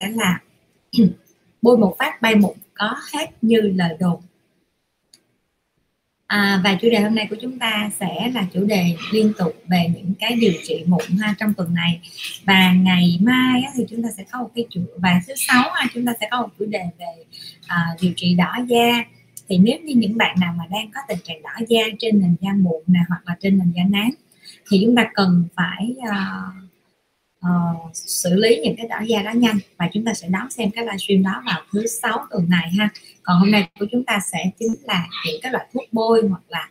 sẽ là bôi một phát bay một có hết như lời đồn. À, và chủ đề hôm nay của chúng ta sẽ là chủ đề liên tục về những cái điều trị mụn ha trong tuần này. Và ngày mai á, thì chúng ta sẽ có một cái chủ và thứ sáu ha, chúng ta sẽ có một chủ đề về à, điều trị đỏ da. Thì nếu như những bạn nào mà đang có tình trạng đỏ da trên nền da mụn nè hoặc là trên nền da nám thì chúng ta cần phải uh, uh, xử lý những cái đỏ da đó nhanh và chúng ta sẽ đón xem cái livestream đó vào thứ sáu tuần này ha. Còn hôm nay của chúng ta sẽ chính là những cái loại thuốc bôi hoặc là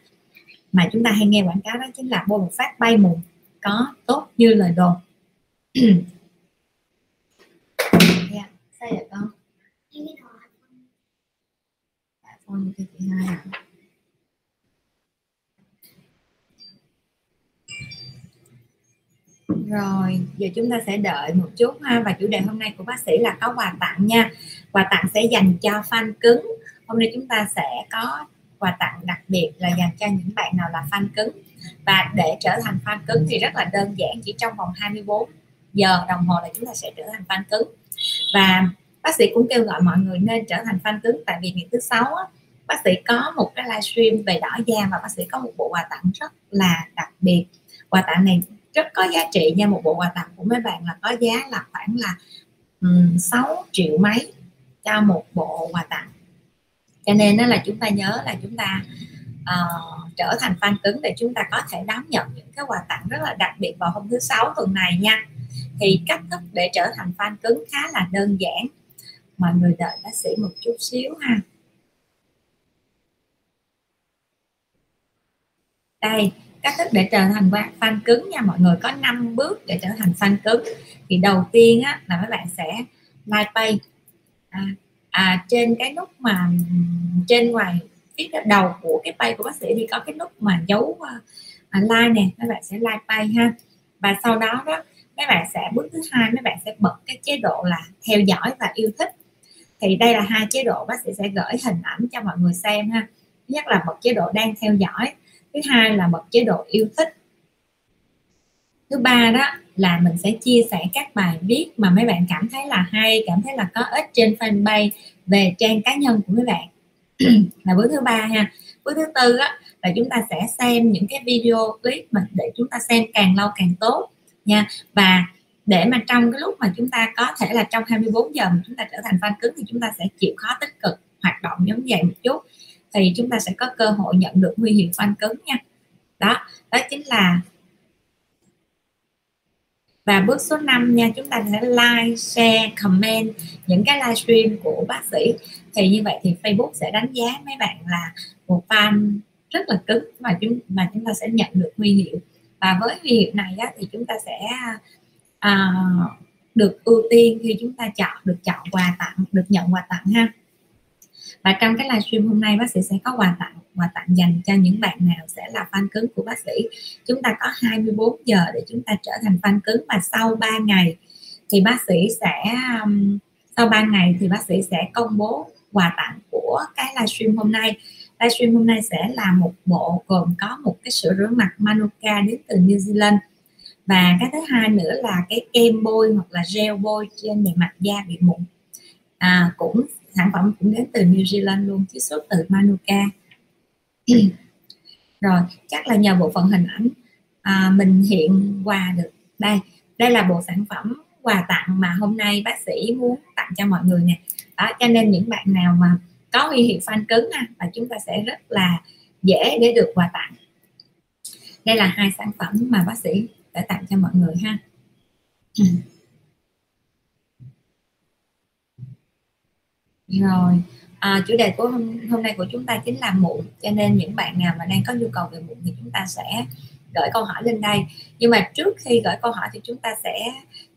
mà chúng ta hay nghe quảng cáo đó chính là bôi một phát bay mụn có tốt như lời đồn. Yeah. Dạ, sao vậy con? Phone cho chị hai ạ rồi giờ chúng ta sẽ đợi một chút ha. Và chủ đề hôm nay của bác sĩ là có quà tặng nha. Quà tặng sẽ dành cho fan cứng. Hôm nay chúng ta sẽ có quà tặng đặc biệt là dành cho những bạn nào là fan cứng. Và để trở thành fan cứng thì rất là đơn giản chỉ trong vòng 24 giờ đồng hồ là chúng ta sẽ trở thành fan cứng. Và bác sĩ cũng kêu gọi mọi người nên trở thành fan cứng tại vì ngày thứ sáu á, bác sĩ có một cái livestream về đỏ da và bác sĩ có một bộ quà tặng rất là đặc biệt. Quà tặng này rất có giá trị nha. Một bộ quà tặng của mấy bạn là có giá là khoảng là um, 6 triệu mấy cho một bộ quà tặng. Cho nên đó là chúng ta nhớ là chúng ta uh, trở thành fan cứng để chúng ta có thể đón nhận những cái quà tặng rất là đặc biệt vào hôm thứ sáu tuần này nha. Thì cách thức để trở thành fan cứng khá là đơn giản. Mọi người đợi bác sĩ một chút xíu ha. Đây cách thức để trở thành fan cứng nha. Mọi người có 5 bước để trở thành fan cứng. Thì đầu tiên á, là các bạn sẽ like pay à, à, trên cái nút mà trên ngoài phía đầu của cái pay của bác sĩ thì có cái nút mà dấu uh, like nè. Các bạn sẽ like pay ha. Và sau đó đó các bạn sẽ bước thứ hai các bạn sẽ bật cái chế độ là theo dõi và yêu thích. Thì đây là hai chế độ bác sĩ sẽ gửi hình ảnh cho mọi người xem ha. Nhất là bật chế độ đang theo dõi thứ hai là bật chế độ yêu thích. Thứ ba đó là mình sẽ chia sẻ các bài viết mà mấy bạn cảm thấy là hay cảm thấy là có ích trên fanpage về trang cá nhân của mấy bạn. Là bước thứ ba ha bước thứ tư á, là chúng ta sẽ xem những cái video clip mà để chúng ta xem càng lâu càng tốt nha. Và để mà trong cái lúc mà chúng ta có thể là trong 24 giờ mà chúng ta trở thành fan cứng thì chúng ta sẽ chịu khó tích cực hoạt động giống vậy một chút thì chúng ta sẽ có cơ hội nhận được huy hiệu fan cứng nha. Đó đó chính là và bước số 5 nha chúng ta sẽ like share comment những cái livestream của bác sĩ. Thì như vậy thì Facebook sẽ đánh giá mấy bạn là một fan rất là cứng mà chúng mà chúng ta sẽ nhận được huy hiệu và với huy hiệu này á, thì chúng ta sẽ à, được ưu tiên khi chúng ta chọn được chọn quà tặng được nhận quà tặng ha và trong cái livestream hôm nay bác sĩ sẽ có quà tặng quà tặng dành cho những bạn nào sẽ là fan cứng của bác sĩ. Chúng ta có 24 giờ để chúng ta trở thành fan cứng và sau 3 ngày thì bác sĩ sẽ um, sau 3 ngày thì bác sĩ sẽ công bố quà tặng của cái livestream hôm nay. Livestream hôm nay sẽ là một bộ gồm có một cái sữa rửa mặt Manuka đến từ New Zealand. Và cái thứ hai nữa là cái kem bôi hoặc là gel bôi trên bề mặt da bị mụn. À, cũng sản phẩm cũng đến từ New Zealand luôn chiết xuất từ Manuka. Rồi chắc là nhờ bộ phận hình ảnh à, mình hiện quà được. Đây đây là bộ sản phẩm quà tặng mà hôm nay bác sĩ muốn tặng cho mọi người nè. Đó cho nên những bạn nào mà có huy hiệu fan cứng ha và chúng ta sẽ rất là dễ để được quà tặng. Đây là hai sản phẩm mà bác sĩ đã tặng cho mọi người ha. rồi. À, chủ đề của hôm, hôm nay của chúng ta chính là mụn cho nên những bạn nào mà đang có nhu cầu về mụn thì chúng ta sẽ gửi câu hỏi lên đây. Nhưng mà trước khi gửi câu hỏi thì chúng ta sẽ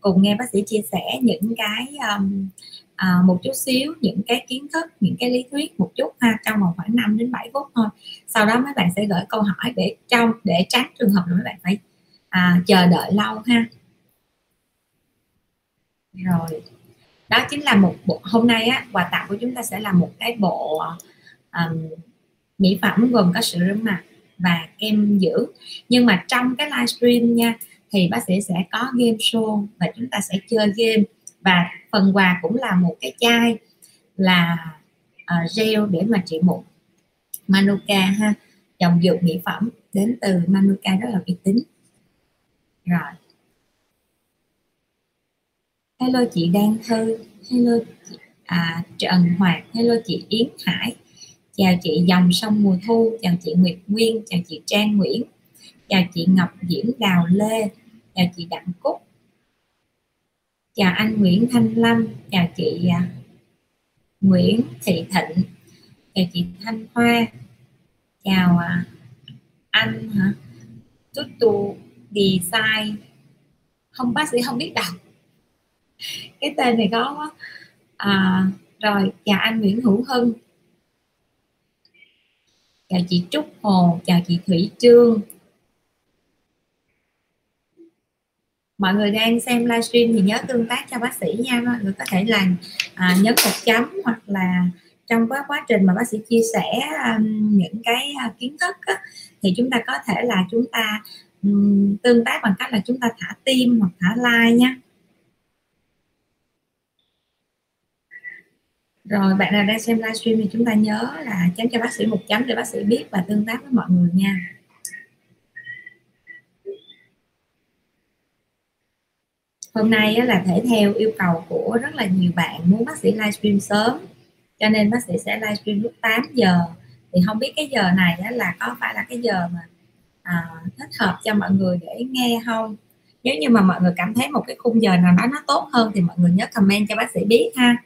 cùng nghe bác sĩ chia sẻ những cái um, à, một chút xíu những cái kiến thức những cái lý thuyết một chút ha trong vòng khoảng 5 đến 7 phút thôi. Sau đó mấy bạn sẽ gửi câu hỏi để trong để tránh trường hợp là mấy bạn phải à, chờ đợi lâu ha. Rồi đó chính là một bộ hôm nay á quà tặng của chúng ta sẽ là một cái bộ um, mỹ phẩm gồm có sữa rửa mặt và kem dưỡng. Nhưng mà trong cái livestream nha thì bác sĩ sẽ có game show và chúng ta sẽ chơi game. Và phần quà cũng là một cái chai là uh, gel để mà trị mụn. Manuka ha dòng dược mỹ phẩm đến từ Manuka rất là uy tín. Rồi hello chị Đan Thư hello chị à, Trần Hoạt hello chị Yến Hải. Chào chị dòng sông mùa thu chào chị Nguyệt Nguyên chào chị Trang Nguyễn chào chị Ngọc Diễm Đào Lê chào chị Đặng Cúc. Chào anh Nguyễn Thanh Lâm chào chị à, Nguyễn Thị Thịnh chào chị Thanh Hoa chào à, anh hả? Chút tu design không bác sĩ không biết đọc cái tên này có quá. À, rồi chào anh Nguyễn Hữu Hưng. Chào chị Trúc Hồ chào chị Thủy Trương mọi người đang xem livestream thì nhớ tương tác cho bác sĩ nha mọi người có thể là à, nhấn một chấm hoặc là trong quá quá trình mà bác sĩ chia sẻ um, những cái uh, kiến thức á, thì chúng ta có thể là chúng ta um, tương tác bằng cách là chúng ta thả tim hoặc thả like nha. Rồi bạn nào đang xem livestream thì chúng ta nhớ là chấm cho bác sĩ một chấm để bác sĩ biết và tương tác với mọi người nha. Hôm nay là thể theo yêu cầu của rất là nhiều bạn muốn bác sĩ livestream sớm cho nên bác sĩ sẽ livestream lúc 8 giờ. Thì không biết cái giờ này là có phải là cái giờ mà à, thích hợp cho mọi người để nghe không? Nếu như mà mọi người cảm thấy một cái khung giờ nào đó nó tốt hơn thì mọi người nhớ comment cho bác sĩ biết ha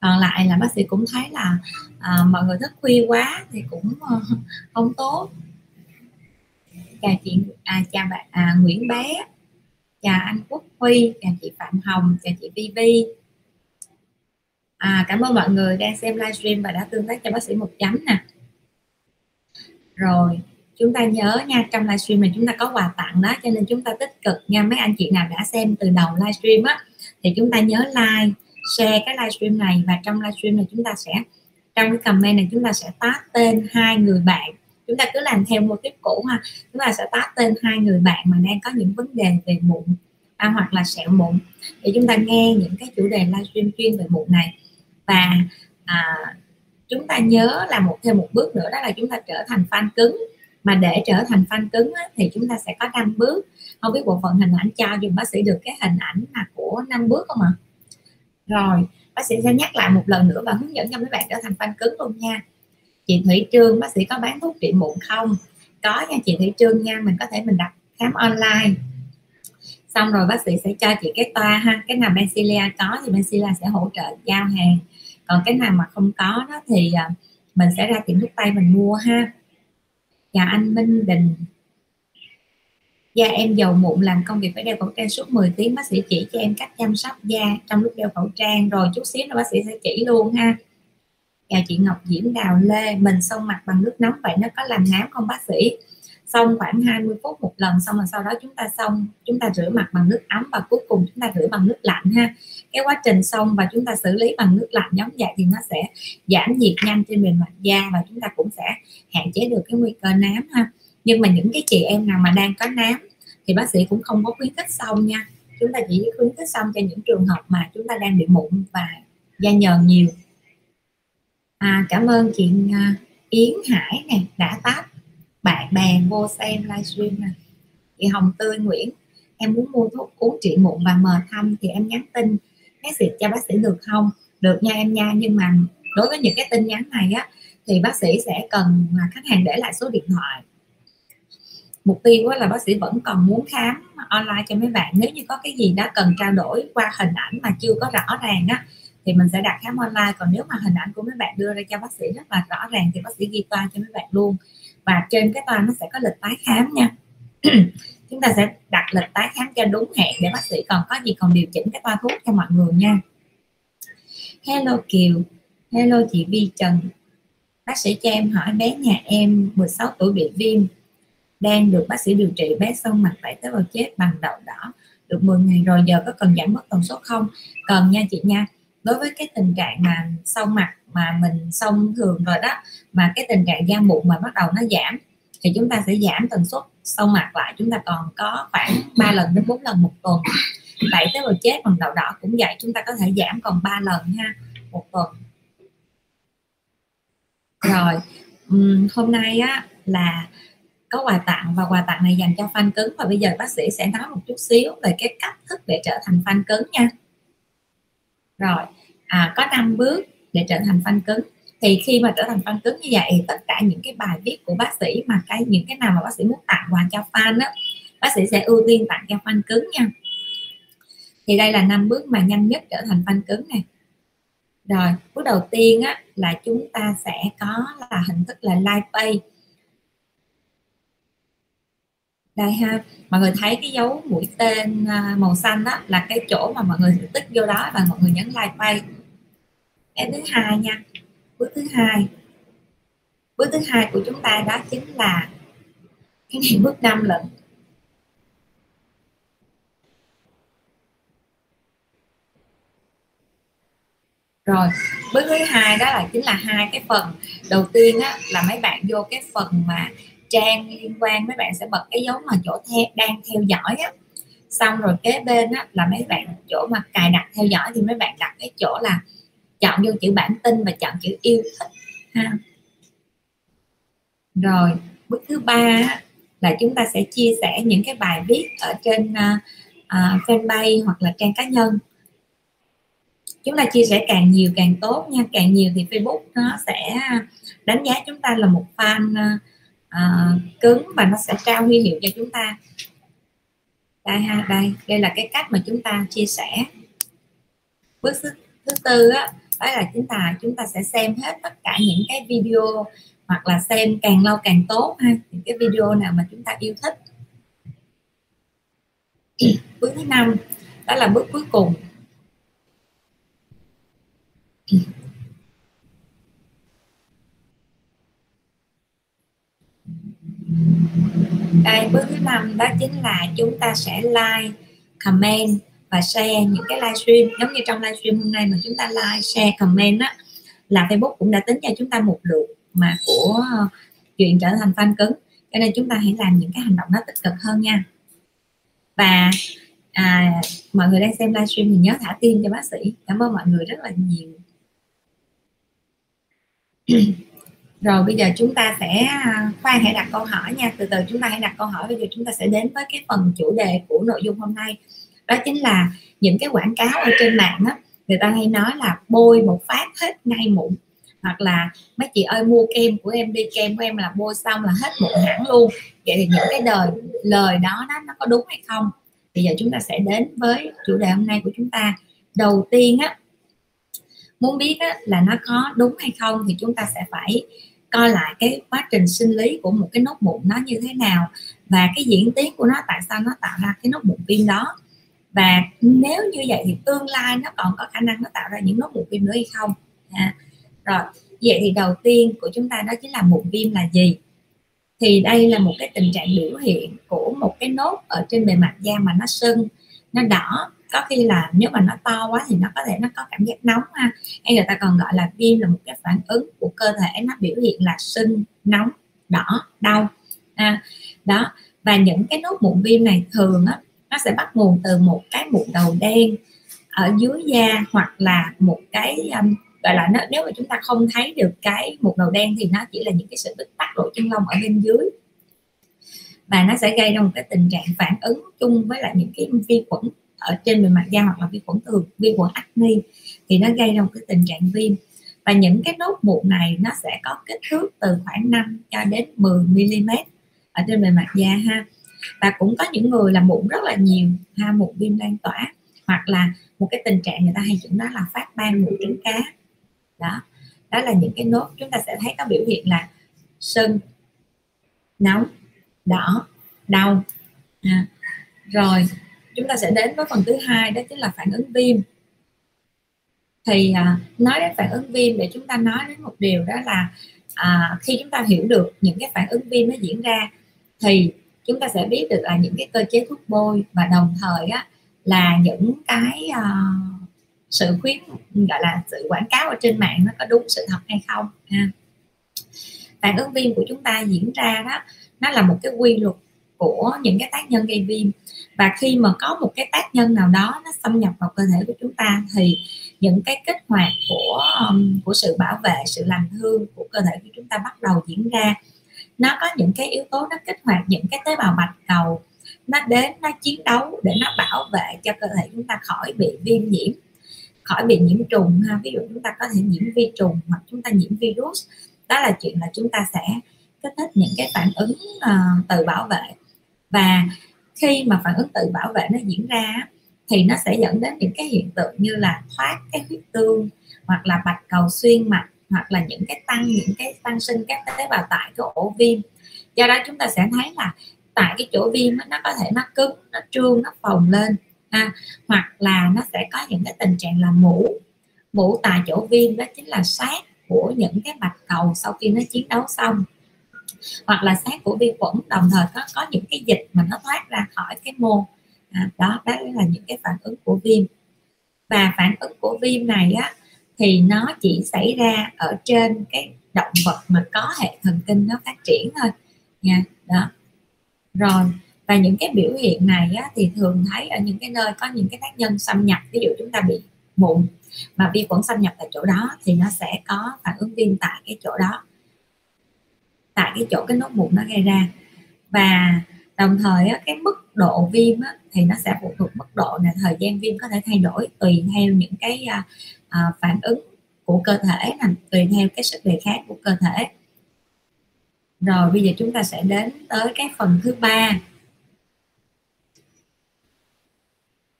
còn lại là bác sĩ cũng thấy là à, mọi người thức khuya quá thì cũng uh, không tốt. Chào chị à, chào bạn à, Nguyễn bé. Chào anh Quốc Huy chào chị Phạm Hồng chào chị Vi Vi à, cảm ơn mọi người đang xem livestream và đã tương tác cho bác sĩ một chấm nè. Rồi chúng ta nhớ nha trong livestream này chúng ta có quà tặng đó cho nên chúng ta tích cực nha. Mấy anh chị nào đã xem từ đầu livestream á thì chúng ta nhớ like share cái livestream này và trong livestream này chúng ta sẽ trong cái comment này chúng ta sẽ tag tên hai người bạn. Chúng ta cứ làm theo mô tiếp cũ ha. Chúng ta sẽ tag tên hai người bạn mà đang có những vấn đề về mụn à, hoặc là sẹo mụn để chúng ta nghe những cái chủ đề livestream chuyên về mụn này. Và à, chúng ta nhớ là một thêm một bước nữa đó là chúng ta trở thành fan cứng. Mà để trở thành fan cứng á, thì chúng ta sẽ có năm bước. Không biết bộ phận hình ảnh cho dùng bác sĩ được cái hình ảnh là của năm bước không ạ? Rồi, bác sĩ sẽ nhắc lại một lần nữa và hướng dẫn cho mấy bạn trở thành fan cứng luôn nha. Chị Thủy Trương, bác sĩ có bán thuốc trị mụn không? Có nha chị Thủy Trương nha, mình có thể mình đặt khám online. Xong rồi bác sĩ sẽ cho chị cái toa ha, cái nào Bencilia có thì Bencilia sẽ hỗ trợ giao hàng. Còn cái nào mà không có đó thì à, mình sẽ ra tiệm thuốc tây mình mua ha. Chào anh Minh Đình da em dầu mụn làm công việc phải đeo khẩu trang suốt 10 tiếng, bác sĩ chỉ cho em cách chăm sóc da trong lúc đeo khẩu trang. Rồi chút xíu nữa bác sĩ sẽ chỉ luôn ha. Chào chị Ngọc Diễm Đào Lê, mình xông mặt bằng nước nóng vậy, nó có làm nám không bác sĩ? Xong khoảng 20 phút một lần, xong rồi sau đó chúng ta xong chúng ta rửa mặt bằng nước ấm và cuối cùng chúng ta rửa bằng nước lạnh ha. Cái quá trình xong và chúng ta xử lý bằng nước lạnh giống vậy thì nó sẽ giảm nhiệt nhanh trên bề mặt da và chúng ta cũng sẽ hạn chế được cái nguy cơ nám ha nhưng mà những cái chị em nào mà đang có nám thì bác sĩ cũng không có khuyến khích xong nha. Chúng ta chỉ khuyến khích xong cho những trường hợp mà chúng ta đang bị mụn và da nhờn nhiều. À, cảm ơn chị à, Yến Hải nè đã tắt bạn bè vô xem livestream nè. Chị Hồng Tươi Nguyễn em muốn mua thuốc uống trị mụn và mờ thăm thì em nhắn tin. Message cho bác sĩ được không? Được nha em nha nhưng mà đối với những cái tin nhắn này á thì bác sĩ sẽ cần mà khách hàng để lại số điện thoại mục tiêu là bác sĩ vẫn còn muốn khám online cho mấy bạn. Nếu như có cái gì đó cần trao đổi qua hình ảnh mà chưa có rõ ràng á, thì mình sẽ đặt khám online. Còn nếu mà hình ảnh của mấy bạn đưa ra cho bác sĩ rất là rõ ràng, thì bác sĩ ghi toa cho mấy bạn luôn. Và trên cái toa nó sẽ có lịch tái khám nha. Chúng ta sẽ đặt lịch tái khám cho đúng hẹn để bác sĩ còn có gì còn điều chỉnh cái toa thuốc cho mọi người nha. Hello kiều. Hello chị vi trần. Bác sĩ cho em hỏi, bé nhà em 16 tuổi bị viêm đang được bác sĩ điều trị bé xong mặt vảy tế bào chết bằng đậu đỏ được 10 ngày rồi giờ có cần giảm bớt tần số không? Cần nha chị nha. Đối với cái tình trạng mà sau mặt mà mình xong thường rồi đó mà cái tình trạng da mụn mà bắt đầu nó giảm thì chúng ta sẽ giảm tần suất sau mặt lại. Chúng ta còn có khoảng 3 lần đến 4 lần một tuần. Đẩy tế bào chết bằng đậu đỏ cũng vậy chúng ta có thể giảm còn 3 lần ha một tuần. Rồi um, hôm nay á là có quà tặng và quà tặng này dành cho fan cứng. Và bây giờ bác sĩ sẽ nói một chút xíu về cái cách thức để trở thành fan cứng nha. Rồi à, có 5 bước để trở thành fan cứng. Thì khi mà trở thành fan cứng như vậy tất cả những cái bài viết của bác sĩ mà cái những cái nào mà bác sĩ muốn tặng quà cho fan á bác sĩ sẽ ưu tiên tặng cho fan cứng nha. Thì đây là năm bước mà nhanh nhất trở thành fan cứng này. Rồi bước đầu tiên á là chúng ta sẽ có là hình thức là live pay đây ha. Mọi người thấy cái dấu mũi tên à, màu xanh đó là cái chỗ mà mọi người tích vô đó và mọi người nhấn like pay cái thứ hai nha. Bước thứ hai. Bước thứ hai của chúng ta đó chính là cái này bước năm lần rồi bước thứ hai đó là chính là hai cái phần. Đầu tiên á, là mấy bạn vô cái phần mà trang liên quan mấy bạn sẽ bật cái dấu mà chỗ theo đang theo dõi á. Xong rồi kế bên á, là mấy bạn chỗ mà cài đặt theo dõi thì mấy bạn đặt cái chỗ là chọn vô chữ bản tin và chọn chữ yêu thích ha. Rồi bước thứ ba là chúng ta sẽ chia sẻ những cái bài viết ở trên uh, uh, fanpage hoặc là trang cá nhân. Chúng ta chia sẻ càng nhiều càng tốt nha càng nhiều thì Facebook nó sẽ ờ, đánh giá chúng ta là một fan uh, À, cứng và nó sẽ trao huy hiệu cho chúng ta. Đây ha đây đây là cái cách mà chúng ta chia sẻ. Bước thứ, thứ tư á đó là chúng ta chúng ta sẽ xem hết tất cả những cái video hoặc là xem càng lâu càng tốt ha những cái video nào mà chúng ta yêu thích. Bước thứ năm đó là bước cuối cùng. Đây bước thứ năm đó chính là chúng ta sẽ like comment và share những cái livestream giống như trong livestream hôm nay mà chúng ta like share comment á là Facebook cũng đã tính cho chúng ta một lượt mà của ờ, chuyện trở thành fan cứng. Cho nên chúng ta hãy làm những cái hành động nó tích cực hơn nha. Và à, mọi người đang xem livestream thì nhớ thả tim cho bác sĩ. Cảm ơn mọi người rất là nhiều. rồi bây giờ chúng ta sẽ à, khoan hãy đặt câu hỏi nha. Từ từ chúng ta hãy đặt câu hỏi. Bây giờ chúng ta sẽ đến với cái phần chủ đề của nội dung hôm nay. Đó chính là những cái quảng cáo ở trên mạng á người ta hay nói là bôi một phát hết ngay mụn. Hoặc là mấy chị ơi mua kem của em đi kem của em là bôi xong là hết mụn hẳn luôn. Vậy thì những cái đời lời đó, đó nó có đúng hay không? Bây giờ chúng ta sẽ đến với chủ đề hôm nay của chúng ta. Đầu tiên á muốn biết á, là nó có đúng hay không thì chúng ta sẽ phải coi lại cái quá trình sinh lý của một cái nốt mụn nó như thế nào và cái diễn tiến của nó tại sao nó tạo ra cái nốt mụn viêm đó. Và nếu như vậy thì tương lai nó còn có khả năng nó tạo ra những nốt mụn viêm nữa hay không? À, rồi vậy thì đầu tiên của chúng ta đó chính là mụn viêm là gì? Thì đây là một cái tình trạng biểu hiện của một cái nốt ở trên bề mặt da mà nó sưng nó đỏ có khi là nếu mà nó to quá thì nó có thể nó có cảm giác nóng ha. Hay người ta còn gọi là viêm là một cái phản ứng của cơ thể nó biểu hiện là sưng nóng đỏ đau ha. Đó và những cái nốt mụn viêm này thường á nó sẽ bắt nguồn từ một cái mụn đầu đen ở dưới da hoặc là một cái um, gọi là nó, nếu mà chúng ta không thấy được cái mụn đầu đen thì nó chỉ là những cái sự bít tắc lỗ chân lông ở bên dưới. Và nó sẽ gây ra một cái tình trạng phản ứng chung với lại những cái vi khuẩn ở trên bề mặt da hoặc là vi khuẩn thường vi khuẩn acne, thì nó gây ra một cái tình trạng viêm. Và những cái nốt mụn này nó sẽ có kích thước từ khoảng 5 cho đến 10 mm ở trên bề mặt da ha. Và cũng có những người là mụn rất là nhiều, ha, mụn viêm lan tỏa, hoặc là một cái tình trạng người ta hay chuẩn đó là phát ban mụn trứng cá. Đó đó là những cái nốt chúng ta sẽ thấy có biểu hiện là sưng, nóng, đỏ, đau à. rồi chúng ta sẽ đến với phần thứ hai đó chính là phản ứng viêm. Thì à, nói đến phản ứng viêm để chúng ta nói đến một điều đó là à, khi chúng ta hiểu được những cái phản ứng viêm nó diễn ra thì chúng ta sẽ biết được là những cái cơ chế thuốc bôi và đồng thời á, là những cái uh, sự khuyến gọi là sự quảng cáo ở trên mạng nó có đúng sự thật hay không ha. Phản ứng viêm của chúng ta diễn ra đó nó là một cái quy luật của những cái tác nhân gây viêm. Và khi mà có một cái tác nhân nào đó nó xâm nhập vào cơ thể của chúng ta thì những cái kích hoạt của um, của sự bảo vệ sự lành thương của cơ thể của chúng ta bắt đầu diễn ra. Nó có những cái yếu tố nó kích hoạt những cái tế bào bạch cầu. Nó đến nó chiến đấu để nó bảo vệ cho cơ thể chúng ta khỏi bị viêm nhiễm khỏi bị nhiễm trùng ha. Ví dụ chúng ta có thể nhiễm vi trùng hoặc chúng ta nhiễm virus. Đó là chuyện là chúng ta sẽ kích thích những cái phản ứng uh, từ bảo vệ và khi mà phản ứng tự bảo vệ nó diễn ra thì nó sẽ dẫn đến những cái hiện tượng như là thoát cái huyết tương, hoặc là bạch cầu xuyên mạch, hoặc là những cái tăng, những cái tăng sinh các tế bào tại cái ổ viêm do đó chúng ta sẽ thấy là tại cái chỗ viêm nó có thể nó cứng, nó trương, nó phồng lên ha. hoặc là nó sẽ có những cái tình trạng là mũ mũ tại chỗ viêm đó chính là sát của những cái bạch cầu sau khi nó chiến đấu xong hoặc là sát của vi khuẩn đồng thời có có những cái dịch mà nó thoát ra khỏi cái mô. À, đó đó là những cái phản ứng của viêm. Và phản ứng của viêm này á thì nó chỉ xảy ra ở trên cái động vật mà có hệ thần kinh nó phát triển thôi. Nha đó. Rồi và những cái biểu hiện này á, thì thường thấy ở những cái nơi có những cái tác nhân xâm nhập ví dụ chúng ta bị mụn mà vi khuẩn xâm nhập tại chỗ đó thì nó sẽ có phản ứng viêm tại cái chỗ đó tại cái chỗ cái nốt mụn nó gây ra. Và đồng thời á, cái mức độ viêm á, thì nó sẽ phụ thuộc mức độ này thời gian viêm có thể thay đổi tùy theo những cái à, à, phản ứng của cơ thể này tùy theo cái sức đề kháng của cơ thể. Rồi bây giờ chúng ta sẽ đến tới cái phần thứ ba.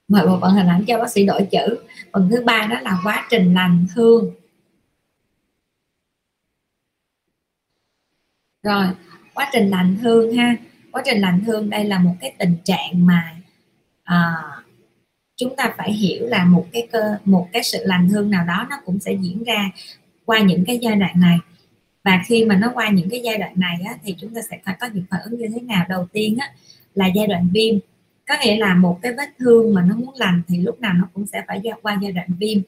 Mời bộ phận hình ảnh cho bác sĩ đổi chữ. Phần thứ ba đó là quá trình lành thương. Rồi quá trình lành thương ha. Quá trình lành thương đây là một cái tình trạng mà à, chúng ta phải hiểu là một cái cơ một cái sự lành thương nào đó nó cũng sẽ diễn ra qua những cái giai đoạn này. Và khi mà nó qua những cái giai đoạn này á, thì chúng ta sẽ phải có những phản ứng như thế nào? Đầu tiên á, là giai đoạn viêm. Có nghĩa là một cái vết thương mà nó muốn lành thì lúc nào nó cũng sẽ phải qua giai đoạn viêm.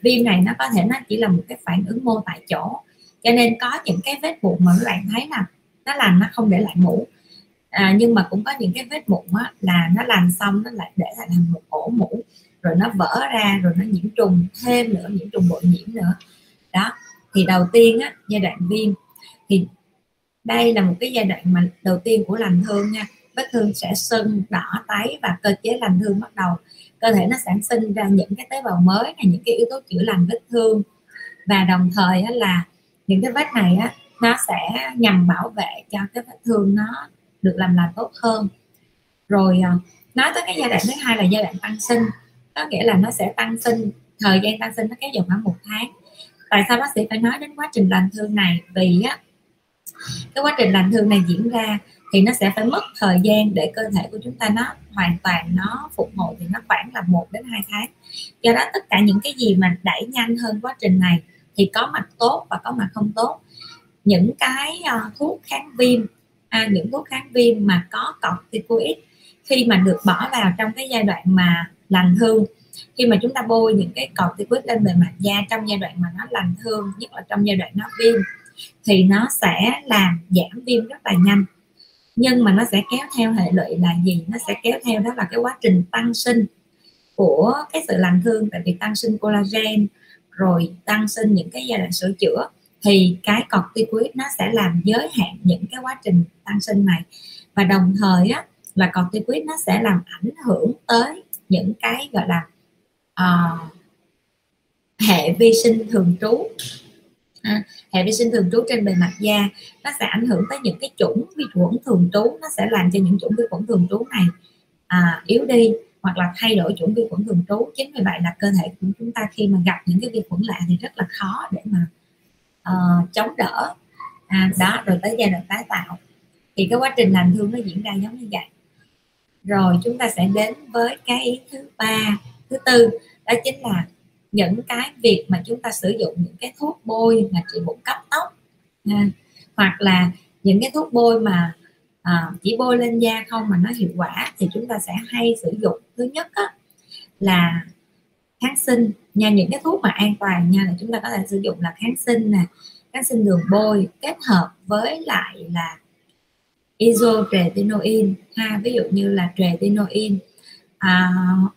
Viêm này nó có thể nó chỉ là một cái phản ứng mô tại chỗ cho nên có những cái vết mụn mà các bạn thấy là nó lành nó không để lại mũ à, nhưng mà cũng có những cái vết mụn á, là nó lành xong nó lại để lại thành một ổ mũ rồi nó vỡ ra rồi nó nhiễm trùng thêm nữa nhiễm trùng bội nhiễm nữa. Đó thì đầu tiên á giai đoạn viêm thì đây là một cái giai đoạn mà đầu tiên của lành thương nha. Vết thương sẽ sưng đỏ tái và cơ chế lành thương bắt đầu. Cơ thể nó sản sinh ra những cái tế bào mới này những cái yếu tố chữa lành vết thương. Và đồng thời là những cái vết này á, nó sẽ nhằm bảo vệ cho cái vết thương nó được làm lành tốt hơn. Rồi à, nói tới cái giai đoạn thứ hai là giai đoạn tăng sinh, có nghĩa là nó sẽ tăng sinh, thời gian tăng sinh nó kéo dài khoảng một tháng. Tại sao bác sĩ phải nói đến quá trình lành thương này? Vì á, cái quá trình lành thương này diễn ra thì nó sẽ phải mất thời gian để cơ thể của chúng ta nó hoàn toàn nó phục hồi thì nó khoảng là 1 đến 2 tháng. Do đó tất cả những cái gì mà đẩy nhanh hơn quá trình này thì có mặt tốt và có mặt không tốt. Những cái uh, thuốc kháng viêm à, những thuốc kháng viêm mà có corticoid khi mà được bỏ vào trong cái giai đoạn mà lành thương khi mà chúng ta bôi những cái corticoid lên bề mặt da trong giai đoạn mà nó lành thương nhất là trong giai đoạn nó viêm thì nó sẽ làm giảm viêm rất là nhanh. Nhưng mà nó sẽ kéo theo hệ lụy là gì? Nó sẽ kéo theo đó là cái quá trình tăng sinh của cái sự lành thương tại vì tăng sinh collagen rồi tăng sinh những cái giai đoạn sửa chữa thì cái corticoid nó sẽ làm giới hạn những cái quá trình tăng sinh này. Và đồng thời á là corticoid nó sẽ làm ảnh hưởng tới những cái gọi là uh, hệ vi sinh thường trú. À, hệ vi sinh thường trú trên bề mặt da nó sẽ ảnh hưởng tới những cái chủng vi khuẩn thường trú nó sẽ làm cho những chủng vi khuẩn thường trú này à, yếu đi hoặc là thay đổi chủng vi khuẩn thường trú chính vì vậy là cơ thể của chúng ta khi mà gặp những cái vi khuẩn lạ thì rất là khó để mà uh, chống đỡ. À, đó rồi tới giai đoạn tái tạo. Thì cái quá trình lành thương nó diễn ra giống như vậy. Rồi chúng ta sẽ đến với cái ý thứ ba thứ tư đó chính là những cái việc mà chúng ta sử dụng những cái thuốc bôi mà trị mụn cấp tóc à, hoặc là những cái thuốc bôi mà à, chỉ bôi lên da không mà nó hiệu quả thì chúng ta sẽ hay sử dụng. Thứ nhất á, là kháng sinh nha những cái thuốc mà an toàn nha là chúng ta có thể sử dụng là kháng sinh nè kháng sinh đường bôi kết hợp với lại là isotretinoin ha. Ví dụ như là tretinoin à,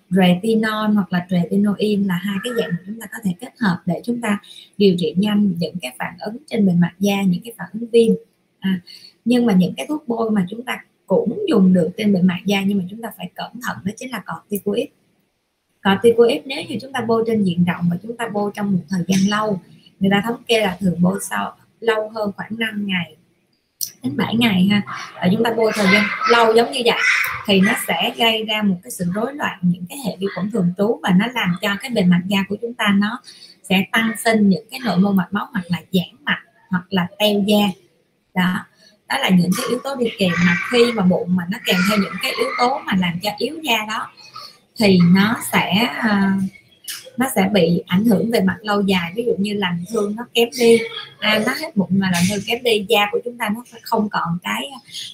retinol hoặc là tretinoin là hai cái dạng mà chúng ta có thể kết hợp để chúng ta điều trị nhanh những cái phản ứng trên bề mặt da những cái phản ứng viêm. À, nhưng mà những cái thuốc bôi mà chúng ta cũng dùng được trên bề mặt da nhưng mà chúng ta phải cẩn thận đó chính là corticoid. Corticoid nếu như chúng ta bôi trên diện rộng và chúng ta bôi trong một thời gian lâu, người ta thống kê là thường bôi sau lâu hơn khoảng 5 ngày đến 7 ngày ha. Và chúng ta bôi thời gian lâu giống như vậy thì nó sẽ gây ra một cái sự rối loạn những cái hệ vi khuẩn thường trú và nó làm cho cái bề mặt da của chúng ta nó sẽ tăng sinh những cái nội mô mạch máu hoặc là giãn mạch hoặc là teo da. Đó đó là những cái yếu tố đi kèm mà khi mà bụng mà nó kèm theo những cái yếu tố mà làm cho yếu da đó thì nó sẽ uh, nó sẽ bị ảnh hưởng về mặt lâu dài. Ví dụ như làm thương nó kém đi à, nó hết bụng mà làm thương kém đi da của chúng ta nó không còn cái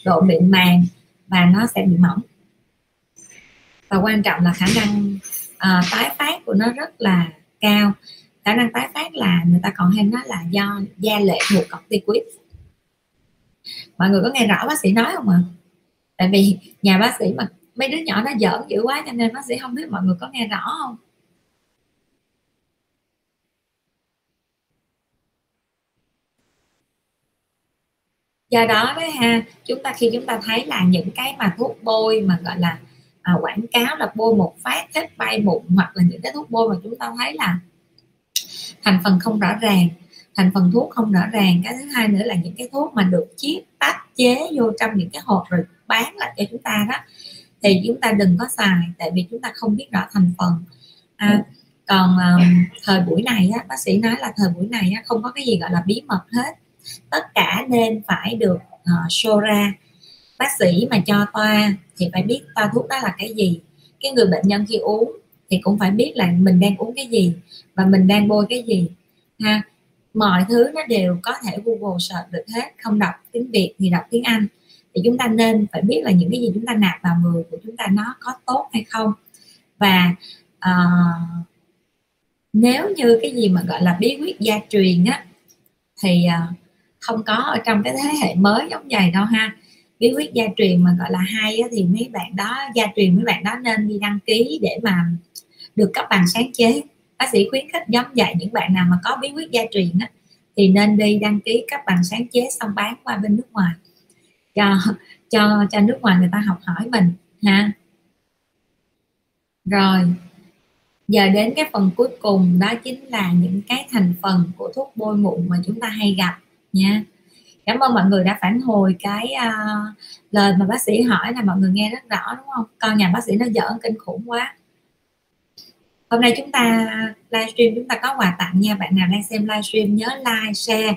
độ mịn màng và nó sẽ bị mỏng. Và quan trọng là khả năng uh, tái phát của nó rất là cao. Khả năng tái phát là người ta còn hay nói là do da lệ thuộc corticoid mọi người có nghe rõ bác sĩ nói không ạ? Tại vì nhà bác sĩ mà mấy đứa nhỏ nó giỡn dữ quá cho nên bác sĩ không biết mọi người có nghe rõ không? Do đó đấy ha chúng ta khi chúng ta thấy là những cái mà thuốc bôi mà gọi là à, quảng cáo là bôi một phát hết bay mụn hoặc là những cái thuốc bôi mà chúng ta thấy là thành phần không rõ ràng thành phần thuốc không rõ ràng. Cái thứ hai nữa là những cái thuốc mà được chiết tách chế vô trong những cái hộp rồi bán lại cho chúng ta đó. Thì chúng ta đừng có xài tại vì chúng ta không biết rõ thành phần. À, còn um, thời buổi này á, bác sĩ nói là thời buổi này á, không có cái gì gọi là bí mật hết. Tất cả nên phải được uh, show ra. Bác sĩ mà cho toa thì phải biết toa thuốc đó là cái gì. Cái người bệnh nhân khi uống thì cũng phải biết là mình đang uống cái gì và mình đang bôi cái gì ha mọi thứ nó đều có thể google search được hết không đọc tiếng việt thì đọc tiếng anh. Thì chúng ta nên phải biết là những cái gì chúng ta nạp vào người của chúng ta nó có tốt hay không. Và uh, nếu như cái gì mà gọi là bí quyết gia truyền á thì uh, không có ở trong cái thế hệ mới giống vậy đâu ha. Bí quyết gia truyền mà gọi là hay á, thì mấy bạn đó gia truyền mấy bạn đó nên đi đăng ký để mà được cấp bằng sáng chế bác sĩ khuyến khích giống dạy những bạn nào mà có bí quyết gia truyền á, thì nên đi đăng ký cấp bằng sáng chế xong bán qua bên nước ngoài. Cho cho cho nước ngoài người ta học hỏi mình ha. Rồi giờ đến cái phần cuối cùng đó chính là những cái thành phần của thuốc bôi mụn mà chúng ta hay gặp nha. Cảm ơn mọi người đã phản hồi cái uh, lời mà bác sĩ hỏi là mọi người nghe rất rõ đúng không? Con nhà bác sĩ nó giỡn kinh khủng quá hôm nay chúng ta livestream chúng ta có quà tặng nha. Bạn nào đang xem livestream nhớ like share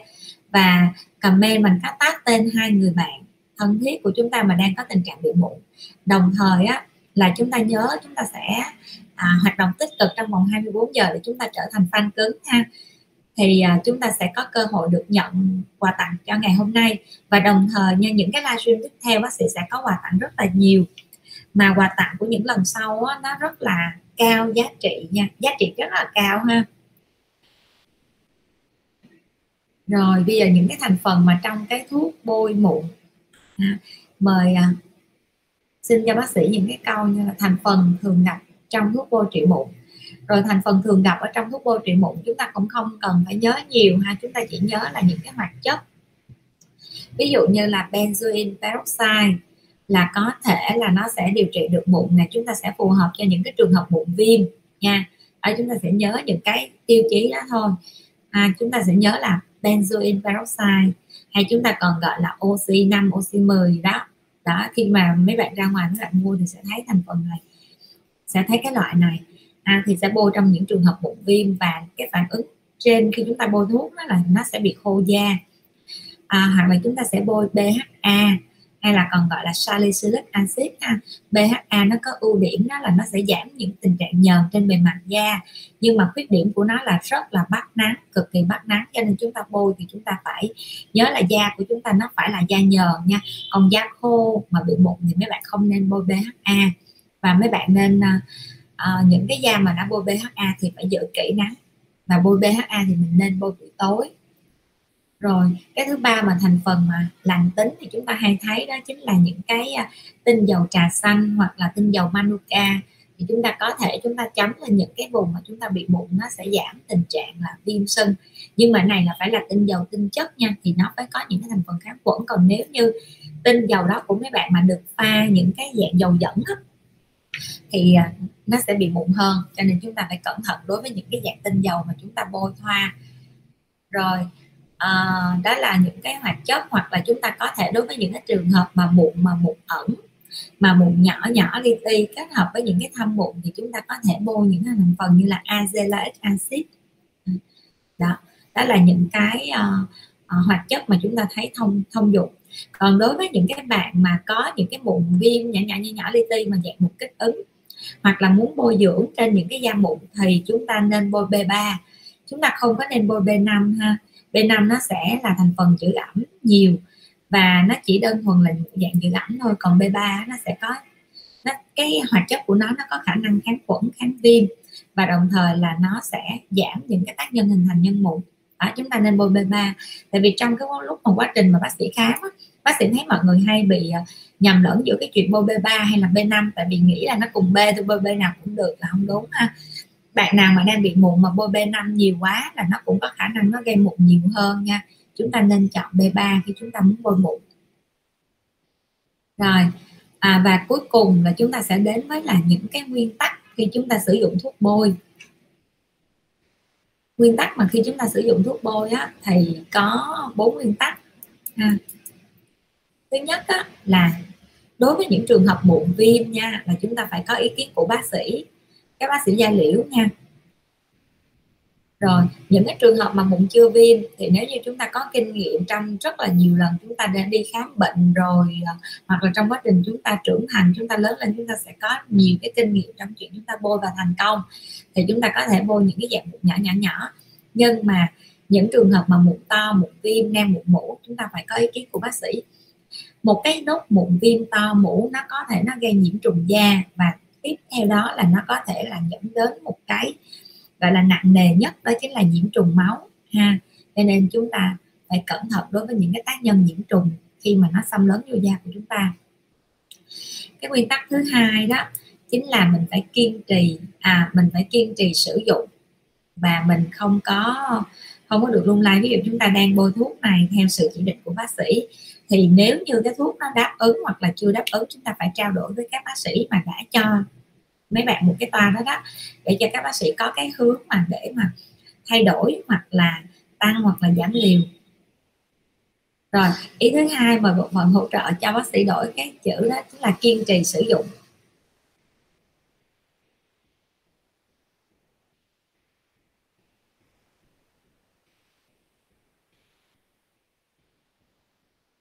và comment mình có tác tên hai người bạn thân thiết của chúng ta mà đang có tình trạng bị mụn đồng thời á là chúng ta nhớ chúng ta sẽ à, hoạt động tích cực trong vòng 24 giờ để chúng ta trở thành fan cứng ha. Thì à, chúng ta sẽ có cơ hội được nhận quà tặng cho ngày hôm nay. Và đồng thời như những cái livestream tiếp theo bác sĩ sẽ có quà tặng rất là nhiều. Mà quà tặng của những lần sau á, nó rất là cao giá trị nha. Giá trị rất là cao ha. Rồi, bây giờ những cái thành phần mà trong cái thuốc bôi mụn. Mời à, xin cho bác sĩ những cái câu như là thành phần thường gặp trong thuốc bôi trị mụn. Rồi thành phần thường gặp ở trong thuốc bôi trị mụn chúng ta cũng không cần phải nhớ nhiều ha, chúng ta chỉ nhớ là những cái hoạt chất. Ví dụ như là benzoin peroxide là có thể là nó sẽ điều trị được mụn này chúng ta sẽ phù hợp cho những cái trường hợp mụn viêm nha. Ở chúng ta sẽ nhớ những cái tiêu chí đó thôi. À, chúng ta sẽ nhớ là benzoin peroxide hay chúng ta còn gọi là oxy 5 oxy 10 đó. Đó khi mà mấy bạn ra ngoài mấy bạn mua thì sẽ thấy thành phần này sẽ thấy cái loại này. À, thì sẽ bôi trong những trường hợp bụng viêm và cái phản ứng trên khi chúng ta bôi thuốc đó là nó sẽ bị khô da. À, hoặc là chúng ta sẽ bôi BHA hay là còn gọi là salicylic acid ha. BHA nó có ưu điểm đó là nó sẽ giảm những tình trạng nhờn trên bề mặt da. Nhưng mà khuyết điểm của nó là rất là bắt nắng cực kỳ bắt nắng. Cho nên chúng ta bôi thì chúng ta phải nhớ là da của chúng ta nó phải là da nhờn nha. Còn da khô mà bị mụn thì mấy bạn không nên bôi BHA và mấy bạn nên uh, những cái da mà đã bôi BHA thì phải giữ kỹ nắng. Và bôi BHA thì mình nên bôi buổi tối rồi cái thứ ba mà thành phần mà lành tính thì chúng ta hay thấy đó chính là những cái à, tinh dầu trà xanh hoặc là tinh dầu manuka. Thì chúng ta có thể chúng ta chấm lên những cái vùng mà chúng ta bị mụn nó sẽ giảm tình trạng là viêm sưng. Nhưng mà này là phải là tinh dầu tinh chất nha thì nó phải có những cái thành phần kháng khuẩn. Còn nếu như tinh dầu đó của mấy bạn mà được pha những cái dạng dầu dẫn á, thì à, nó sẽ bị mụn hơn. Cho nên chúng ta phải cẩn thận đối với những cái dạng tinh dầu mà chúng ta bôi thoa. Rồi à, đó là những cái hoạt chất hoặc là chúng ta có thể đối với những cái trường hợp mà mụn mà mụn ẩn mà mụn nhỏ nhỏ li ti kết hợp với những cái thâm mụn thì chúng ta có thể bôi những cái thành phần như là azelaic acid. Ừ, đó đó là những cái uh, uh, hoạt chất mà chúng ta thấy thông thông dụng. Còn đối với những cái bạn mà có những cái mụn viêm nhỏ nhỏ nhỏ nhỏ li ti mà dạng một kích ứng hoặc là muốn bôi dưỡng trên những cái da mụn thì chúng ta nên bôi B3 chúng ta không có nên bôi B5 ha. B5 nó sẽ là thành phần giữ ẩm nhiều và nó chỉ đơn thuần là dạng giữ ẩm thôi. Còn B3 nó sẽ có nó, cái hoạt chất của nó nó có khả năng kháng khuẩn kháng viêm và đồng thời là nó sẽ giảm những cái tác nhân hình thành nhân mụn. Đó, chúng ta nên bôi B3 tại vì trong cái lúc mà quá trình mà bác sĩ khám á, bác sĩ thấy mọi người hay bị ờ, nhầm lẫn giữa cái chuyện bôi B3 hay là B5 tại vì nghĩ là nó cùng B thì bôi B nào cũng được là không đúng ha bạn nào mà đang bị mụn mà bôi B5 nhiều quá là nó cũng có khả năng nó gây mụn nhiều hơn nha. Chúng ta nên chọn B3 khi chúng ta muốn bôi mụn. Rồi à, và cuối cùng là chúng ta sẽ đến với là những cái nguyên tắc khi chúng ta sử dụng thuốc bôi. Nguyên tắc mà khi chúng ta sử dụng thuốc bôi á, thì có bốn nguyên tắc à, thứ nhất á, là đối với những trường hợp mụn viêm nha là chúng ta phải có ý kiến của bác sĩ các bác sĩ da liễu nha. Rồi, những cái trường hợp mà mụn chưa viêm thì nếu như chúng ta có kinh nghiệm trong rất là nhiều lần chúng ta đã đi khám bệnh rồi à, hoặc là trong quá trình chúng ta trưởng thành, chúng ta lớn lên, chúng ta sẽ có nhiều cái kinh nghiệm trong chuyện chúng ta bôi và thành công, thì chúng ta có thể bôi những cái dạng mụn nhỏ nhỏ nhỏ. Nhưng mà những trường hợp mà mụn to, mụn viêm nang, mụn mũ chúng ta phải có ý kiến của bác sĩ. Một cái nốt mụn viêm to mũ nó có thể nó gây nhiễm trùng da và tiếp theo đó là nó có thể là dẫn đến một cái, gọi là, nặng nề nhất, đó chính là nhiễm trùng máu, ha. Cho nên chúng ta phải cẩn thận đối với những cái tác nhân nhiễm trùng khi mà nó xâm lấn vô da của chúng ta. Cái nguyên tắc thứ hai đó chính là mình phải kiên trì à mình phải kiên trì sử dụng và mình không có không có được lung lay. Ví dụ chúng ta đang bôi thuốc này theo sự chỉ định của bác sĩ, thì nếu như cái thuốc nó đáp ứng hoặc là chưa đáp ứng, chúng ta phải trao đổi với các bác sĩ mà đã cho mấy bạn một cái toa đó đó, để cho các bác sĩ có cái hướng mà để mà thay đổi hoặc là tăng hoặc là giảm liều. Rồi, ý thứ hai mà bộ phận hỗ trợ cho bác sĩ đổi cái chữ đó chính là kiên trì sử dụng.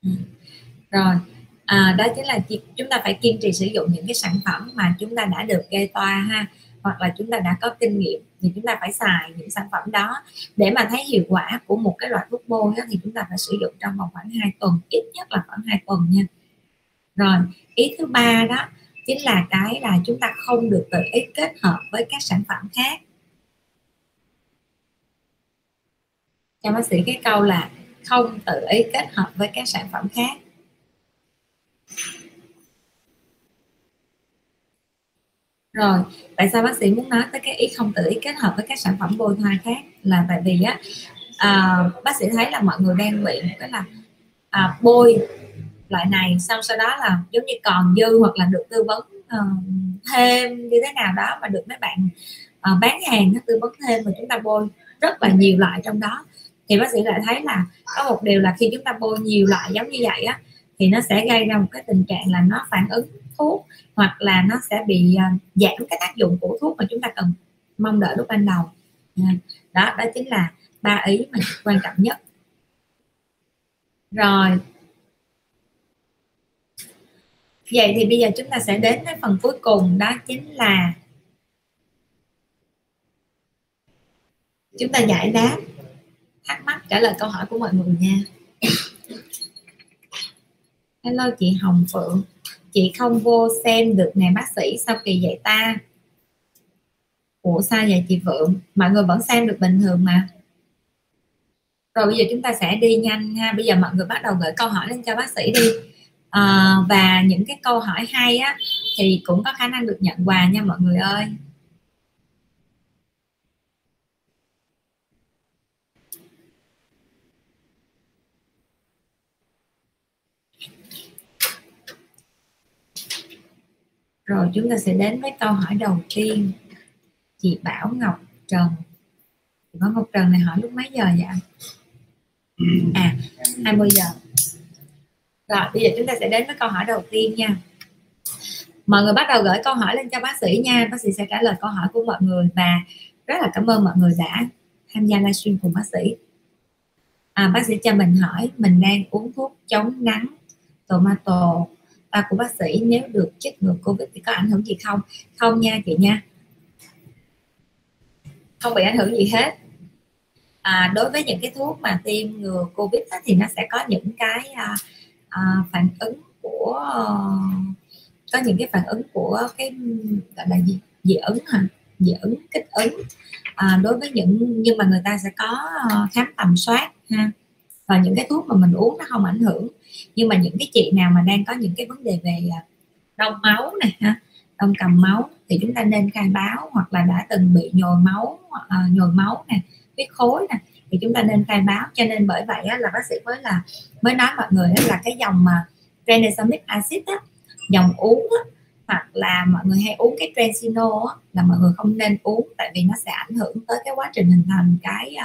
Ừ. Rồi à, đó chính là chúng ta phải kiên trì sử dụng những cái sản phẩm mà chúng ta đã được gây toa ha hoặc là chúng ta đã có kinh nghiệm thì chúng ta phải xài những sản phẩm đó. Để mà thấy hiệu quả của một cái loại thuốc bôi đó, thì chúng ta phải sử dụng trong vòng khoảng 2 tuần ít nhất là khoảng 2 tuần nha. Rồi ý thứ ba đó chính là cái là chúng ta không được tự ý kết hợp với các sản phẩm khác. Cho bác sĩ cái câu là không tự ý kết hợp với các sản phẩm khác rồi tại sao bác sĩ muốn nói tới cái ý không tự ý kết hợp với các sản phẩm bôi thoa khác? Là tại vì á à, bác sĩ thấy là mọi người đang bị một cái là à, bôi loại này xong sau đó là giống như còn dư hoặc là được tư vấn uh, thêm như thế nào đó mà được mấy bạn uh, bán hàng nó tư vấn thêm mà chúng ta bôi rất là nhiều loại trong đó. Thì bác sĩ lại thấy là có một điều là khi chúng ta bôi nhiều loại giống như vậy á thì nó sẽ gây ra một cái tình trạng là nó phản ứng thuốc hoặc là nó sẽ bị uh, giảm cái tác dụng của thuốc mà chúng ta cần mong đợi lúc ban đầu. À, đó đó chính là ba ý mà quan trọng nhất. Rồi. Vậy thì bây giờ chúng ta sẽ đến với phần cuối cùng đó chính là chúng ta giải đáp thắc mắc trả lời câu hỏi của mọi người nha hello chị Hồng Phượng. Chị không vô xem được ngày bác sĩ sau kỳ dạy ta? Ủa sao vậy chị Phượng? Mọi người vẫn xem được bình thường mà. Rồi bây giờ chúng ta sẽ đi nhanh ha bây giờ mọi người bắt đầu gửi câu hỏi lên cho bác sĩ đi. À, và những cái câu hỏi hay á thì cũng có khả năng được nhận quà nha mọi người ơi. Rồi chúng ta sẽ đến với câu hỏi đầu tiên. Chị Bảo Ngọc Trần. Chị Bảo Ngọc Trần này hỏi lúc mấy giờ vậy à 20 giờ. Rồi bây giờ chúng ta sẽ đến với câu hỏi đầu tiên nha. Mọi người bắt đầu gửi câu hỏi lên cho bác sĩ nha. Bác sĩ sẽ trả lời câu hỏi của mọi người và rất là cảm ơn mọi người đã tham gia livestream cùng bác sĩ. À, bác sĩ cho mình hỏi mình đang uống thuốc chống nắng tomato ta của bác sĩ nếu được chích ngừa covid thì có ảnh hưởng gì không? Không nha chị nha. Không bị ảnh hưởng gì hết. À, đối với những cái thuốc mà tiêm ngừa covid đó, thì nó sẽ có những cái à, à, phản ứng của có những cái phản ứng của cái gọi là gì? Dị ứng hả? Dị ứng kích ứng. À, đối với những nhưng mà người ta sẽ có à, khám tầm soát ha. Và những cái thuốc mà mình uống nó không ảnh hưởng nhưng mà những cái chị nào mà đang có những cái vấn đề về à, đông máu này ha đông cầm máu thì chúng ta nên khai báo hoặc là đã từng bị nhồi máu à, nhồi máu nè huyết khối nè thì chúng ta nên khai báo cho nên bởi vậy á, là bác sĩ mới là mới nói mọi người là cái dòng mà tranexamic acid á, dòng uống á, hoặc là mọi người hay uống cái transino á, là mọi người không nên uống tại vì nó sẽ ảnh hưởng tới cái quá trình hình thành cái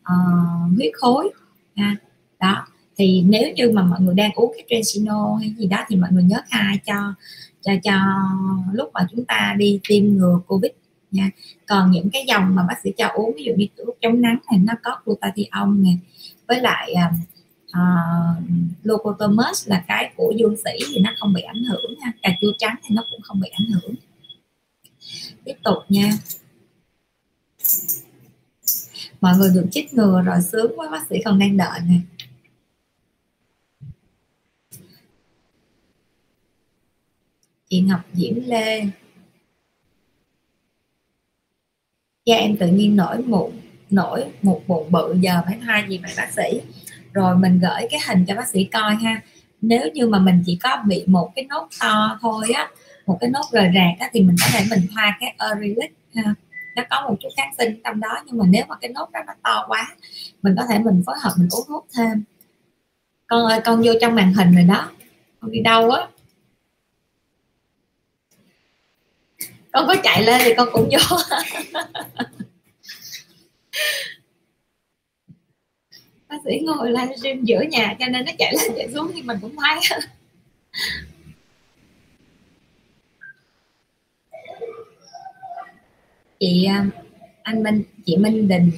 uh, huyết khối ha. đó thì nếu như mà mọi người đang uống cái Trensino hay gì đó thì mọi người nhớ khai cho cho cho lúc mà chúng ta đi tiêm ngừa covid nha. Còn những cái dòng mà bác sĩ cho uống ví dụ như thuốc chống nắng này nó có glutathione nè với lại à, à, uh, uh, locotomus là cái của dương sĩ thì nó không bị ảnh hưởng nha. Cà chua trắng thì nó cũng không bị ảnh hưởng. Tiếp tục nha. Mọi người được chích ngừa rồi sướng quá bác sĩ còn đang đợi nè. Chị Ngọc Diễm Lê. Da em tự nhiên nổi mụn nổi một bụng bự giờ phải thay gì vậy bác sĩ. Rồi mình gửi cái hình cho bác sĩ coi ha. Nếu như mà mình chỉ có bị một cái nốt to thôi á, một cái nốt rời rạc á, thì mình có thể mình thoa cái Arylic ha. Nó có một chút kháng sinh trong đó, nhưng mà nếu mà cái nốt đó nó to quá, mình có thể mình phối hợp mình uống thuốc thêm. Con ơi, con vô trong màn hình rồi đó. Con đi đâu á? Con có chạy lên thì con cũng vô. Bác sĩ ngồi livestream giữa nhà cho nên nó chạy lên chạy xuống thì mình cũng thấy chị à, anh Minh chị Minh Đình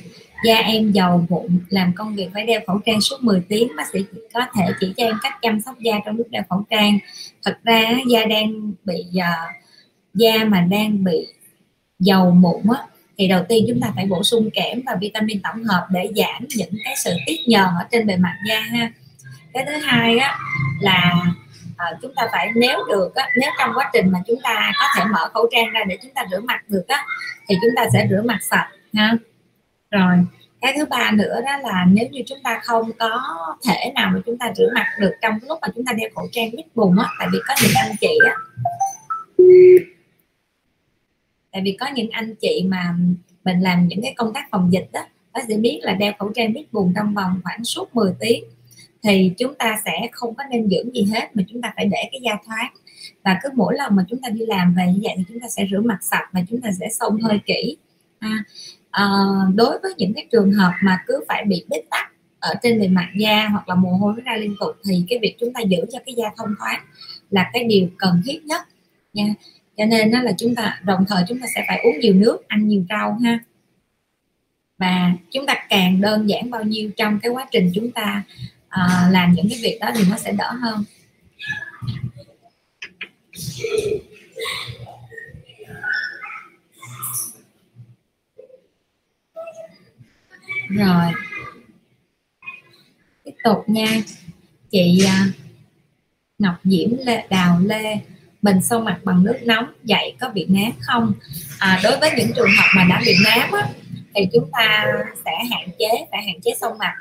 da em dầu mụn làm công việc phải đeo khẩu trang suốt 10 tiếng. Bác sĩ có thể chỉ cho em cách chăm sóc da trong lúc đeo khẩu trang. Thật ra da đang bị uh, da mà đang bị dầu mụn á thì đầu tiên chúng ta phải bổ sung kẽm và vitamin tổng hợp để giảm những cái sự tiết nhờn ở trên bề mặt da ha. Cái thứ hai á là à, chúng ta phải nếu được á, nếu trong quá trình mà chúng ta có thể mở khẩu trang ra để chúng ta rửa mặt được á thì chúng ta sẽ rửa mặt sạch ha. Rồi cái thứ ba nữa đó là nếu như chúng ta không có thể nào mà chúng ta rửa mặt được trong lúc mà chúng ta đeo khẩu trang mít bùn á tại vì có những anh chị á tại vì có những anh chị mà mình làm những cái công tác phòng dịch đó nó sẽ biết là đeo khẩu trang biết buồn trong vòng khoảng suốt 10 tiếng. Thì chúng ta sẽ không có nên dưỡng gì hết mà chúng ta phải để cái da thoáng. Và cứ mỗi lần mà chúng ta đi làm về như vậy thì chúng ta sẽ rửa mặt sạch và chúng ta sẽ xông hơi kỹ. À, à, đối với những cái trường hợp mà cứ phải bị bít tắc ở trên bề mặt da hoặc là mồ hôi ra liên tục thì cái việc chúng ta giữ cho cái da thông thoáng là cái điều cần thiết nhất nha cho nên đó là chúng ta đồng thời chúng ta sẽ phải uống nhiều nước ăn nhiều rau ha. Và chúng ta càng đơn giản bao nhiêu trong cái quá trình chúng ta uh, làm những cái việc đó thì nó sẽ đỡ hơn. Rồi. Tiếp tục nha. Chị ờ, Ngọc Diễm Lê, Đào Lê mình xông mặt bằng nước nóng dậy có bị nám không? À, đối với những trường hợp mà đã bị nám á, thì chúng ta sẽ hạn chế phải hạn chế xông mặt.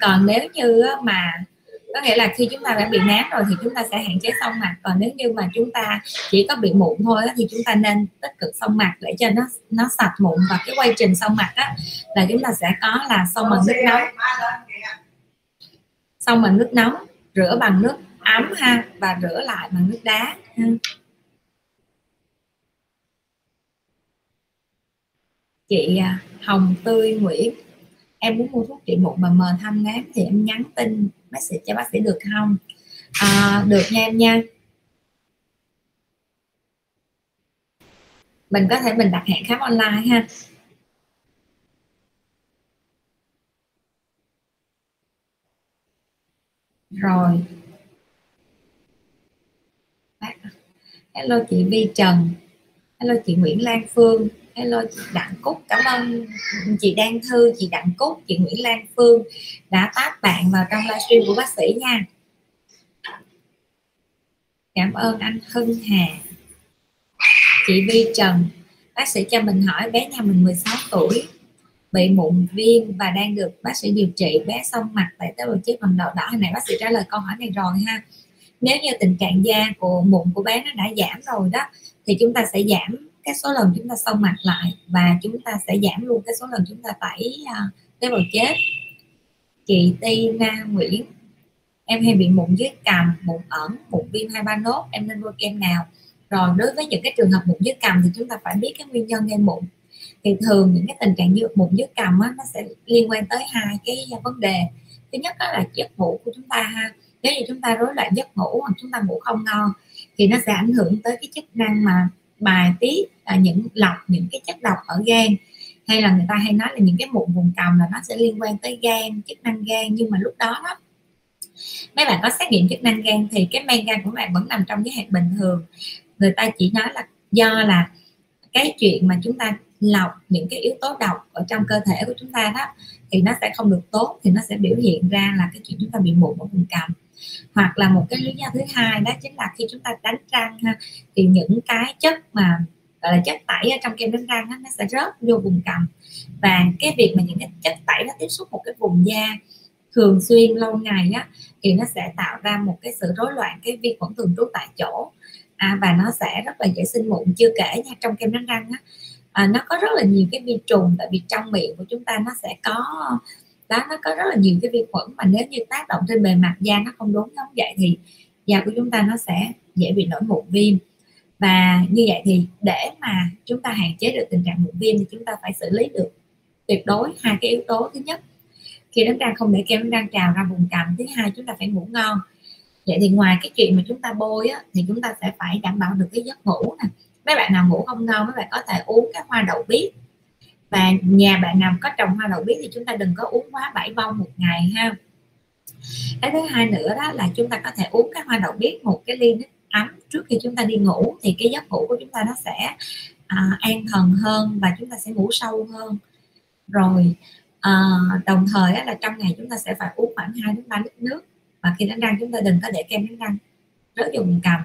Còn nếu như mà có nghĩa là khi chúng ta đã bị nám rồi thì chúng ta sẽ hạn chế xong mặt. Còn nếu như mà chúng ta chỉ có bị mụn thôi thì chúng ta nên tích cực xong mặt để cho nó nó sạch mụn. Và cái quá trình xong mặt á là chúng ta sẽ có là xong bằng nước nóng. Xong bằng nước nóng rửa bằng nước ấm ha và rửa lại bằng nước đá ha. chị à, Hồng Tươi Nguyễn em muốn mua thuốc trị mụn mà mờ thăm ngán thì em nhắn tin bác sĩ cho bác sĩ được không? À, được nha em nha. Mình có thể mình đặt hẹn khám online ha. Rồi hello chị Vi Trần. Hello chị Nguyễn Lan Phương. Hello chị Đặng Cúc. Cảm ơn chị Đan Thư, chị Đặng Cúc, chị Nguyễn Lan Phương đã tác bạn vào trong livestream của bác sĩ nha. Cảm ơn anh Hưng Hà. Chị Vi Trần, bác sĩ cho mình hỏi bé nhà mình 16 tuổi, bị mụn viêm và đang được bác sĩ điều trị. Bé xong mặt tại tế bào chết bằng đỏ đỏ. Hồi nãy bác sĩ trả lời câu hỏi này rồi ha nếu như tình trạng da của mụn của bé nó đã giảm rồi đó thì chúng ta sẽ giảm cái số lần chúng ta xông mặt lại và chúng ta sẽ giảm luôn cái số lần chúng ta tẩy à, tế bào chết. Chị Tina Nguyễn em hay bị mụn dưới cằm mụn ẩn mụn viêm hai ba nốt em nên bôi kem nào? Rồi đối với những cái trường hợp mụn dưới cằm thì chúng ta phải biết cái nguyên nhân gây mụn. Thì thường những cái tình trạng như mụn dưới cằm á, nó sẽ liên quan tới hai cái vấn đề. Thứ nhất đó là giấc ngủ của chúng ta ha nếu như chúng ta rối loạn giấc ngủ hoặc chúng ta ngủ không ngon thì nó sẽ ảnh hưởng tới cái chức năng mà bài tiết à, những lọc những cái chất độc ở gan. Hay là người ta hay nói là những cái mụn vùng cằm là nó sẽ liên quan tới gan chức năng gan. Nhưng mà lúc đó đó mấy bạn có xét nghiệm chức năng gan thì cái men gan của bạn vẫn nằm trong giới hạn bình thường. Người ta chỉ nói là do là cái chuyện mà chúng ta lọc những cái yếu tố độc ở trong cơ thể của chúng ta đó thì nó sẽ không được tốt thì nó sẽ biểu hiện ra là cái chuyện chúng ta bị mụn ở vùng cằm hoặc là một cái lý do thứ hai đó chính là khi chúng ta đánh răng ha, thì những cái chất mà gọi là chất tẩy ở trong kem đánh răng đó, nó sẽ rớt vô vùng cằm và cái việc mà những cái chất tẩy nó tiếp xúc một cái vùng da thường xuyên lâu ngày á thì nó sẽ tạo ra một cái sự rối loạn cái vi khuẩn thường trú tại chỗ. À, và nó sẽ rất là dễ sinh mụn. Chưa kể nha trong kem đánh răng á à, nó có rất là nhiều cái vi trùng tại vì trong miệng của chúng ta nó sẽ có đó nó có rất là nhiều cái vi khuẩn mà nếu như tác động trên bề mặt da nó không đúng không vậy thì da của chúng ta nó sẽ dễ bị nổi mụn viêm. Và như vậy thì để mà chúng ta hạn chế được tình trạng mụn viêm thì chúng ta phải xử lý được tuyệt đối hai cái yếu tố. Thứ nhất khi đánh răng không để kem đánh răng trào ra vùng cằm. Thứ hai chúng ta phải ngủ ngon. Vậy thì ngoài cái chuyện mà chúng ta bôi á, thì chúng ta sẽ phải đảm bảo được cái giấc ngủ nè. Mấy bạn nào ngủ không ngon mấy bạn có thể uống các hoa đậu biếc và nhà bạn nào có trồng hoa đậu biếc thì chúng ta đừng có uống quá bảy bông một ngày ha. Cái thứ hai nữa đó là chúng ta có thể uống cái hoa đậu biếc một cái ly nước ấm trước khi chúng ta đi ngủ thì cái giấc ngủ của chúng ta nó sẽ à, an thần hơn và chúng ta sẽ ngủ sâu hơn. Rồi à, đồng thời là trong ngày chúng ta sẽ phải uống khoảng 2 đến 3 lít nước và khi đánh răng chúng ta đừng có để kem đánh răng rớt vào vùng cằm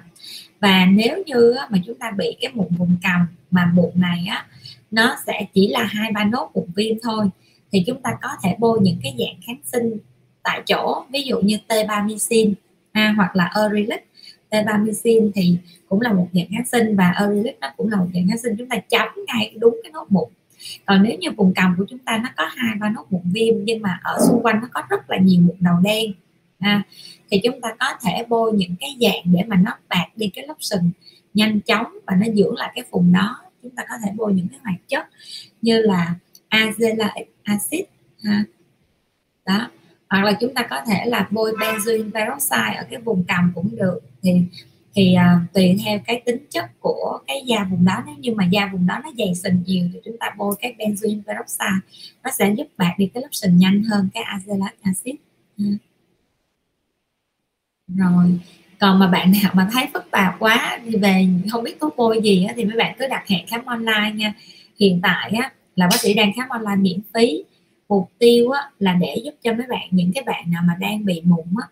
và nếu như mà chúng ta bị cái mụn vùng cằm mà mụn này á nó sẽ chỉ là hai ba nốt mụn viêm thôi. Thì chúng ta có thể bôi những cái dạng kháng sinh tại chỗ ví dụ như t-bamicin ha, hoặc là Erylic t-bamicin thì cũng là một dạng kháng sinh và Erylic nó cũng là một dạng kháng sinh. Chúng ta chấm ngay đúng cái nốt mụn còn nếu như vùng cằm của chúng ta nó có hai ba nốt mụn viêm nhưng mà ở xung quanh nó có rất là nhiều mụn đầu đen ha, thì chúng ta có thể bôi những cái dạng để mà nó bạc đi cái lớp sừng nhanh chóng và nó dưỡng lại cái vùng đó chúng ta có thể bôi những cái hoạt chất như là azelaic acid ha. Đó. Hoặc là chúng ta có thể là bôi benzoin peroxide ở cái vùng cằm cũng được. Thì thì à, tùy theo cái tính chất của cái da vùng đó. Nếu như mà da vùng đó nó dày sình nhiều thì chúng ta bôi cái benzoin peroxide. Nó sẽ giúp bạn đi cái lớp sình nhanh hơn cái azelaic acid. Rồi còn mà bạn nào mà thấy phức tạp quá thì về không biết thuốc bôi gì á, thì mấy bạn cứ đặt hẹn khám online nha. Hiện tại á, là bác sĩ đang khám online miễn phí. Mục tiêu á, là để giúp cho mấy bạn những cái bạn nào mà đang bị mụn á,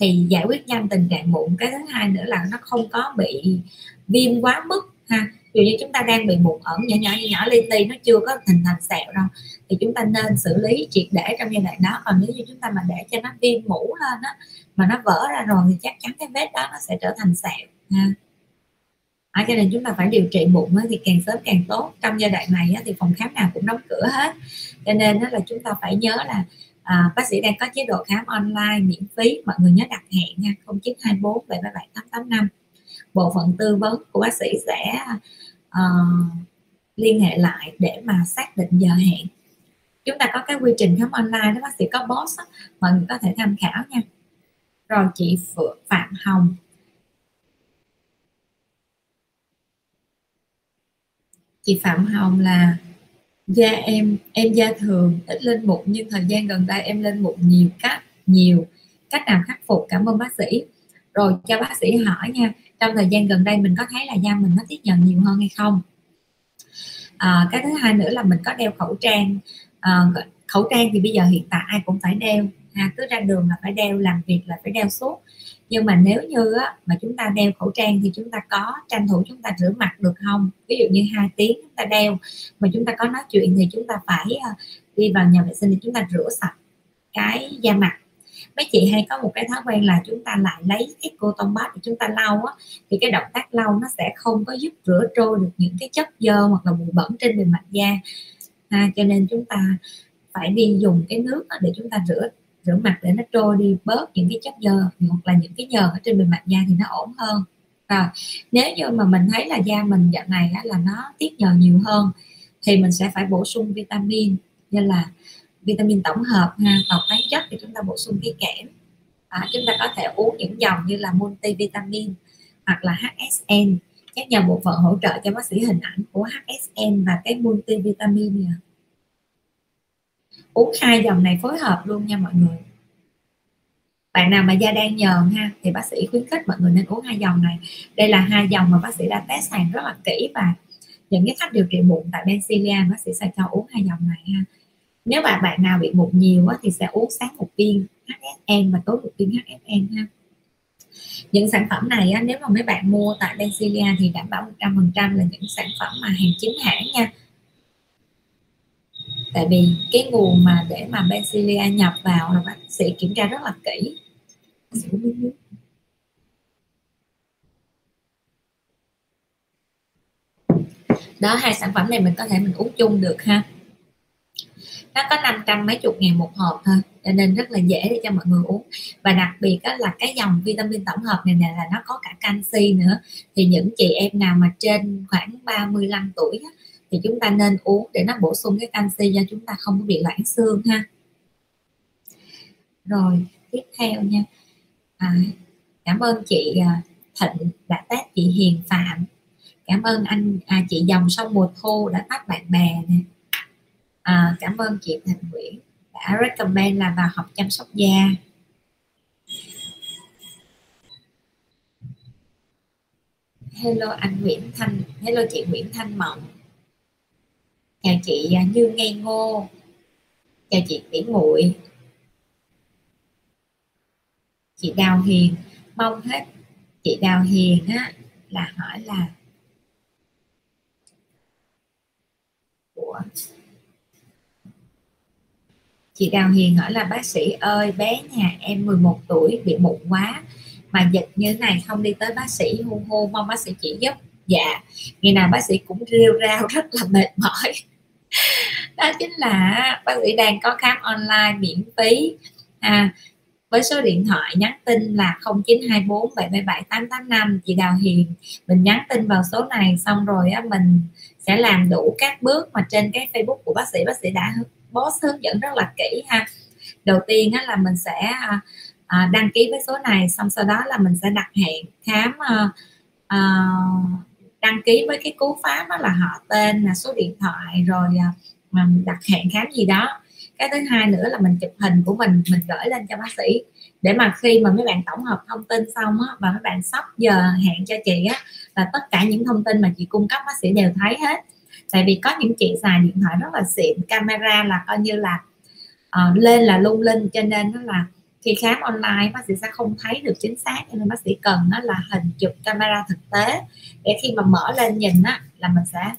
thì giải quyết nhanh tình trạng mụn. Cái thứ hai nữa là nó không có bị viêm quá mức ha dù như chúng ta đang bị mụn ẩn nhỏ nhỏ nhỏ, nhỏ li ti nó chưa có hình thành sẹo đâu thì chúng ta nên xử lý triệt để trong giai đoạn đó. Còn nếu như chúng ta mà để cho nó viêm mũ lên á mà nó vỡ ra rồi thì chắc chắn cái vết đó nó sẽ trở thành sẹo ha. À, cho nên chúng ta phải điều trị mụn thì càng sớm càng tốt. Trong giai đoạn này thì phòng khám nào cũng đóng cửa hết. Cho nên đó là chúng ta phải nhớ là à, bác sĩ đang có chế độ khám online miễn phí mọi người nhớ đặt hẹn nha 0924 777 885 bộ phận tư vấn của bác sĩ sẽ liên hệ lại để mà xác định giờ hẹn. Chúng ta có cái quy trình khám online đó bác sĩ có boss đó, mọi người có thể tham khảo nha. Rồi chị Phượng Phạm Hồng. Chị Phạm Hồng là da em em da thường ít lên mụn nhưng thời gian gần đây em lên mụn nhiều cách nhiều cách nào khắc phục? Cảm ơn bác sĩ. Rồi cho bác sĩ hỏi nha trong thời gian gần đây mình có thấy là da mình nó tiếp nhận nhiều hơn hay không? À, cái thứ hai nữa là mình có đeo khẩu trang. À, khẩu trang thì bây giờ hiện tại ai cũng phải đeo. Ha cứ ra đường là phải đeo làm việc là phải đeo suốt. Nhưng mà nếu như á, mà chúng ta đeo khẩu trang thì chúng ta có tranh thủ chúng ta rửa mặt được không? Ví dụ như hai tiếng chúng ta đeo mà chúng ta có nói chuyện thì chúng ta phải à, đi vào nhà vệ sinh thì chúng ta rửa sạch cái da mặt mấy chị hay có một cái thói quen là chúng ta lại lấy cái cô tông bát để chúng ta lau á thì cái động tác lau nó sẽ không có giúp rửa trôi được những cái chất dơ hoặc là bụi bẩn trên bề mặt da. À, cho nên chúng ta phải đi dùng cái nước để chúng ta rửa rửa mặt để nó trôi đi bớt những cái chất dơ hoặc là những cái nhờn ở trên bề mặt da thì nó ổn hơn. Và nếu như mà mình thấy là da mình dạo này á, là nó tiết nhờn nhiều hơn thì mình sẽ phải bổ sung vitamin như là vitamin tổng hợp ha và khoáng chất thì chúng ta bổ sung cái kẽm. À, chúng ta có thể uống những dòng như là multivitamin hoặc là HSN các nhà bộ phận hỗ trợ cho bác sĩ hình ảnh của HSN và cái multivitamin này uống hai dòng này phối hợp luôn nha mọi người. Bạn nào mà da đang nhờn ha thì bác sĩ khuyến khích mọi người nên uống hai dòng này. Đây là hai dòng mà bác sĩ đã test hàng rất là kỹ và những cái khách điều trị mụn tại Bencilia bác sĩ sẽ cho uống hai dòng này ha nếu mà bạn nào bị mụn nhiều á, thì sẽ uống sáng một viên HSN và tối một viên HSN ha. Những sản phẩm này á, nếu mà mấy bạn mua tại Benzilia thì đảm bảo 100% là những sản phẩm mà hàng chính hãng nha. Tại vì cái nguồn mà để mà Benzilia nhập vào là bác sĩ kiểm tra rất là kỹ. Đó hai sản phẩm này mình có thể mình uống chung được ha nó có 500 mấy chục ngàn một hộp thôi cho nên rất là dễ để cho mọi người uống. Và đặc biệt đó là cái dòng vitamin tổng hợp này nè là nó có cả canxi nữa. Thì những chị em nào mà trên khoảng 35 tuổi đó, thì chúng ta nên uống để nó bổ sung cái canxi cho chúng ta không có bị loãng xương ha. Rồi tiếp theo nha. À, cảm ơn chị à, Thịnh đã tác chị Hiền Phạm. Cảm ơn anh à, chị dòng sông mùa thu đã tác bạn bè nè à, cảm ơn chị Thành Nguyễn đã recommend là vào học chăm sóc da. Hello anh Nguyễn Thanh hello chị Nguyễn Thanh Mộng. Chào chị à, Như Ngây Ngô. Chào chị Tỷ Muội. Chị Đào Hiền mong hết chị Đào Hiền á là hỏi là của chị Đào Hiền hỏi là bác sĩ ơi bé nhà em 11 tuổi bị mụn quá mà dịch như thế này không đi tới bác sĩ hôn hôn mong bác sĩ chỉ giúp. Dạ ngày nào bác sĩ cũng rêu rao rất là mệt mỏi. Đó chính là bác sĩ đang có khám online miễn phí. À, với số điện thoại nhắn tin là 0924 777 885 chị Đào Hiền mình nhắn tin vào số này xong rồi á mình sẽ làm đủ các bước mà trên cái Facebook của bác sĩ bác sĩ đã boss hướng dẫn rất là kỹ ha. Đầu tiên á, là mình sẽ à, à, đăng ký với số này xong sau đó là mình sẽ đặt hẹn khám à, à, đăng ký với cái cú pháp đó là họ tên là số điện thoại rồi à, mình đặt hẹn khám gì đó. Cái thứ hai nữa là mình chụp hình của mình mình gửi lên cho bác sĩ. Để mà khi mà mấy bạn tổng hợp thông tin xong á và mấy bạn sắp giờ hẹn cho chị á là tất cả những thông tin mà chị cung cấp bác sĩ đều thấy hết tại vì có những chị xài điện thoại rất là xịn camera là coi như là uh, lên là lung linh cho nên nó là khi khám online bác sĩ sẽ không thấy được chính xác cho nên bác sĩ cần đó là hình chụp camera thực tế. Để khi mà mở lên nhìn á là mình sẽ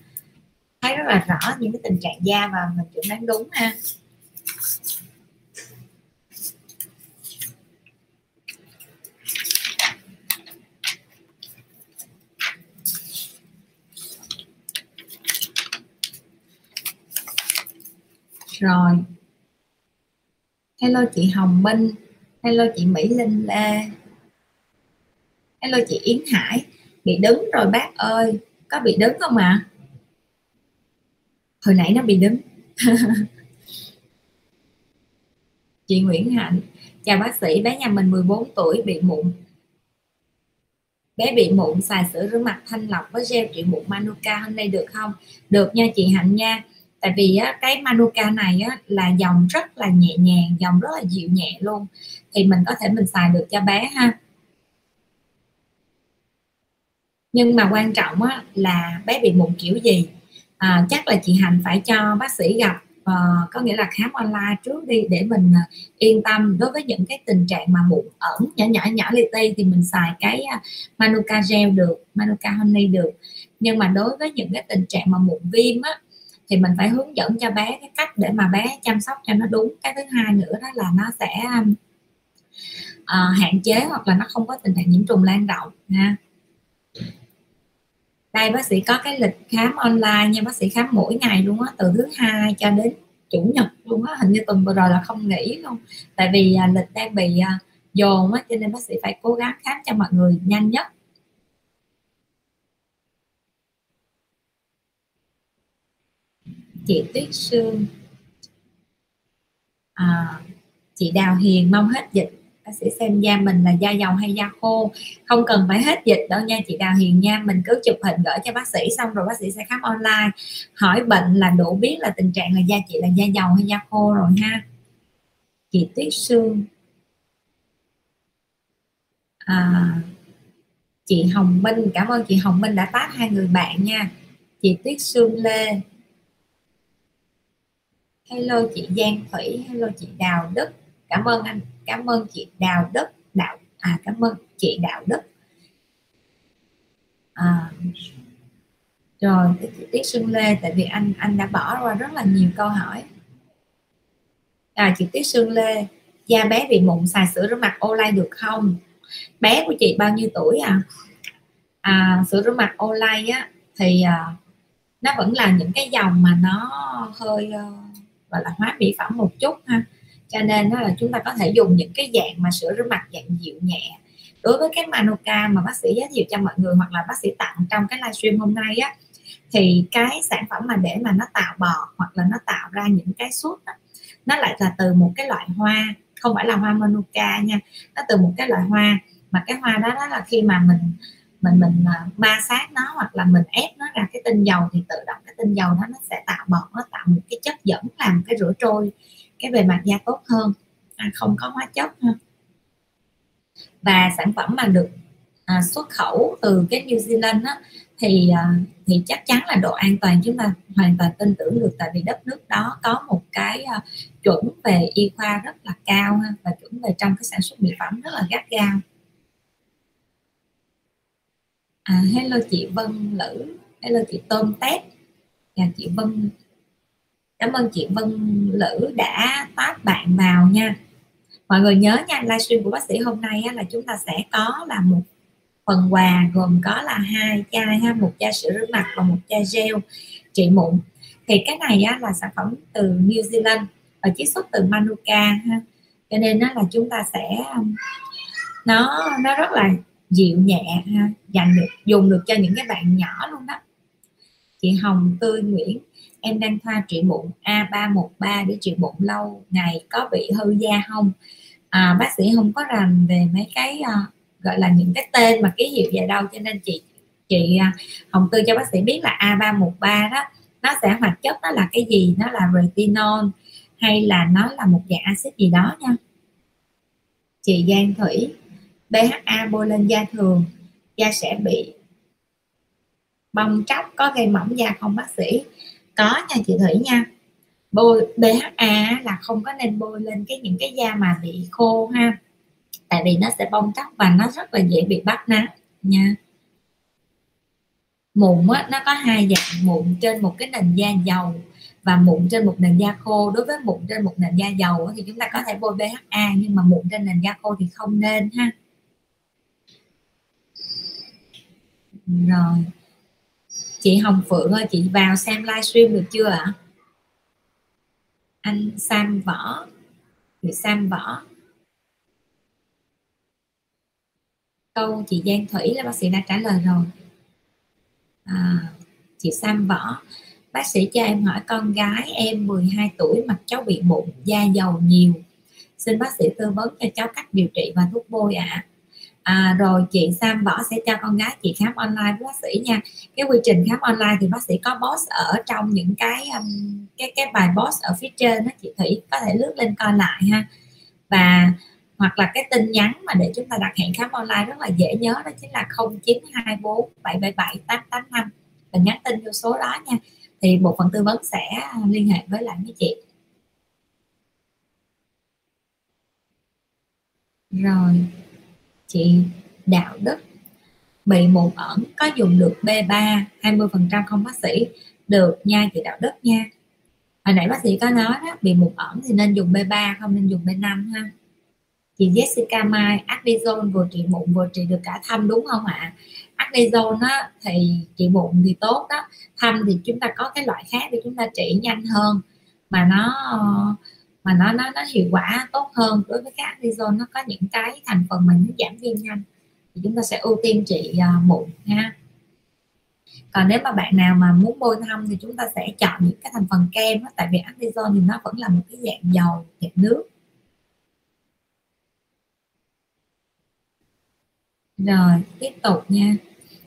thấy rất là rõ những cái tình trạng da và mình chuẩn đoán đúng ha. Rồi. Hello chị Hồng Minh, hello chị Mỹ Linh Lê hello chị Yến Hải. Bị đứng rồi bác ơi, có bị đứng không ạ? À? hồi nãy nó bị đứng. Chị Nguyễn Hạnh, chào bác sĩ, bé nhà mình 14 tuổi, bị mụn. Bé bị mụn, xài sữa rửa mặt thanh lọc với gel trị mụn Manuka hôm nay được không? Được nha chị Hạnh nha tại vì á, cái Manuka này á, là dòng rất là nhẹ nhàng dòng rất là dịu nhẹ luôn. Thì mình có thể mình xài được cho bé ha. Nhưng mà quan trọng á, là bé bị mụn kiểu gì? À, chắc là chị Hạnh phải cho bác sĩ gặp uh, có nghĩa là khám online trước đi để mình uh, yên tâm đối với những cái tình trạng mà mụn ẩn nhỏ nhỏ nhỏ li ti thì mình xài cái uh, Manuka gel được Manuka honey được. Nhưng mà đối với những cái tình trạng mà mụn viêm á thì mình phải hướng dẫn cho bé cái cách để mà bé chăm sóc cho nó đúng. Cái thứ hai nữa đó là nó sẽ uh, hạn chế hoặc là nó không có tình trạng nhiễm trùng lan rộng ha. Đây bác sĩ có cái lịch khám online nha bác sĩ khám mỗi ngày luôn á từ thứ hai cho đến chủ nhật luôn á hình như tuần vừa rồi là không nghỉ luôn. Tại vì à, lịch đang bị à, dồn á cho nên bác sĩ phải cố gắng khám cho mọi người nhanh nhất. Chị Tuyết Sương. À, chị Đào Hiền mong hết dịch. Bác sĩ xem da mình là da dầu hay da khô. Không cần phải hết dịch đâu nha chị Đào Hiền nha. Mình cứ chụp hình gửi cho bác sĩ xong rồi bác sĩ sẽ khám online. Hỏi bệnh là đủ biết là tình trạng là da chị là da dầu hay da khô rồi ha. Chị Tuyết Sương. À, chị Hồng Minh cảm ơn chị Hồng Minh đã tát hai người bạn nha. Chị Tuyết Sương Lê hello chị Giang Thủy hello chị Đào Đức. Cảm ơn anh cảm ơn chị Đào Đức Đạo à cảm ơn chị Đạo Đức. À, rồi chị Tiết Xuân Lê tại vì anh anh đã bỏ qua rất là nhiều câu hỏi. À, chị Tiết Xuân Lê da bé bị mụn xài sữa rửa mặt Olay được không? Bé của chị bao nhiêu tuổi à, à sữa rửa mặt Olay á thì à, nó vẫn là những cái dòng mà nó hơi uh, gọi là hóa mỹ phẩm một chút ha. Cho nên đó là chúng ta có thể dùng những cái dạng mà sữa rửa mặt dạng dịu nhẹ. Đối với cái Manuka mà bác sĩ giới thiệu cho mọi người hoặc là bác sĩ tặng trong cái livestream hôm nay á thì cái sản phẩm mà để mà nó tạo bò hoặc là nó tạo ra những cái suốt đó, nó lại là từ một cái loại hoa không phải là hoa Manuka nha nó từ một cái loại hoa. Mà cái hoa đó đó là khi mà mình mình mình à, ma sát nó hoặc là mình ép nó ra cái tinh dầu thì tự động cái tinh dầu nó nó sẽ tạo bọt nó tạo một cái chất dẫn làm cái rửa trôi cái bề mặt da tốt hơn. À, không có hóa chất ha. Và sản phẩm mà được à, xuất khẩu từ cái New Zealand á, thì à, thì chắc chắn là độ an toàn chúng ta hoàn toàn tin tưởng được tại vì đất nước đó có một cái à, chuẩn về y khoa rất là cao ha, và chuẩn về trong cái sản xuất mỹ phẩm rất là gắt gao à, hello chị Vân Lữ hello chị Tôm Tét và chị Vân. Cảm ơn chị Vân Lữ đã phát bạn vào nha. Mọi người nhớ nha livestream của bác sĩ hôm nay á, là chúng ta sẽ có là một phần quà gồm có là hai chai ha một chai sữa rửa mặt và một chai gel trị mụn. Thì cái này á, là sản phẩm từ New Zealand và chiết xuất từ Manuka ha. Cho nên á là chúng ta sẽ nó nó rất là dịu nhẹ ha dành được dùng được cho những cái bạn nhỏ luôn đó. Chị Hồng Tươi Nguyễn em đang thoa trị mụn A313 để trị mụn lâu ngày có bị hư da không? À, bác sĩ không có rành về mấy cái uh, gọi là những cái tên mà ký hiệu về đâu cho nên chị chị uh, Hồng Tư cho bác sĩ biết là A313 đó nó sẽ hoạt chất nó là cái gì? Nó là retinol hay là nó là một dạng axit gì đó nha. Chị Giang Thủy. BHA bôi lên da thường da sẽ bị bong tróc có gây mỏng da không bác sĩ? Có nha chị thủy nha. Bôi BHA là không có nên bôi lên cái những cái da mà bị khô ha. Tại vì nó sẽ bong tróc và nó rất là dễ bị bắt nắng nha. Mụn á, nó có hai dạng mụn trên một cái nền da dầu và mụn trên một nền da khô. Đối với mụn trên một nền da dầu thì chúng ta có thể bôi BHA nhưng mà mụn trên nền da khô thì không nên ha. Rồi. Chị Hồng Phượng ơi chị vào xem livestream được chưa ạ? Anh Sam Võ. Chị Sam Võ. Câu chị Giang Thủy là bác sĩ đã trả lời rồi. À, chị Sam Võ. Bác sĩ cho em hỏi con gái em 12 tuổi mặt cháu bị mụn da dầu nhiều. Xin bác sĩ tư vấn cho cháu cách điều trị và thuốc bôi ạ. à à, rồi chị Sam Võ sẽ cho con gái chị khám online với bác sĩ nha. Cái quy trình khám online thì bác sĩ có boss ở trong những cái um, cái cái bài boss ở phía trên đó chị Thủy. Có thể lướt lên coi lại ha. Và hoặc là cái tin nhắn mà để chúng ta đặt hẹn khám online rất là dễ nhớ đó chính là 0924 777 885 và nhắn tin vô số đó nha. Thì bộ phận tư vấn sẽ um, liên hệ với lại với chị. Rồi chị đạo đức. Bị mụn ẩn, có dùng được B3 20% không bác sĩ, được nha chị đạo đức nha. Hồi nãy bác sĩ có nói đó, bị mụn ẩn thì nên dùng B3 không nên dùng B5 ha. Chị Jessica Mai Adizone vừa trị mụn vừa trị được cả thâm đúng không ạ? Adizone á, thì trị mụn thì tốt đó thâm thì chúng ta có cái loại khác để chúng ta trị nhanh hơn. Mà nó mà nó nó nó hiệu quả tốt hơn đối với các Adizone nó có những cái thành phần mà nó giảm viêm nhanh. Thì chúng ta sẽ ưu tiên trị à, uh, mụn ha. Còn nếu mà bạn nào mà muốn bôi thâm thì chúng ta sẽ chọn những cái thành phần kem đó, tại vì Adizone thì nó vẫn là một cái dạng dầu dạng nước. Rồi tiếp tục nha.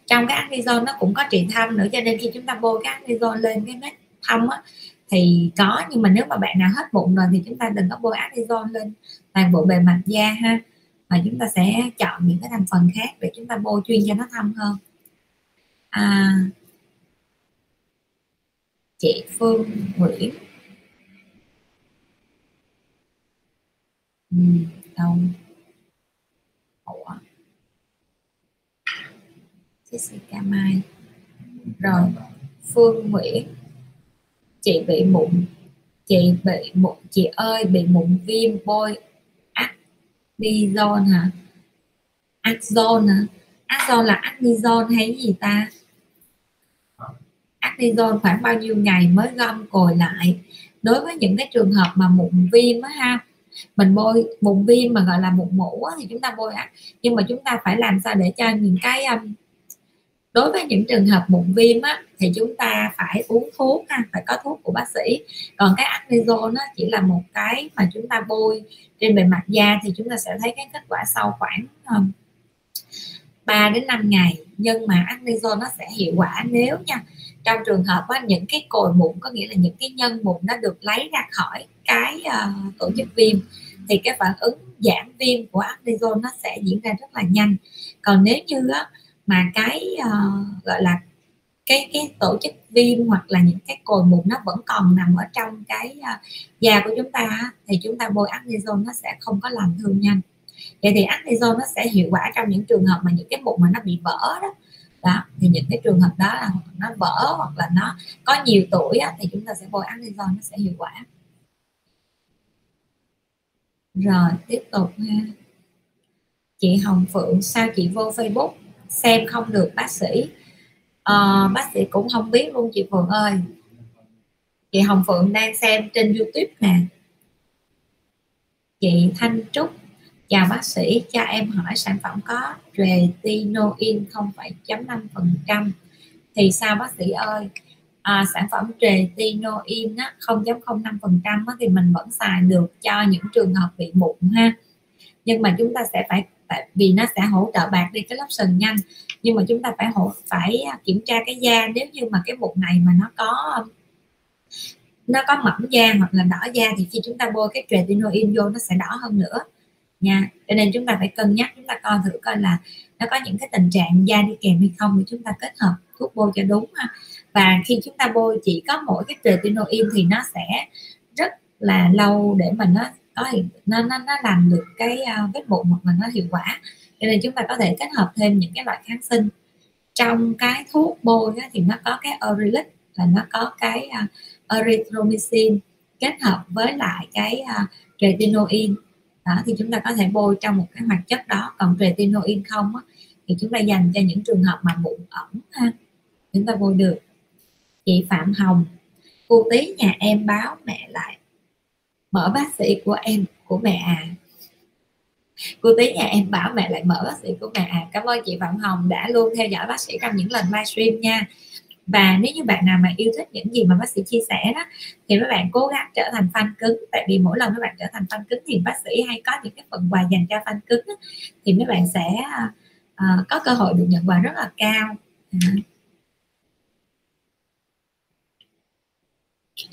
Trong cái actizone nó cũng có trị thâm nữa cho nên khi chúng ta bôi cái actizone lên cái vết thâm á thì có nhưng mà nếu mà bạn nào hết bụng rồi thì chúng ta đừng có bôi actizone lên toàn bộ bề mặt da ha. Mà chúng ta sẽ chọn những cái thành phần khác để chúng ta bôi chuyên cho nó thâm hơn. À, chị Phương Nguyễn. Ừ, đâu? Ủa? Jessica Mai. Rồi Phương Nguyễn chị bị mụn chị bị mụn chị ơi bị mụn viêm bôi Actizone hả? Axone hả? Axone là Actizone hay gì ta? Actizone khoảng bao nhiêu ngày mới gom cồi lại? Đối với những cái trường hợp mà mụn viêm á ha mình bôi mụn viêm mà gọi là mụn mủ á, thì chúng ta bôi á nhưng mà chúng ta phải làm sao để cho những cái um, đối với những trường hợp mụn viêm á, thì chúng ta phải uống thuốc ha phải có thuốc của bác sĩ. Còn cái acnezone nó chỉ là một cái mà chúng ta bôi trên bề mặt da thì chúng ta sẽ thấy cái kết quả sau khoảng ờ, um, 3 đến 5 ngày. Nhưng mà acnezone nó sẽ hiệu quả nếu nha. Trong trường hợp á, những cái cồi mụn có nghĩa là những cái nhân mụn nó được lấy ra khỏi cái uh, tổ chức viêm thì cái phản ứng giảm viêm của acnezone nó sẽ diễn ra rất là nhanh. Còn nếu như á, mà cái uh, gọi là cái cái tổ chức viêm hoặc là những cái cồi mụn nó vẫn còn nằm ở trong cái uh, da của chúng ta thì chúng ta bôi acnezone nó sẽ không có làm thương nhanh. Vậy thì acnezone nó sẽ hiệu quả trong những trường hợp mà những cái mụn mà nó bị vỡ đó. Đó thì những cái trường hợp đó là nó vỡ hoặc là nó có nhiều tuổi á, thì chúng ta sẽ bôi acnezone nó sẽ hiệu quả. Rồi tiếp tục ha. Chị Hồng Phượng sao chị vô Facebook? Xem không được bác sĩ. À, bác sĩ cũng không biết luôn chị Phượng ơi. Chị Hồng Phượng đang xem trên YouTube nè. Chị Thanh Trúc chào bác sĩ cho em hỏi sản phẩm có retinoin 0,5% thì sao bác sĩ ơi? À, sản phẩm retinoin 0.05% thì mình vẫn xài được cho những trường hợp bị mụn ha. Nhưng mà chúng ta sẽ phải tại vì nó sẽ hỗ trợ bạn đi cái lớp sừng nhanh. Nhưng mà chúng ta phải hỗ, phải à, kiểm tra cái da. Nếu như mà cái mụn này mà nó có nó có mỏng da hoặc là đỏ da thì khi chúng ta bôi cái tretinoin vô nó sẽ đỏ hơn nữa. Nha. Cho nên chúng ta phải cân nhắc, chúng ta coi thử coi là nó có những cái tình trạng da đi kèm hay không để chúng ta kết hợp thuốc bôi cho đúng ha. Và khi chúng ta bôi chỉ có mỗi cái tretinoin thì nó sẽ rất là lâu để mà nó có nó nó nó làm được cái uh, vết mụn hoặc là nó hiệu quả. Cho nên chúng ta có thể kết hợp thêm những cái loại kháng sinh. Trong cái thuốc bôi á, thì nó có cái Aurelic và nó có cái uh, erythromycin kết hợp với lại cái ờ, uh, retinoin đó thì chúng ta có thể bôi trong một cái hoạt chất đó. Còn retinoin không á, thì chúng ta dành cho những trường hợp mà mụn ẩn. ha. Chúng ta bôi được. Chị Phạm Hồng cô tí nhà em báo mẹ lại mở bác sĩ của em của mẹ à. Cô tí nhà em bảo mẹ lại mở bác sĩ của mẹ à. Cảm ơn chị Phạm Hồng đã luôn theo dõi bác sĩ trong những lần livestream nha. Và nếu như bạn nào mà yêu thích những gì mà bác sĩ chia sẻ đó thì mấy bạn cố gắng trở thành fan cứng. Tại vì mỗi lần các bạn trở thành fan cứng thì bác sĩ hay có những cái phần quà dành cho fan cứng đó, thì mấy bạn sẽ uh, có cơ hội được nhận quà rất là cao. À.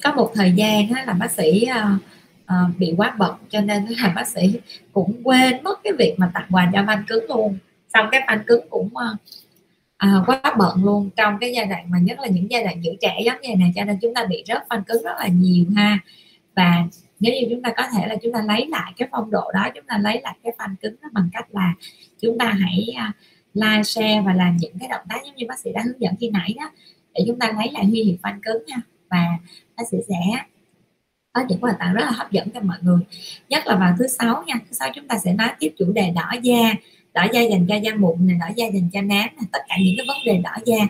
Có một thời gian đó là bác sĩ uh, Ờ, bị quá bận cho nên là bác sĩ cũng quên mất cái việc mà tặng quà cho anh cứng luôn. Xong cái anh cứng cũng uh, à, quá bận luôn. Trong cái giai đoạn mà nhất là những giai đoạn giữ trẻ giống như này cho nên chúng ta bị rớt phanh cứng rất là nhiều ha. Và nếu như chúng ta có thể là chúng ta lấy lại cái phong độ đó chúng ta lấy lại cái phanh cứng đó bằng cách là chúng ta hãy à, like share và làm những cái động tác giống như bác sĩ đã hướng dẫn khi nãy đó để chúng ta lấy lại huy hiệu phanh cứng nha. Và bác sĩ sẽ có những quà tặng rất là hấp dẫn cho mọi người. Nhất là vào thứ sáu nha, thứ sáu chúng ta sẽ nói tiếp chủ đề đỏ da. Đỏ da dành cho da mụn này đỏ da dành cho nám này tất cả những cái vấn đề đỏ da.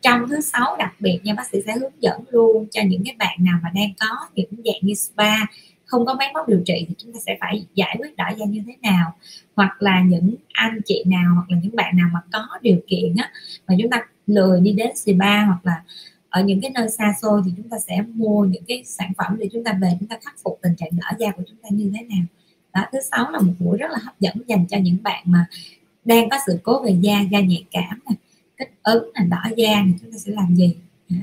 Trong thứ sáu đặc biệt nha, bác sĩ sẽ hướng dẫn luôn cho những cái bạn nào mà đang có những dạng như spa, không có máy móc điều trị thì chúng ta sẽ phải giải quyết đỏ da như thế nào. Hoặc là những anh chị nào hoặc là những bạn nào mà có điều kiện á, mà chúng ta lười đi đến spa hoặc là ở những cái nơi xa xôi thì chúng ta sẽ mua những cái sản phẩm để chúng ta về chúng ta khắc phục tình trạng nở da của chúng ta như thế nào. Đó thứ sáu là một buổi rất là hấp dẫn dành cho những bạn mà đang có sự cố về da da nhạy cảm này kích ứng là đỏ da thì chúng ta sẽ làm gì? Dạ.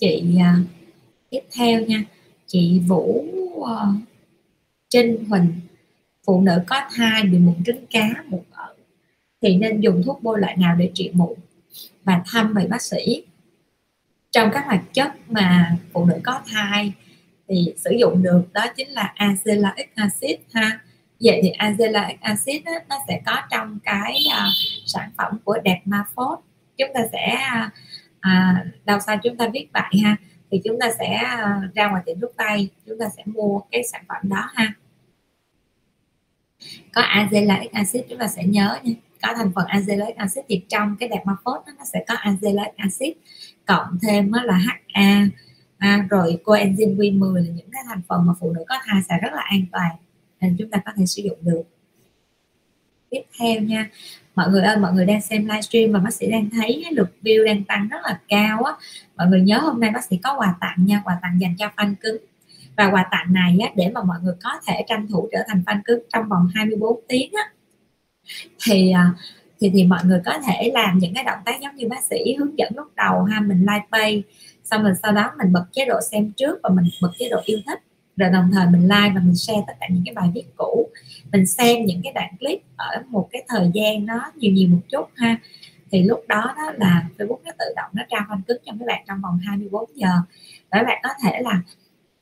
Chị uh, tiếp theo nha. Chị Vũ uh, Trinh Huỳnh. Phụ nữ có thai bị mụn trứng cá mụn ở thì nên dùng thuốc bôi loại nào để trị mụn? Và thăm về bác sĩ. Trong các hoạt chất mà phụ nữ có thai thì sử dụng được đó chính là azelaic acid ha. Vậy thì azelaic acid đó, nó sẽ có trong cái uh, sản phẩm của đẹp phốt chúng ta sẽ uh, đâu sao chúng ta viết vậy ha. Thì chúng ta sẽ uh, ra ngoài tiệm thuốc tây chúng ta sẽ mua cái sản phẩm đó ha. Có azelaic acid chúng ta sẽ nhớ nha có thành phần azelaic acid thì trong cái đẹp Dermaphos nó sẽ có azelaic acid cộng thêm đó là HA à, rồi coenzyme Q10 là những cái thành phần mà phụ nữ có thai sẽ rất là an toàn nên chúng ta có thể sử dụng được. Tiếp theo nha mọi người ơi mọi người đang xem livestream và bác sĩ đang thấy cái lượt view đang tăng rất là cao á. Mọi người nhớ hôm nay bác sĩ có quà tặng nha quà tặng dành cho fan cứng. Và quà tặng này á, để mà mọi người có thể tranh thủ trở thành fan cứng trong vòng 24 tiếng á, thì à, thì thì mọi người có thể làm những cái động tác giống như bác sĩ hướng dẫn lúc đầu ha, mình like pay xong rồi sau đó mình bật chế độ xem trước và mình bật chế độ yêu thích. Rồi đồng thời mình like và mình share tất cả những cái bài viết cũ. Mình xem những cái đoạn clip ở một cái thời gian nó nhiều nhiều một chút ha. Thì lúc đó đó là Facebook nó tự động nó trao phân cứng cho các bạn trong vòng 24 giờ. Và các bạn có thể là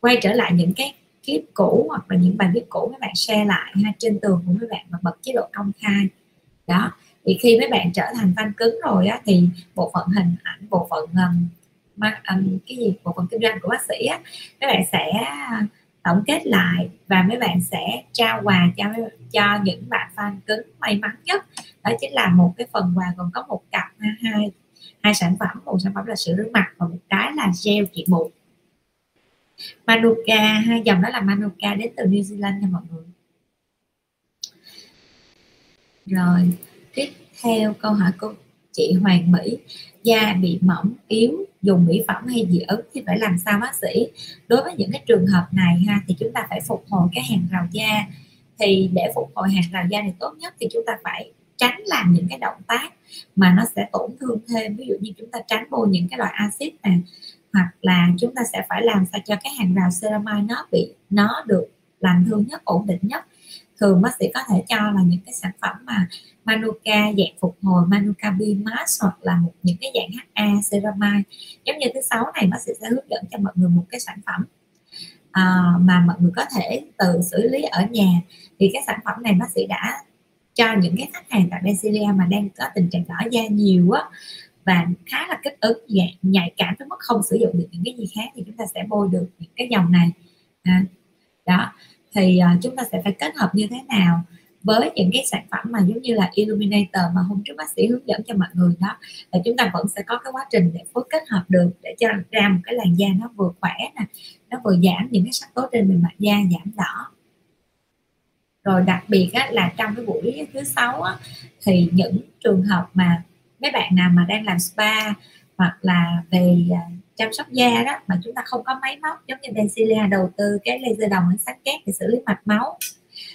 quay trở lại những cái clip cũ hoặc là những bài viết cũ các bạn share lại ha trên tường của các bạn và bật chế độ công khai. Đó thì khi mấy bạn trở thành fan cứng rồi á thì bộ phận hình ảnh bộ phận um, um, cái gì bộ phận kinh doanh của bác sĩ á các bạn sẽ uh, tổng kết lại và mấy bạn sẽ trao quà cho cho những bạn fan cứng may mắn nhất. Đó chính là một cái phần quà gồm có một cặp hai hai sản phẩm. Một sản phẩm là sữa rửa mặt và một cái là gel trị mụn Manuka, hai dòng đó là Manuka đến từ New Zealand nha mọi người. Rồi, tiếp theo câu hỏi của chị Hoàng Mỹ. Da bị mỏng, yếu, dùng mỹ phẩm hay dị ứng thì phải làm sao bác sĩ? Đối với những cái trường hợp này ha, thì chúng ta phải phục hồi cái hàng rào da. Thì để phục hồi hàng rào da này tốt nhất thì chúng ta phải tránh làm những cái động tác mà nó sẽ tổn thương thêm. Ví dụ như chúng ta tránh bôi những cái loại axit nè hoặc là chúng ta sẽ phải làm sao cho cái hàng rào ceramide nó bị nó được làm thương nhất ổn định nhất. Thường bác sĩ có thể cho là những cái sản phẩm mà Manuka dạng phục hồi Manuka Bimas hoặc là một những cái dạng HA ceramide. Giống như thứ sáu này bác sĩ sẽ hướng dẫn cho mọi người một cái sản phẩm à, mà mọi người có thể tự xử lý ở nhà. Thì cái sản phẩm này bác sĩ đã cho những cái khách hàng tại Bencilia mà đang có tình trạng đỏ da nhiều á và khá là kích ứng nhạy cảm tới mức không sử dụng được những cái gì khác thì chúng ta sẽ bôi được những cái dòng này. À, đó thì uh, chúng ta sẽ phải kết hợp như thế nào với những cái sản phẩm mà giống như là Illuminator mà hôm trước bác sĩ hướng dẫn cho mọi người đó là chúng ta vẫn sẽ có cái quá trình để phối kết hợp được để cho ra một cái làn da nó vừa khỏe nè nó vừa giảm những cái sắc tố trên bề mặt da giảm đỏ. Rồi đặc biệt á, là trong cái buổi thứ sáu á, thì những trường hợp mà mấy bạn nào mà đang làm spa hoặc là về à, chăm sóc da đó mà chúng ta không có máy móc, giống như Densilia đầu tư cái laser đồng ánh sáng kép để xử lý mạch máu,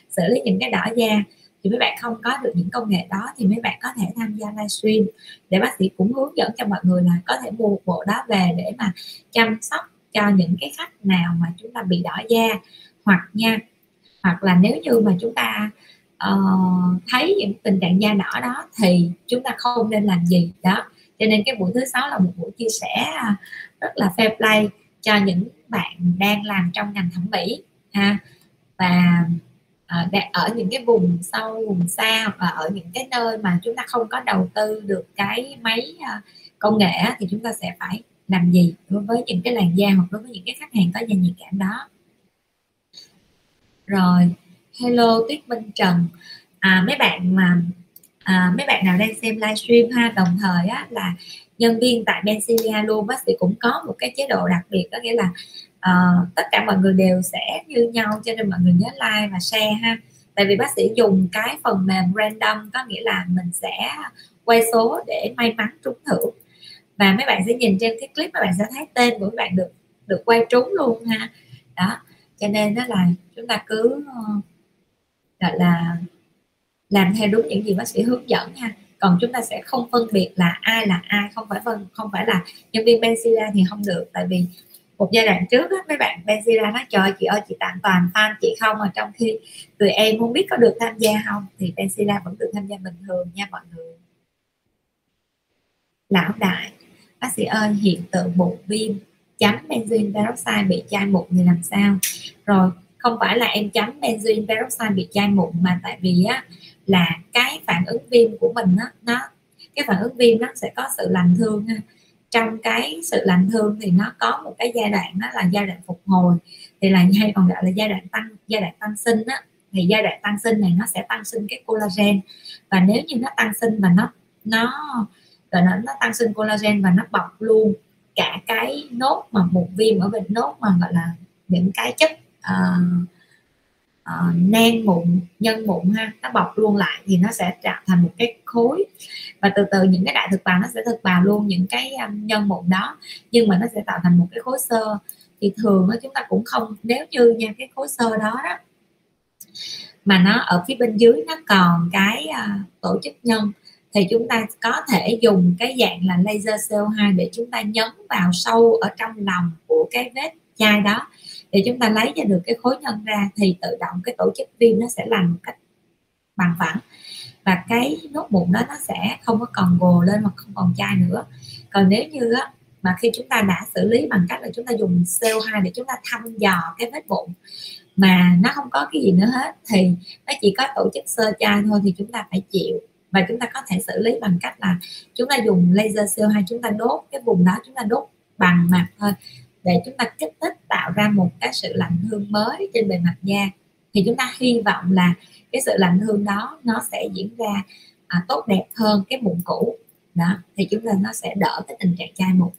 xử lý những cái đỏ da, thì mấy bạn không có được những công nghệ đó thì mấy bạn có thể tham gia livestream để bác sĩ cũng hướng dẫn cho mọi người là có thể mua bộ đó về để mà chăm sóc cho những cái khách nào mà chúng ta bị đỏ da. Hoặc nha, hoặc là nếu như mà chúng ta uh, thấy những tình trạng da đỏ đó thì chúng ta không nên làm gì. Đó cho nên cái buổi thứ sáu là một buổi chia sẻ à, rất là fair play cho những bạn đang làm trong ngành thẩm mỹ ha. Và uh, ở những cái vùng sâu vùng xa và ở những cái nơi mà chúng ta không có đầu tư được cái máy uh, công nghệ thì chúng ta sẽ phải làm gì đối với những cái làn da hoặc đối với những cái khách hàng có da nhạy cảm đó. Rồi hello tuyết minh trần. À, mấy bạn mà à, mấy bạn nào đang xem livestream ha đồng thời á, là nhân viên tại Benzilia luôn bác sĩ cũng có một cái chế độ đặc biệt có nghĩa là uh, tất cả mọi người đều sẽ như nhau cho nên mọi người nhớ like và share ha. Tại vì bác sĩ dùng cái phần mềm random có nghĩa là mình sẽ quay số để may mắn trúng thưởng. Và mấy bạn sẽ nhìn trên cái clip các bạn sẽ thấy tên của các bạn được được quay trúng luôn ha. Đó cho nên đó là chúng ta cứ uh, gọi là làm theo đúng những gì bác sĩ hướng dẫn ha. Còn chúng ta sẽ không phân biệt là ai là ai không phải phân không phải là nhân viên Benzilla thì không được. Tại vì một giai đoạn trước á, mấy bạn Benzilla nói trời chị ơi chị tạm toàn fan chị không mà trong khi tụi em không biết có được tham gia không thì Benzilla vẫn được tham gia bình thường nha mọi người. Lão đại bác sĩ ơi hiện tượng bụng viêm. Chấm benzoin peroxide bị chai mụn thì làm sao? Rồi không phải là em chấm benzoin peroxide bị chai mụn mà tại vì á là cái phản ứng viêm của mình á nó cái phản ứng viêm nó sẽ có sự lành thương ha. Trong cái sự lành thương thì nó có một cái giai đoạn đó là giai đoạn phục hồi thì là hay còn gọi là giai đoạn tăng giai đoạn tăng sinh á. Thì giai đoạn tăng sinh này nó sẽ tăng sinh cái collagen và nếu như nó tăng sinh và nó nó rồi nó, nó tăng sinh collagen và nó bọc luôn cả cái nốt mà một viêm ở bên nốt mà gọi là những cái chất uh, uh, nang mụn nhân mụn ha nó bọc luôn lại thì nó sẽ tạo thành một cái khối. Và từ từ những cái đại thực bào nó sẽ thực bào luôn những cái um, nhân mụn đó nhưng mà nó sẽ tạo thành một cái khối sơ thì thường chúng ta cũng không nếu như nha cái khối sơ đó đó mà nó ở phía bên dưới nó còn cái uh, tổ chức nhân thì chúng ta có thể dùng cái dạng là laser CO2 để chúng ta nhấn vào sâu ở trong lòng của cái vết chai đó để chúng ta lấy ra được cái khối nhân ra thì tự động cái tổ chức viêm nó sẽ làm một cách bằng phẳng. Và cái nốt mụn đó nó sẽ không có còn gồ lên mà không còn chai nữa. Còn nếu như á, mà khi chúng ta đã xử lý bằng cách là chúng ta dùng CO2 để chúng ta thăm dò cái vết mụn mà nó không có cái gì nữa hết, thì nó chỉ có tổ chức sơ chai thôi thì chúng ta phải chịu. Và chúng ta có thể xử lý bằng cách là chúng ta dùng laser CO2 chúng ta đốt cái vùng đó, chúng ta đốt bằng mặt thôi để chúng ta kích thích tạo ra một cái sự lạnh hương mới trên bề mặt da thì chúng ta hy vọng là cái sự lạnh hương đó nó sẽ diễn ra à, tốt đẹp hơn cái mụn cũ. Đó thì chúng ta nó sẽ đỡ cái tình trạng chai mụn.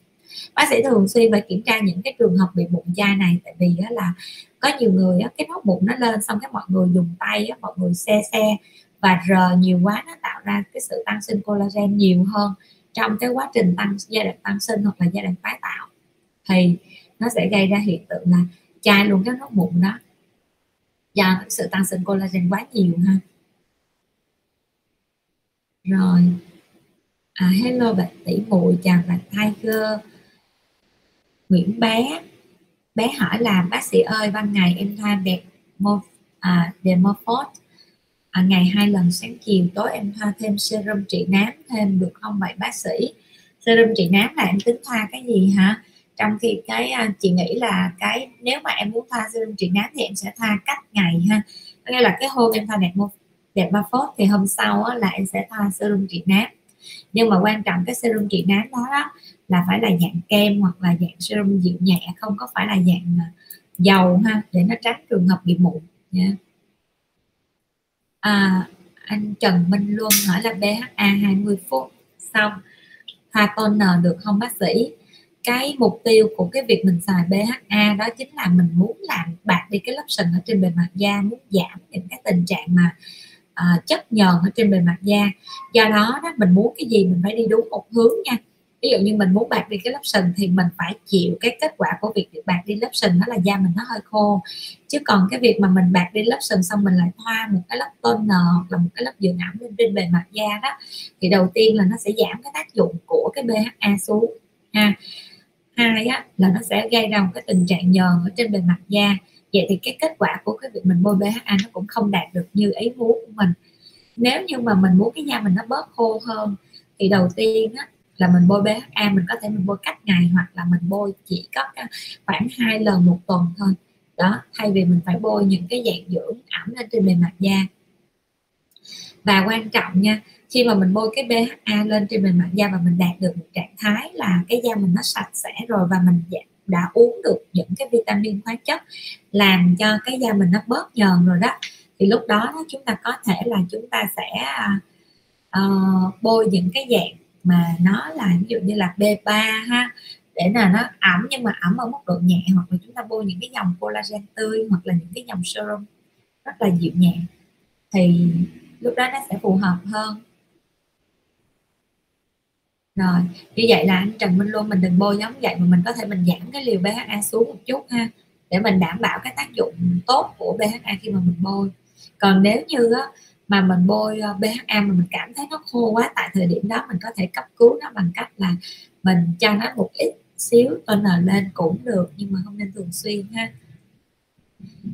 Bác sĩ thường xuyên phải kiểm tra những cái trường hợp bị mụn chai này tại vì đó là có nhiều người á, cái nốt mụn nó lên xong cái mọi người dùng tay á, mọi người xe xe và rờ nhiều quá nó tạo ra cái sự tăng sinh collagen nhiều hơn trong cái quá trình tăng giai đoạn tăng sinh hoặc là giai đoạn tái tạo. Thì nó sẽ gây ra hiện tượng là chai luôn cái nốt mụn đó. Do sự tăng sinh collagen quá nhiều ha. Rồi à, hello bạn tỷ muội chào bạn Tiger. Nguyễn bé bé hỏi là bác sĩ ơi ban ngày em thoa đẹp mo à, Demorphos à, ngày hai lần sáng chiều tối em thoa thêm serum trị nám thêm được không vậy bác sĩ? Serum trị nám là em tính thoa cái gì hả? Trong khi cái à, chị nghĩ là cái nếu mà em muốn thoa serum trị nám thì em sẽ thoa cách ngày ha. Nghĩa là cái hôm em thoa đẹp đẹp ba phốt thì hôm sau á, là em sẽ thoa serum trị nám. Nhưng mà quan trọng cái serum trị nám đó, đó là phải là dạng kem hoặc là dạng serum dịu nhẹ không có phải là dạng à, dầu ha để nó tránh trường hợp bị mụn nha à, anh Trần Minh Luân hỏi là BHA 20 phút xong thoa toner được không bác sĩ? Cái mục tiêu của cái việc mình xài BHA đó chính là mình muốn làm bạc đi cái lớp sừng ở trên bề mặt da muốn giảm những cái tình trạng mà uh, chất nhờn ở trên bề mặt da. Do đó đó mình muốn cái gì mình phải đi đúng một hướng nha. Ví dụ như mình muốn bạc đi cái lớp sừng thì mình phải chịu cái kết quả của việc bạc đi lớp sừng đó là da mình nó hơi khô. Chứ còn cái việc mà mình bạc đi lớp sừng xong mình lại thoa một cái lớp toner hoặc là một cái lớp dưỡng ẩm lên trên bề mặt da đó thì đầu tiên là nó sẽ giảm cái tác dụng của cái BHA xuống ha hai á, là nó sẽ gây ra một cái tình trạng nhờn ở trên bề mặt da. Vậy thì cái kết quả của cái việc mình bôi BHA nó cũng không đạt được như ý muốn của mình. Nếu như mà mình muốn cái da mình nó bớt khô hơn thì đầu tiên á, là mình bôi BHA mình có thể mình bôi cách ngày hoặc là mình bôi chỉ có khoảng hai lần một tuần thôi. Đó thay vì mình phải bôi những cái dạng dưỡng ẩm lên trên bề mặt da. Và quan trọng nha khi mà mình bôi cái BHA lên trên bề mặt da và mình đạt được một trạng thái là cái da mình nó sạch sẽ rồi và mình dạ, đã uống được những cái vitamin khoáng chất làm cho cái da mình nó bớt nhờn rồi đó. Thì lúc đó chúng ta có thể là chúng ta sẽ uh, bôi những cái dạng mà nó là ví dụ như là B3 ha để là nó ẩm nhưng mà ẩm ở mức độ nhẹ hoặc là chúng ta bôi những cái dòng collagen tươi hoặc là những cái dòng serum rất là dịu nhẹ thì lúc đó nó sẽ phù hợp hơn rồi như vậy là anh Trần Minh Luân mình đừng bôi giống vậy mà mình có thể mình giảm cái liều BHA xuống một chút ha để mình đảm bảo cái tác dụng tốt của BHA khi mà mình bôi. Còn nếu như á, mà mình bôi ờ, BHA mà mình cảm thấy nó khô quá tại thời điểm đó mình có thể cấp cứu nó bằng cách là mình cho nó một ít xíu toner lên cũng được nhưng mà không nên thường xuyên ha.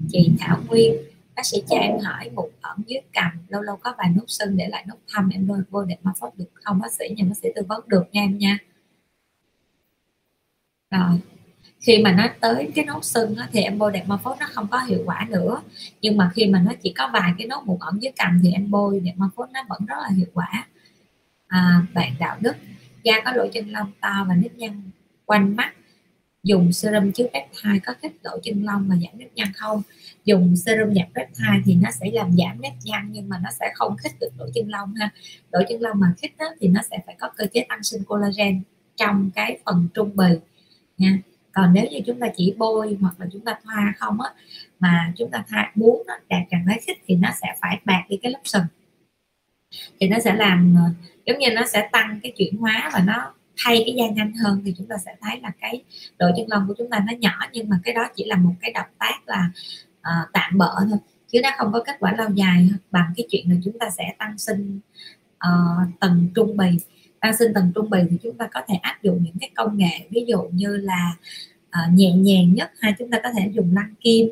Chị Thảo Nguyên bác sĩ cho em hỏi một ẩn dưới cằm lâu lâu có vài nốt sưng để lại nốt thâm em bôi bôi để mà phốt được không? Bác sĩ nhưng bác sĩ tư vấn được nha em nha. Rồi khi mà nó tới cái nốt sưng á, thì em bôi đẹp ma phốt nó không có hiệu quả nữa. Nhưng mà khi mà nó chỉ có vài cái nốt mụn ẩn dưới cằm thì em bôi đẹp ma phốt nó vẫn rất là hiệu quả. À, bạn đạo đức da có lỗ chân lông to và nếp nhăn quanh mắt dùng serum chứa peptide có kích lỗ chân lông và giảm nếp nhăn không? Dùng serum giảm peptide thì nó sẽ làm giảm nếp nhăn nhưng mà nó sẽ không khích được lỗ chân lông ha. Lỗ chân lông mà khích đó, thì nó sẽ phải có cơ chế tăng sinh collagen trong cái phần trung bì nha. Còn nếu như chúng ta chỉ bôi hoặc là chúng ta thoa không á mà chúng ta thoa muốn nó đạt trạng thái khích thì nó sẽ phải bạc đi cái lớp sừng. Thì nó sẽ làm ờ, giống như nó sẽ tăng cái chuyển hóa và nó thay cái da nhanh hơn thì chúng ta sẽ thấy là cái độ chân lông của chúng ta nó nhỏ nhưng mà cái đó chỉ là một cái động tác là uh, tạm bỡ thôi. Chứ nó không có kết quả lâu dài bằng cái chuyện là chúng ta sẽ tăng sinh uh, tầng trung bì. Tăng sinh tầng trung bì thì chúng ta có thể áp dụng những cái công nghệ ví dụ như là uh, nhẹ nhàng nhất hay chúng ta có thể dùng lăn kim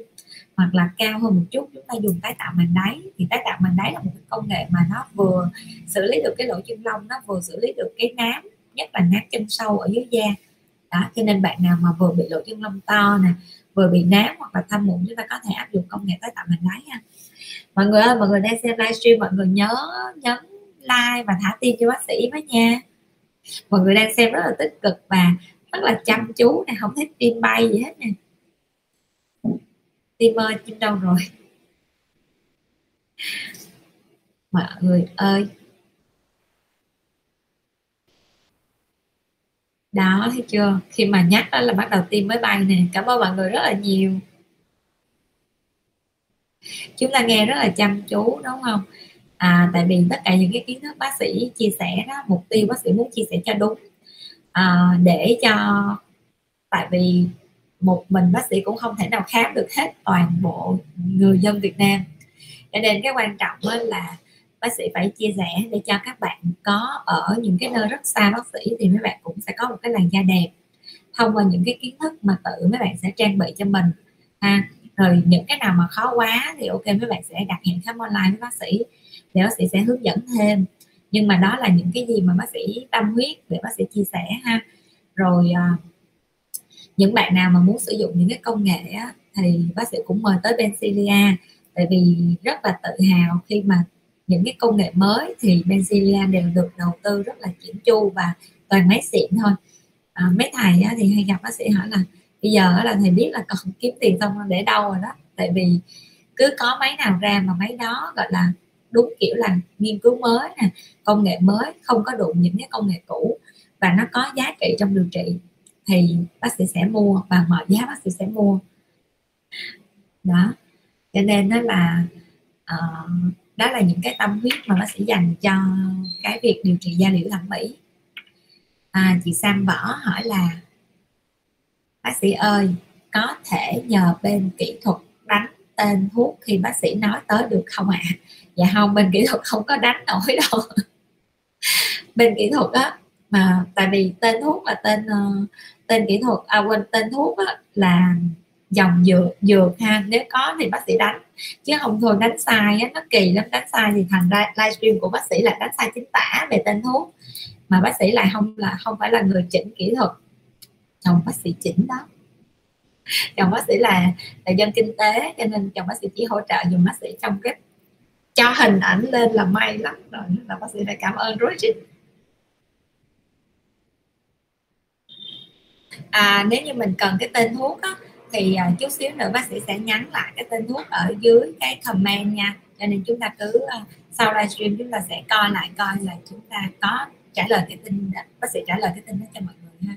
hoặc là cao hơn một chút. Chúng ta dùng tái tạo màng đáy. Thì tái tạo màng đáy là một cái công nghệ mà nó vừa xử lý được cái lỗ chân lông nó vừa xử lý được cái nám nhất là nám chân sâu ở dưới da. Đó, cho nên bạn nào mà vừa bị lỗ chân lông to nè, vừa bị nám hoặc là thâm mụn, chúng ta có thể áp dụng công nghệ tái tạo màng đáy ha. Mọi người ơi, mọi người đang xem livestream, mọi người nhớ nhấn like và thả tim cho bác sĩ với nha. Mọi người đang xem rất là tích cực và rất là chăm chú này không thấy tim bay gì hết nè. Tim ơi, tim đâu rồi? Mọi người ơi. Đó thấy chưa? Khi mà nhắc đó là bắt đầu tim mới bay nè. Cảm ơn mọi người rất là nhiều. Chúng ta nghe rất là chăm chú đúng không? À, tại vì tất cả những cái kiến thức bác sĩ chia sẻ đó mục tiêu bác sĩ muốn chia sẻ cho đúng. À, để cho tại vì một mình bác sĩ cũng không thể nào khám được hết toàn bộ người dân Việt Nam. Cho nên cái quan trọng là bác sĩ phải chia sẻ để cho các bạn có ở những cái nơi rất xa bác sĩ thì mấy bạn cũng sẽ có một cái làn da đẹp. Thông qua những cái kiến thức mà tự mấy bạn sẽ trang bị cho mình ha. Rồi những cái nào mà khó quá thì ok mấy bạn sẽ đặt hẹn khám online với bác sĩ để bác sĩ sẽ hướng dẫn thêm. Nhưng mà đó là những cái gì mà bác sĩ tâm huyết để bác sĩ chia sẻ ha. Rồi à, những bạn nào mà muốn sử dụng những cái công nghệ á, thì bác sĩ cũng mời tới Bencilia tại vì rất là tự hào khi mà những cái công nghệ mới thì Benzilia đều được đầu tư rất là chỉnh chu và toàn máy xịn thôi. À, mấy thầy á, thì hay gặp bác sĩ hỏi là bây giờ là thầy biết là còn kiếm tiền xong để đâu rồi đó? Tại vì cứ có máy nào ra mà máy đó gọi là đúng kiểu là nghiên cứu mới nè công nghệ mới không có đụng những cái công nghệ cũ và nó có giá trị trong điều trị thì bác sĩ sẽ mua và mọi giá bác sĩ sẽ mua. Đó cho nên đó là uh, đó là những cái tâm huyết mà bác sĩ dành cho cái việc điều trị da liễu thẩm mỹ. À, chị Sam Võ hỏi là bác sĩ ơi có thể nhờ bên kỹ thuật đánh tên thuốc khi bác sĩ nói tới được không ạ? À? dạ không bên kỹ thuật không có đánh nổi đâu. Bên kỹ thuật á mà tại vì tên thuốc là tên ờ, tên kỹ thuật à quên tên thuốc á, là dòng dược dược ha. Nếu có thì bác sĩ đánh chứ không thôi đánh sai á, nó kỳ lắm đánh sai thì thành ra livestream của bác sĩ là đánh sai chính tả về tên thuốc. Mà bác sĩ lại không là không phải là người chỉnh kỹ thuật. Chồng bác sĩ chỉnh đó. Chồng bác sĩ là là dân kinh tế cho nên chồng bác sĩ chỉ hỗ trợ dùng bác sĩ trong cái cho hình ảnh lên là may lắm rồi là bác sĩ phải cảm ơn Roger à, nếu như mình cần cái tên thuốc á, thì uh, chút xíu nữa bác sĩ sẽ nhắn lại cái tên thuốc ở dưới cái comment nha. Cho nên chúng ta cứ uh, sau livestream chúng ta sẽ coi lại coi là chúng ta có trả lời cái tin bác sĩ trả lời cái tin đó cho mọi người ha.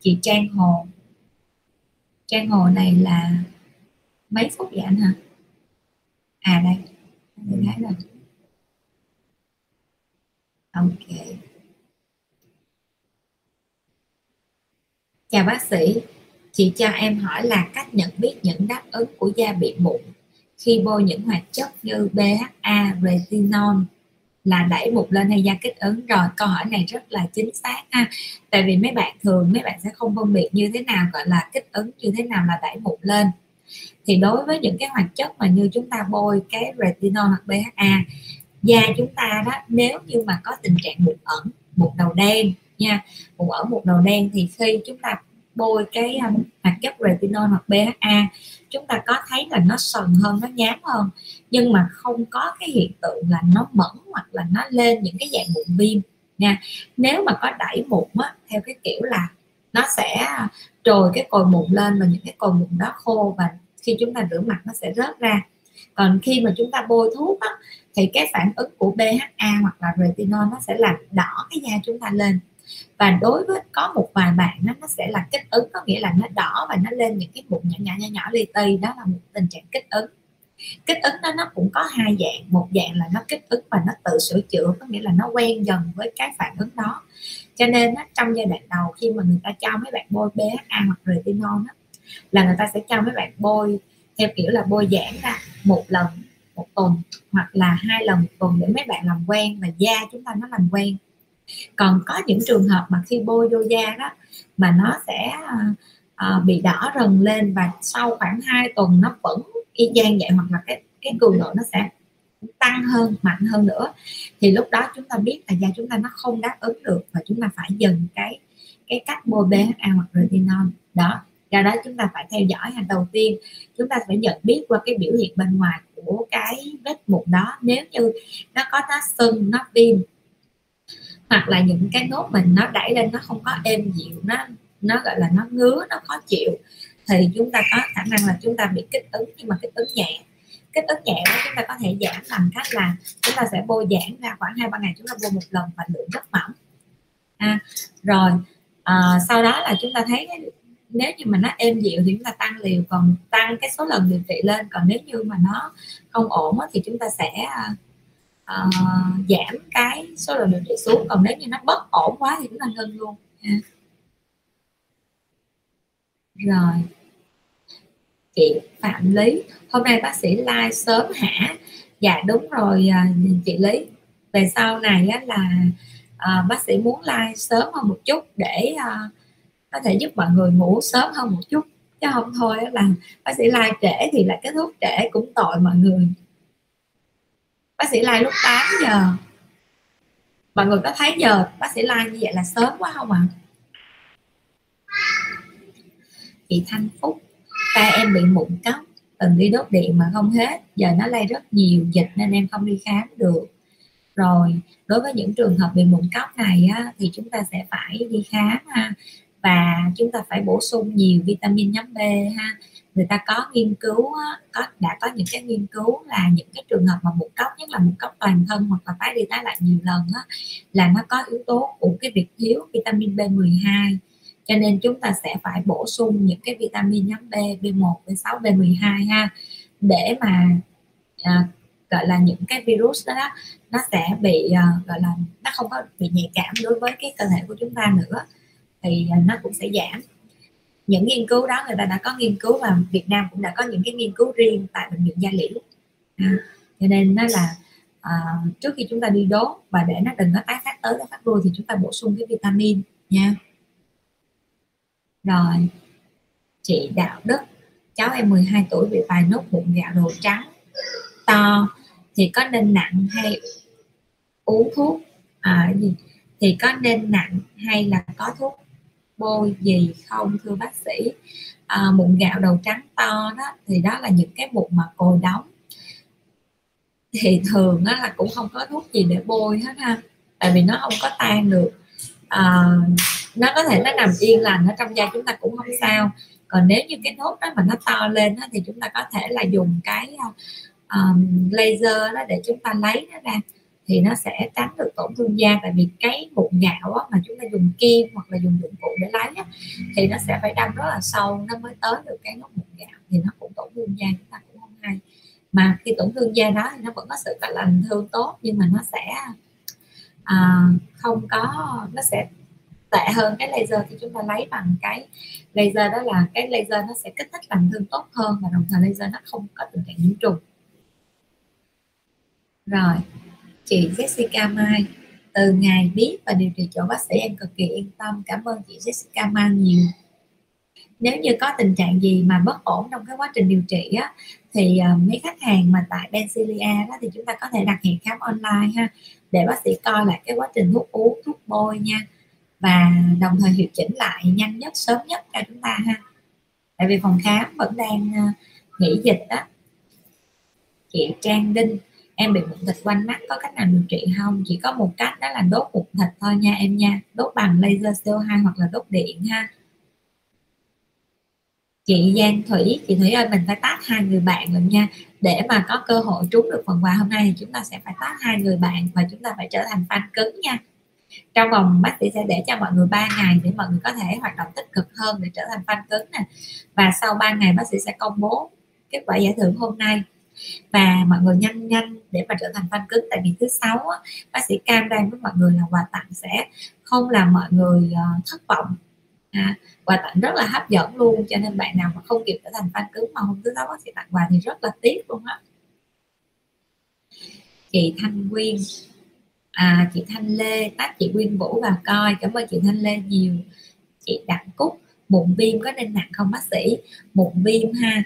Chị Trang Hồ. Trang Hồ này là mấy phút vậy anh hả? À đây. Mình thấy rồi. Ok. Chào bác sĩ chị cho em hỏi là cách nhận biết những đáp ứng của da bị mụn khi bôi những hoạt chất như BHA, retinol là đẩy mụn lên hay da kích ứng? Rồi câu hỏi này rất là chính xác ha. Tại vì mấy bạn thường mấy bạn sẽ không phân biệt như thế nào gọi là kích ứng như thế nào là đẩy mụn lên. Thì đối với những cái hoạt chất mà như chúng ta bôi cái retinol hoặc BHA da chúng ta đó nếu như mà có tình trạng mụn ẩn mụn đầu đen nha mụn ẩn mụn đầu đen thì khi chúng ta bôi cái à, um, hoạt chất retinol hoặc BHA chúng ta có thấy là nó sần hơn nó nhám hơn nhưng mà không có cái hiện tượng là nó mẫn hoặc là nó lên những cái dạng mụn viêm nha. Nếu mà có đẩy mụn á theo cái kiểu là nó sẽ à, trồi cái cồi mụn lên và những cái cồi mụn đó khô và khi chúng ta rửa mặt nó sẽ rớt ra. Còn khi mà chúng ta bôi thuốc á, thì cái phản ứng của BHA hoặc là retinol nó sẽ làm đỏ cái da chúng ta lên và đối với có một vài bạn nó nó sẽ là kích ứng có nghĩa là nó đỏ và nó lên những cái bụng nhỏ nhỏ nhỏ nhỏ li ti đó là một tình trạng kích ứng. Kích ứng nó nó cũng có hai dạng một dạng là nó kích ứng và nó tự sửa chữa có nghĩa là nó quen dần với cái phản ứng đó. Cho nên á, trong giai đoạn đầu khi mà người ta cho mấy bạn bôi BHA hoặc retinol á, là người ta sẽ cho mấy bạn bôi theo kiểu là bôi giãn ra một lần một tuần hoặc là hai lần một tuần để mấy bạn làm quen và da chúng ta nó làm quen còn có những trường hợp mà khi bôi vô da đó mà nó sẽ uh, bị đỏ rần lên và sau khoảng 2 tuần nó vẫn y chang vậy hoặc là cái cái cường độ nó sẽ tăng hơn mạnh hơn nữa thì lúc đó chúng ta biết là da chúng ta nó không đáp ứng được và chúng ta phải dừng cái cái cách bôi BHA hoặc retinol. Đó do đó chúng ta phải theo dõi hàng đầu tiên. Chúng ta phải nhận biết qua cái biểu hiện bên ngoài của cái vết mụn đó. Nếu như nó có nó sưng nó viêm hoặc là những cái nốt mình nó đẩy lên nó không có êm dịu nó nó gọi là nó ngứa nó khó chịu thì chúng ta có khả năng là chúng ta bị kích ứng nhưng mà kích ứng nhẹ. Kích ứng nhẹ đó chúng ta có thể giảm bằng cách là chúng ta sẽ bôi giãn ra khoảng hai ba ngày chúng ta bôi một lần và lượng rất mỏng. À, rồi à, sau đó là chúng ta thấy nếu như mà nó êm dịu thì chúng ta tăng liều còn tăng cái số lần điều trị lên còn nếu như mà nó không ổn thì chúng ta sẽ uh, giảm cái số lượng đường trị xuống. Còn nếu như nó bất ổn quá thì chúng ta ngưng luôn. Ha. rồi. Chị phạm lý hôm nay bác sĩ like sớm hả? Dạ đúng rồi uh, chị lý. Về sau này á, là uh, bác sĩ muốn like sớm hơn một chút để uh, có thể giúp mọi người ngủ sớm hơn một chút. Chứ không thôi là bác sĩ like trễ thì lại kết thúc trễ cũng tội mọi người bác sĩ lai lúc 8 giờ. Mọi người có thấy giờ bác sĩ lai như vậy là sớm quá không ạ? À? chị Thanh Phúc tay em bị mụn cóc từng đi đốt điện mà không hết giờ nó lây rất nhiều dịch nên em không đi khám được. Rồi đối với những trường hợp bị mụn cóc này á, thì chúng ta sẽ phải đi khám ha và chúng ta phải bổ sung nhiều vitamin nhóm B ha người ta có nghiên cứu có đã có những cái nghiên cứu là những cái trường hợp mà mụn cóc nhất là mụn cóc toàn thân hoặc là tái đi tái lại nhiều lần á, là nó có yếu tố của cái việc thiếu vitamin B12 cho nên chúng ta sẽ phải bổ sung những cái vitamin nhóm B, B1, B6, B12 ha để mà à, gọi là những cái virus đó, đó nó sẽ bị à, gọi là nó không có bị nhạy cảm đối với cái cơ thể của chúng ta nữa. Thì à, nó cũng sẽ giảm những nghiên cứu đó người ta đã có nghiên cứu và Việt Nam cũng đã có những cái nghiên cứu riêng tại bệnh viện Gia Liễu. À, cho nên nó là à, trước khi chúng ta đi đốt và để nó đừng có tái phát tới nó phát đuôi thì chúng ta bổ sung cái vitamin nha. Rồi chị đạo đức. Cháu em 12 tuổi bị vài nốt mụn gạo đồ trắng to. Thì có nên nặng hay uống thuốc? À, gì? Thì có nên nặng hay là có thuốc? Bôi gì không thưa bác sĩ? À, mụn gạo đầu trắng to đó thì đó là những cái mụn mà cồi đóng. Thì thường á, là cũng không có thuốc gì để bôi hết ha tại vì nó không có tan được. À, nó có thể nó nằm yên lành ở trong da chúng ta cũng không sao. Còn nếu như cái nốt đó mà nó to lên đó, thì chúng ta có thể là dùng cái um, laser đó để chúng ta lấy nó ra thì nó sẽ tránh được tổn thương da. Tại vì cái mụn gạo á, mà chúng ta dùng kim hoặc là dùng dụng cụ để lấy á, thì nó sẽ phải đâm rất là sâu nó mới tới được cái gốc mụn gạo. Thì nó cũng tổn thương da chúng ta cũng không hay. Mà khi tổn thương da đó thì nó vẫn có sự lành thương tốt nhưng mà nó sẽ à, không có nó sẽ tệ hơn cái laser thì chúng ta lấy bằng cái laser đó là cái laser nó sẽ kích thích làm thương tốt hơn và đồng thời laser nó không có tình trạng nhiễm trùng. Rồi chị Jessica Mai. Từ ngày biết và điều trị chỗ bác sĩ em cực kỳ yên tâm. Cảm ơn chị Jessica Mai nhiều. Nếu như có tình trạng gì mà bất ổn trong cái quá trình điều trị á thì uh, mấy khách hàng mà tại Benzilia đó thì chúng ta có thể đặt hẹn khám online ha để bác sĩ coi lại cái quá trình thuốc uống thuốc bôi nha. Và đồng thời hiệu chỉnh lại nhanh nhất sớm nhất cho chúng ta ha. Tại vì phòng khám vẫn đang uh, nghỉ dịch đó chị Trang Đinh em bị mụn thịt quanh mắt, có cách nào điều trị không? Chỉ có một cách, đó là đốt mụn thịt thôi nha em nha. Đốt bằng laser CO2 hoặc là đốt điện ha. Chị Giang Thủy, chị Thủy ơi, mình phải tát hai người bạn luôn nha. Để mà có cơ hội trúng được phần quà hôm nay thì chúng ta sẽ phải tát hai người bạn và chúng ta phải trở thành fan cứng nha. Trong vòng bác sĩ sẽ để cho mọi người 3 ngày để mọi người có thể hoạt động tích cực hơn để trở thành fan cứng nè. Và sau 3 ngày bác sĩ sẽ công bố kết quả giải thưởng hôm nay và mọi người nhanh nhanh để mà trở thành fan cứng. Tại vì thứ sáu bác sĩ cam đoan với mọi người là quà tặng sẽ không làm mọi người ờ, thất vọng. À, quà tặng rất là hấp dẫn luôn cho nên bạn nào mà không kịp trở thành fan cứng mà hôm thứ sáu bác sĩ tặng quà thì rất là tiếc luôn á. Chị Thanh Quyên. À, chị Thanh Lê tác chị Quyên Vũ vào coi. Cảm ơn chị Thanh Lê nhiều. Chị Đặng Cúc. Mụn viêm có nên nặng không bác sĩ? Mụn viêm ha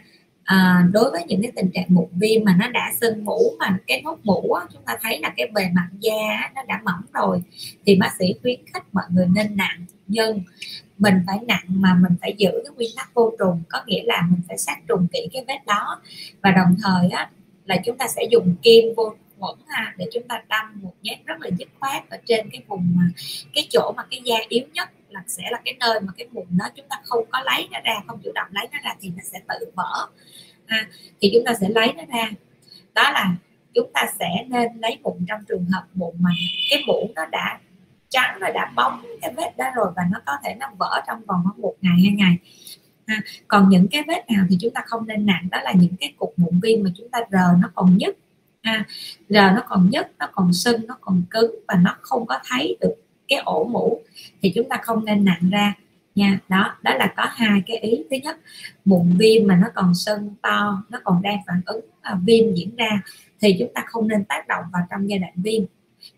à, đối với những cái tình trạng mụn viêm mà nó đã sưng mũ mà cái nốt mũ á, chúng ta thấy là cái bề mặt da nó đã mỏng rồi thì bác sĩ khuyến khích mọi người nên nặng nhưng mình phải nặng mà mình phải giữ cái nguyên tắc vô trùng có nghĩa là mình phải sát trùng kỹ cái vết đó. Và đồng thời á là chúng ta sẽ dùng kim vô khuẩn ha để chúng ta đâm một nhát rất là dứt khoát ở trên cái vùng mà cái chỗ mà cái da yếu nhất là sẽ là cái nơi mà cái mụn đó chúng ta không có lấy nó ra không chủ động lấy nó ra thì nó sẽ tự vỡ à, thì chúng ta sẽ lấy nó ra đó là chúng ta sẽ nên lấy mụn trong trường hợp mụn mà cái mũ nó đã trắng và đã bóng cái vết đó rồi và nó có thể nó vỡ trong vòng một ngày hai ngày ha. còn những cái vết nào thì chúng ta không nên nặng đó là những cái cục mụn viêm mà chúng ta rờ nó còn nhức ha. À, rờ nó còn nhức nó còn sưng nó còn cứng và nó không có thấy được cái ổ mũ thì chúng ta không nên nặng ra nha. Đó đó là có hai cái ý. Thứ nhất mụn viêm mà nó còn sưng to nó còn đang phản ứng à, viêm diễn ra thì chúng ta không nên tác động vào trong giai đoạn viêm.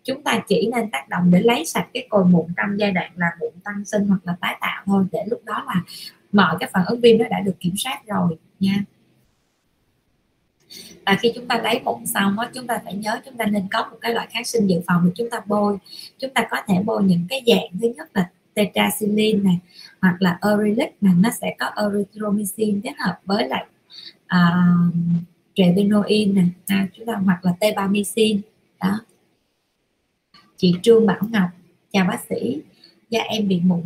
Chúng ta chỉ nên tác động để lấy sạch cái cồi mụn trong giai đoạn là mụn tăng sinh hoặc là tái tạo thôi. Để lúc đó là mọi cái phản ứng viêm nó đã được kiểm soát rồi nha và khi chúng ta lấy mụn xong á chúng ta phải nhớ chúng ta nên có một cái loại kháng sinh dự phòng để chúng ta bôi. Chúng ta có thể bôi những cái dạng thứ nhất là tetracycline này hoặc là Arylic này nó sẽ có erythromycin kết hợp với lại uh, tretinoin à, chúng ta hoặc là tebamycin đó. Chị Trương Bảo Ngọc chào bác sĩ. Da em bị mụn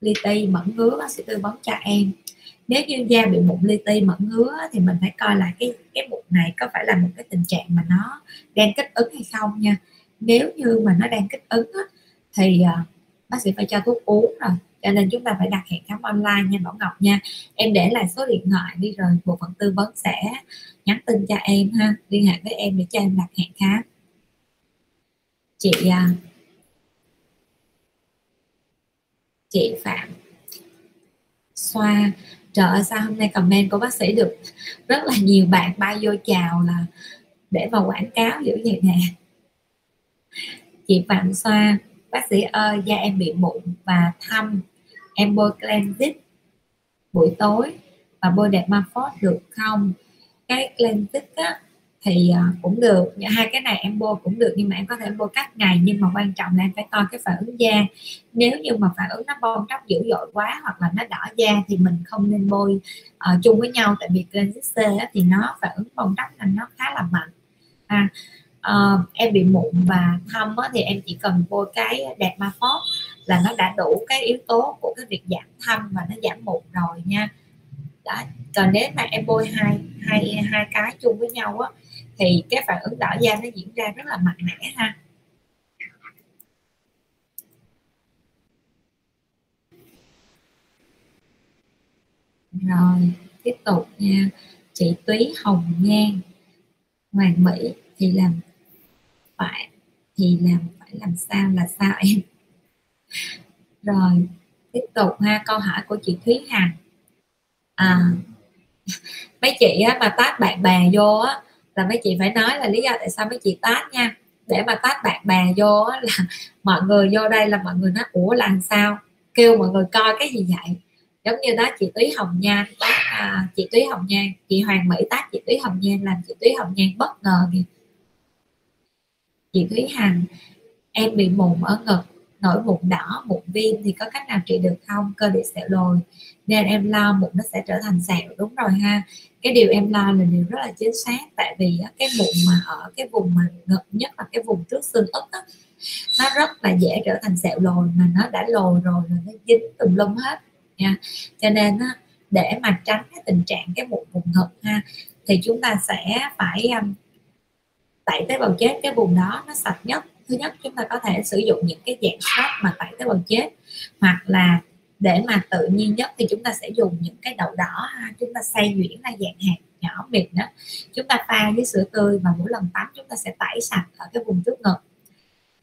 li ti mẩn ngứa bác sĩ tư vấn cho em nếu như da bị mụn li ti mẩn ngứa thì mình phải coi lại cái cái mụn này có phải là một cái tình trạng mà nó đang kích ứng hay không nha. Nếu như mà nó đang kích ứng á, thì uh, bác sĩ phải cho thuốc uống rồi. Cho nên chúng ta phải đặt hẹn khám online nha Bảo Ngọc nha. Em để lại số điện thoại đi rồi bộ phận tư vấn sẽ nhắn tin cho em ha. Liên hệ với em để cho em đặt hẹn khám. Chị uh, chị Phạm Xoa trời ơi, sao hôm nay comment của bác sĩ được rất là nhiều bạn bay vô chào là để vào quảng cáo dữ vậy nè. Chị Phạm Xoa, bác sĩ ơi, da em bị mụn và thâm. Em bôi cleansit buổi tối và bôi đẹp Dermaphos được không? Cái cleansit á thì ờ, cũng được hai cái này em bôi cũng được nhưng mà em có thể bôi cách ngày nhưng mà quan trọng là em phải coi cái phản ứng da. Nếu như mà phản ứng nó bong tróc dữ dội quá hoặc là nó đỏ da thì mình không nên bôi uh, chung với nhau tại vì cleansit C thì nó phản ứng bong tróc nên nó khá là mạnh. À, uh, em bị mụn và thâm á, thì em chỉ cần bôi cái đẹp ma phốt là nó đã đủ cái yếu tố của cái việc giảm thâm và nó giảm mụn rồi nha. Đó còn nếu mà em bôi hai hai hai cái chung với nhau á thì cái phản ứng đỏ da nó diễn ra rất là mạnh mẽ ha. Rồi tiếp tục nha. Chị túy hồng nhan hoàng mỹ thì làm phải thì làm phải làm sao là sao em? Rồi tiếp tục ha câu hỏi của chị thúy hằng. À mấy chị á, mà tát bạn bè vô á, là mấy chị phải nói là lý do tại sao mấy chị tát nha. Để mà tát bạn bè vô á, là mọi người vô đây là mọi người nói ủa làm sao? Kêu mọi người coi cái gì vậy? Giống như đó chị túy hồng nhan tát à, chị túy hồng nhan chị hoàng mỹ tát chị túy hồng nhan làm chị túy hồng nhan bất ngờ kìa. Chị thúy hằng em bị mụn ở ngực nổi mụn đỏ mụn viêm thì có cách nào trị được không? Cơ địa sẹo lồi nên em lo mụn nó sẽ trở thành sẹo đúng rồi ha. Cái điều em lo là điều rất là chính xác tại vì cái mụn mà ở cái vùng mà ngực nhất là cái vùng trước xương ức á, nó rất là dễ trở thành sẹo lồi mà nó đã lồi rồi là nó dính tùm lum hết nha. Cho nên á, để mà tránh cái tình trạng cái mụn vùng ngực ha thì chúng ta sẽ phải um, tẩy tế bào chết cái vùng đó nó sạch nhất. Thứ nhất chúng ta có thể sử dụng những cái dạng scrub mà tẩy tế bào chết hoặc là để mà tự nhiên nhất thì chúng ta sẽ dùng những cái đậu đỏ ha. chúng ta xay nhuyễn ra dạng hạt nhỏ mịn đó chúng ta pha với sữa tươi và mỗi lần tắm chúng ta sẽ tẩy sạch ở cái vùng trước ngực.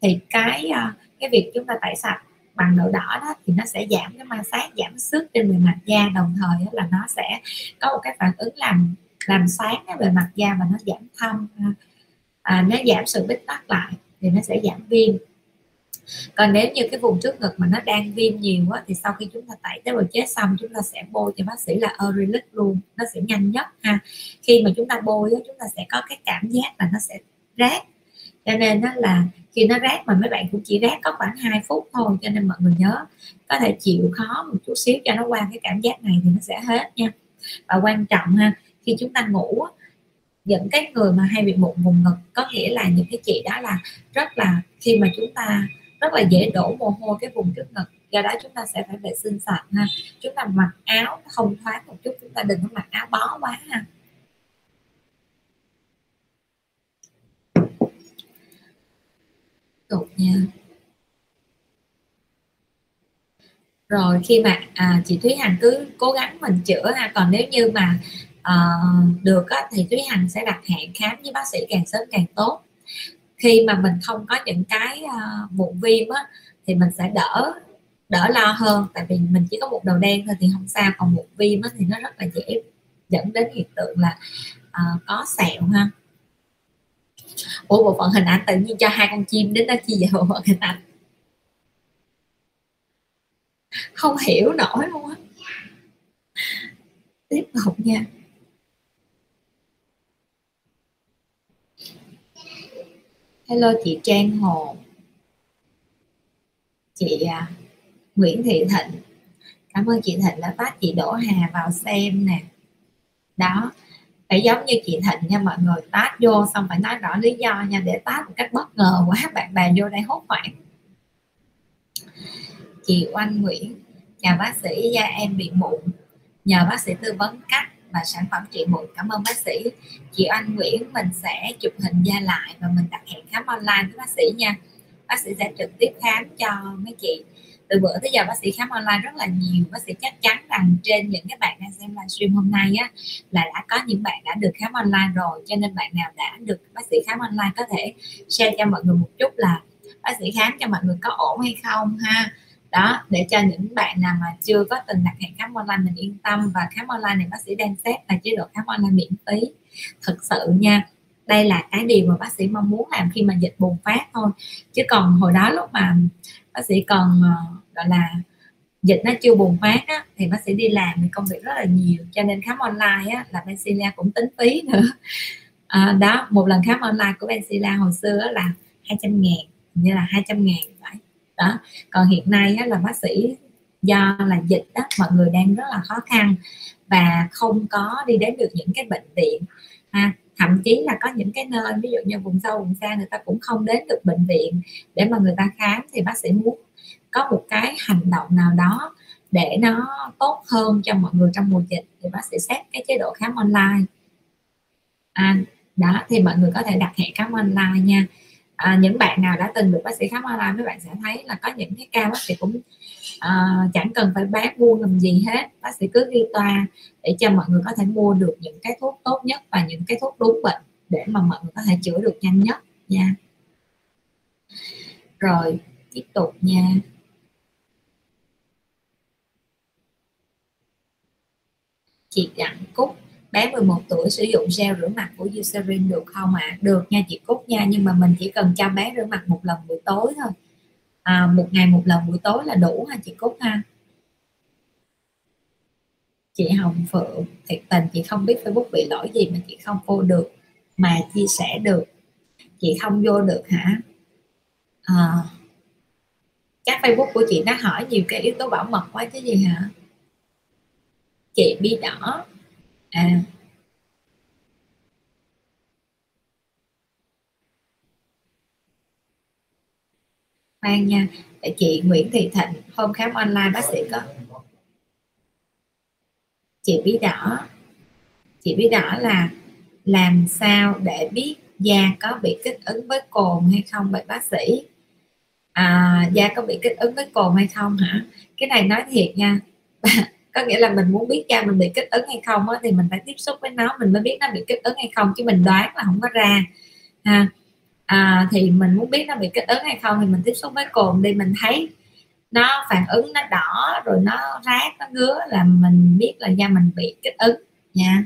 Thì cái ờ, cái việc chúng ta tẩy sạch bằng đậu đỏ đó thì nó sẽ giảm cái ma sát giảm sức trên bề mặt da. Đồng thời là nó sẽ có một cái phản ứng làm làm sáng cái bề mặt da và nó giảm thâm ờ, à, nó giảm sự bít tắc lại thì nó sẽ giảm viêm còn nếu như cái vùng trước ngực mà nó đang viêm nhiều quá thì sau khi chúng ta tẩy tế bào chết xong, chúng ta sẽ bôi cho bác sĩ là Arylic luôn. Nó sẽ nhanh nhất ha. Khi mà chúng ta bôi chúng ta sẽ có cái cảm giác là nó sẽ rát. Cho nên nó là khi nó rát mà mấy bạn cũng chỉ rát có khoảng 2 phút thôi, cho nên mọi người nhớ có thể chịu khó một chút xíu cho nó qua cái cảm giác này thì nó sẽ hết nha. Và quan trọng ha, khi chúng ta ngủ những cái người mà hay bị mụn vùng ngực, có nghĩa là những cái chị đó là rất là khi mà chúng ta rất là dễ đổ mồ hôi cái vùng trước ngực. Do đó chúng ta sẽ phải vệ sinh sạch ha. Chúng ta mặc áo không thoáng một chút chúng ta đừng có mặc áo bó quá ha. Tục nha. Rồi khi mà à, chị Thúy Hằng cứ cố gắng mình chữa ha. Còn nếu như mà à, được á, thì Thúy Hằng sẽ đặt hẹn khám với bác sĩ càng sớm càng tốt khi mà mình không có những cái ờ, uh, mụn viêm á, thì mình sẽ đỡ đỡ lo hơn. Tại vì mình chỉ có một đầu đen thôi thì không sao còn mụn viêm á, thì nó rất là dễ dẫn đến hiện tượng là uh, có sẹo ha. Ủa bộ phận hình ảnh tự nhiên cho hai con chim đến đó chi vậy bộ phận hình ảnh? Không hiểu nổi luôn á. Tiếp tục nha. Hello chị Trang Hồ. Chị à, Nguyễn Thị Thịnh. Cảm ơn chị Thịnh đã phát chị Đỗ Hà vào xem nè. Đó, phải giống như chị Thịnh nha mọi người tát vô xong phải nói rõ lý do nha, để tát một cách bất ngờ quá, bạn bè vô đây hốt hoảng. Chị Oanh Nguyễn, chào bác sĩ, da em bị mụn. Nhờ bác sĩ tư vấn cách và sản phẩm trị mụn. Cảm ơn bác sĩ. Chị Anh Nguyễn, mình sẽ chụp hình da lại và mình đặt hẹn khám online với bác sĩ nha. Bác sĩ sẽ trực tiếp khám cho mấy chị. Từ bữa tới giờ bác sĩ khám online rất là nhiều. Bác sĩ chắc chắn rằng trên những các bạn đang xem livestream hôm nay á, là đã có những bạn đã được khám online rồi, cho nên bạn nào đã được bác sĩ khám online có thể share cho mọi người một chút là bác sĩ khám cho mọi người có ổn hay không ha đó để cho những bạn nào mà chưa có từng đặt hẹn khám online mình yên tâm và khám online này bác sĩ đang xét là chế độ khám online miễn phí. Thực sự nha đây là cái điều mà bác sĩ mong muốn làm khi mà dịch bùng phát thôi. Chứ còn hồi đó lúc mà bác sĩ còn ờ, gọi là dịch nó chưa bùng phát á, thì bác sĩ đi làm thì công việc rất là nhiều. Cho nên khám online á, là Benzilla cũng tính phí nữa. À, đó một lần khám online của Benzilla hồi xưa là 200 ngàn như là 200 ngàn phải đó. Còn hiện nay á, là bác sĩ do là dịch đó mọi người đang rất là khó khăn và không có đi đến được những cái bệnh viện. Ha thậm chí là có những cái nơi ví dụ như vùng sâu vùng xa người ta cũng không đến được bệnh viện để mà người ta khám thì bác sĩ muốn có một cái hành động nào đó để nó tốt hơn cho mọi người trong mùa dịch thì bác sĩ xét cái chế độ khám online. À, đó thì mọi người có thể đặt hẹn khám online nha à, những bạn nào đã từng được bác sĩ khám online mấy bạn sẽ thấy là có những cái ca bác sĩ cũng à, chẳng cần phải bán buôn làm gì hết. Bác sĩ cứ ghi toa để cho mọi người có thể mua được những cái thuốc tốt nhất và những cái thuốc đúng bệnh để mà mọi người có thể chữa được nhanh nhất nha. Rồi tiếp tục nha. Chị Đặng Cúc bé 11 tuổi sử dụng gel rửa mặt của Eucerin được không ạ? À? Được nha chị Cúc nha nhưng mà mình chỉ cần cho bé rửa mặt một lần buổi tối thôi à, một ngày một lần buổi tối là đủ ha chị Cúc ha chị Hồng Phượng thiệt tình chị không biết Facebook bị lỗi gì mà chị không vô được mà chia sẻ được chị không vô được hả à, các Facebook của chị nó hỏi nhiều cái yếu tố bảo mật quá chứ gì hả chị bi đỏ à khoan nha chị Nguyễn Thị Thịnh hôm khám online bác sĩ có. Chị bí đỏ. Chị bí đỏ là làm sao để biết da có bị kích ứng với cồn hay không vậy bác sĩ? À, da có bị kích ứng với cồn hay không hả? Cái này nói thiệt nha. có nghĩa là mình muốn biết da mình bị kích ứng hay không á, thì mình phải tiếp xúc với nó mình mới biết nó bị kích ứng hay không chứ mình đoán là không có ra. Ha. À, thì mình muốn biết nó bị kích ứng hay không thì mình tiếp xúc với cồn đi mình thấy nó phản ứng nó đỏ rồi nó rát nó ngứa là mình biết là da mình bị kích ứng nha.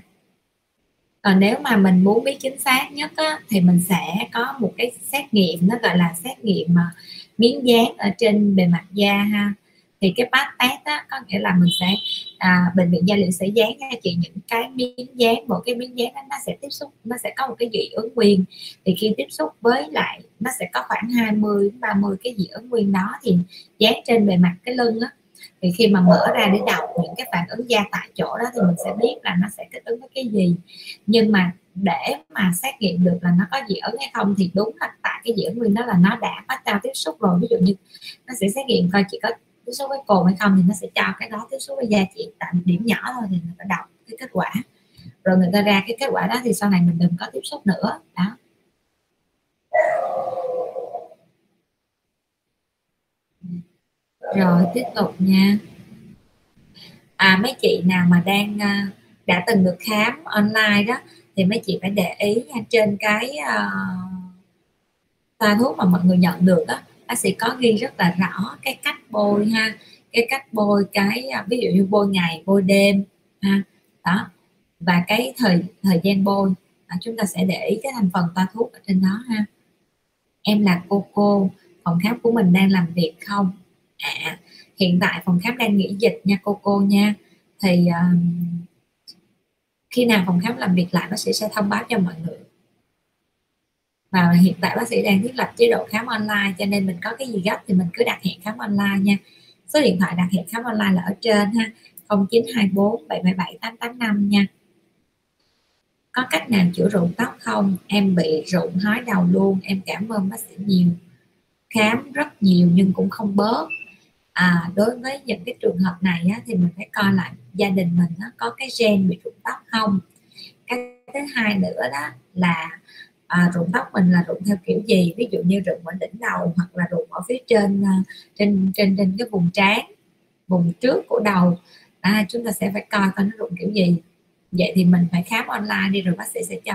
Còn nếu mà mình muốn biết chính xác nhất á, thì mình sẽ có một cái xét nghiệm nó gọi là xét nghiệm mà miếng dán ở trên bề mặt da ha thì cái bát test á, có nghĩa là mình sẽ à, bệnh viện da liễu sẽ dán cho chị những cái miếng dán một cái miếng dán đó nó sẽ tiếp xúc nó sẽ có một cái dị ứng nguyên thì khi tiếp xúc với lại nó sẽ có khoảng 20 30 cái dị ứng nguyên đó thì dán trên bề mặt cái lưng á. Thì khi mà mở ra để đọc những cái phản ứng da tại chỗ đó thì mình sẽ biết là nó sẽ kích ứng với cái gì. Nhưng mà để mà xét nghiệm được là nó có dị ứng hay không thì đúng là tại cái dị ứng nguyên đó là nó đã có trao tiếp xúc rồi. Ví dụ như nó sẽ xét nghiệm coi chỉ có tiếp xúc với cồn hay không thì nó sẽ cho cái đó tiếp xúc với da chị tại một điểm nhỏ thôi thì người ta đọc cái kết quả. Rồi người ta ra cái kết quả đó thì sau này mình đừng có tiếp xúc nữa. Đó. Rồi tiếp tục nha. À mấy chị nào mà đang à, đã từng được khám online đó thì mấy chị phải để ý nha trên cái uh, toa thuốc mà mọi người nhận được đó bác sĩ có ghi rất là rõ cái cách bôi ha. Cái cách bôi cái à, ví dụ như bôi ngày bôi đêm ha. Đó. Và cái thời thời gian bôi à, chúng ta sẽ để ý cái thành phần toa thuốc ở trên đó ha. Em là cô cô phòng khám của mình đang làm việc không? À hiện tại phòng khám đang nghỉ dịch nha cô cô nha. Thì uh, khi nào phòng khám làm việc lại bác sĩ sẽ thông báo cho mọi người và hiện tại bác sĩ đang thiết lập chế độ khám online cho nên mình có cái gì gấp thì mình cứ đặt hẹn khám online nha. Số điện thoại đặt hẹn khám online là ở trên ha 0924 777 885 nha. Có cách nào chữa rụng tóc không? Em bị rụng hói đầu luôn em cảm ơn bác sĩ nhiều. Khám rất nhiều nhưng cũng không bớt. À, đối với những cái trường hợp này á, thì mình phải coi lại gia đình mình á, có cái gen bị rụng tóc không? Cái thứ hai nữa đó là à, rụng tóc mình là rụng theo kiểu gì? Ví dụ như rụng ở đỉnh đầu hoặc là rụng ở phía trên à, trên trên trên cái vùng trán vùng trước của đầu. À, chúng ta sẽ phải coi coi nó rụng kiểu gì. Vậy thì mình phải khám online đi rồi bác sĩ sẽ cho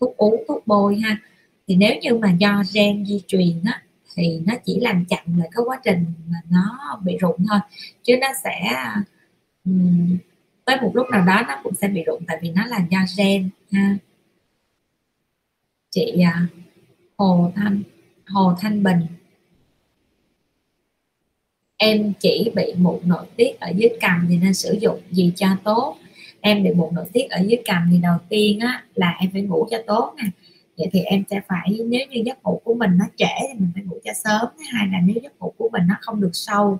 thuốc uống thuốc bôi ha. Thì nếu như mà do gen di truyền á thì nó chỉ làm chậm lại cái quá trình mà nó bị rụng thôi. Chứ nó sẽ um, tới một lúc nào đó nó cũng sẽ bị rụng tại vì nó là do gen ha chị à, Hồ Thanh Hồ Thanh Bình. Em chỉ bị mụn nội tiết ở dưới cằm thì nên sử dụng gì cho tốt? Em bị mụn nội tiết ở dưới cằm thì đầu tiên á, là em phải ngủ cho tốt nè. Vậy thì em sẽ phải, nếu như giấc ngủ của mình nó trễ thì mình phải ngủ cho sớm. Thứ hai là nếu giấc ngủ của mình nó không được sâu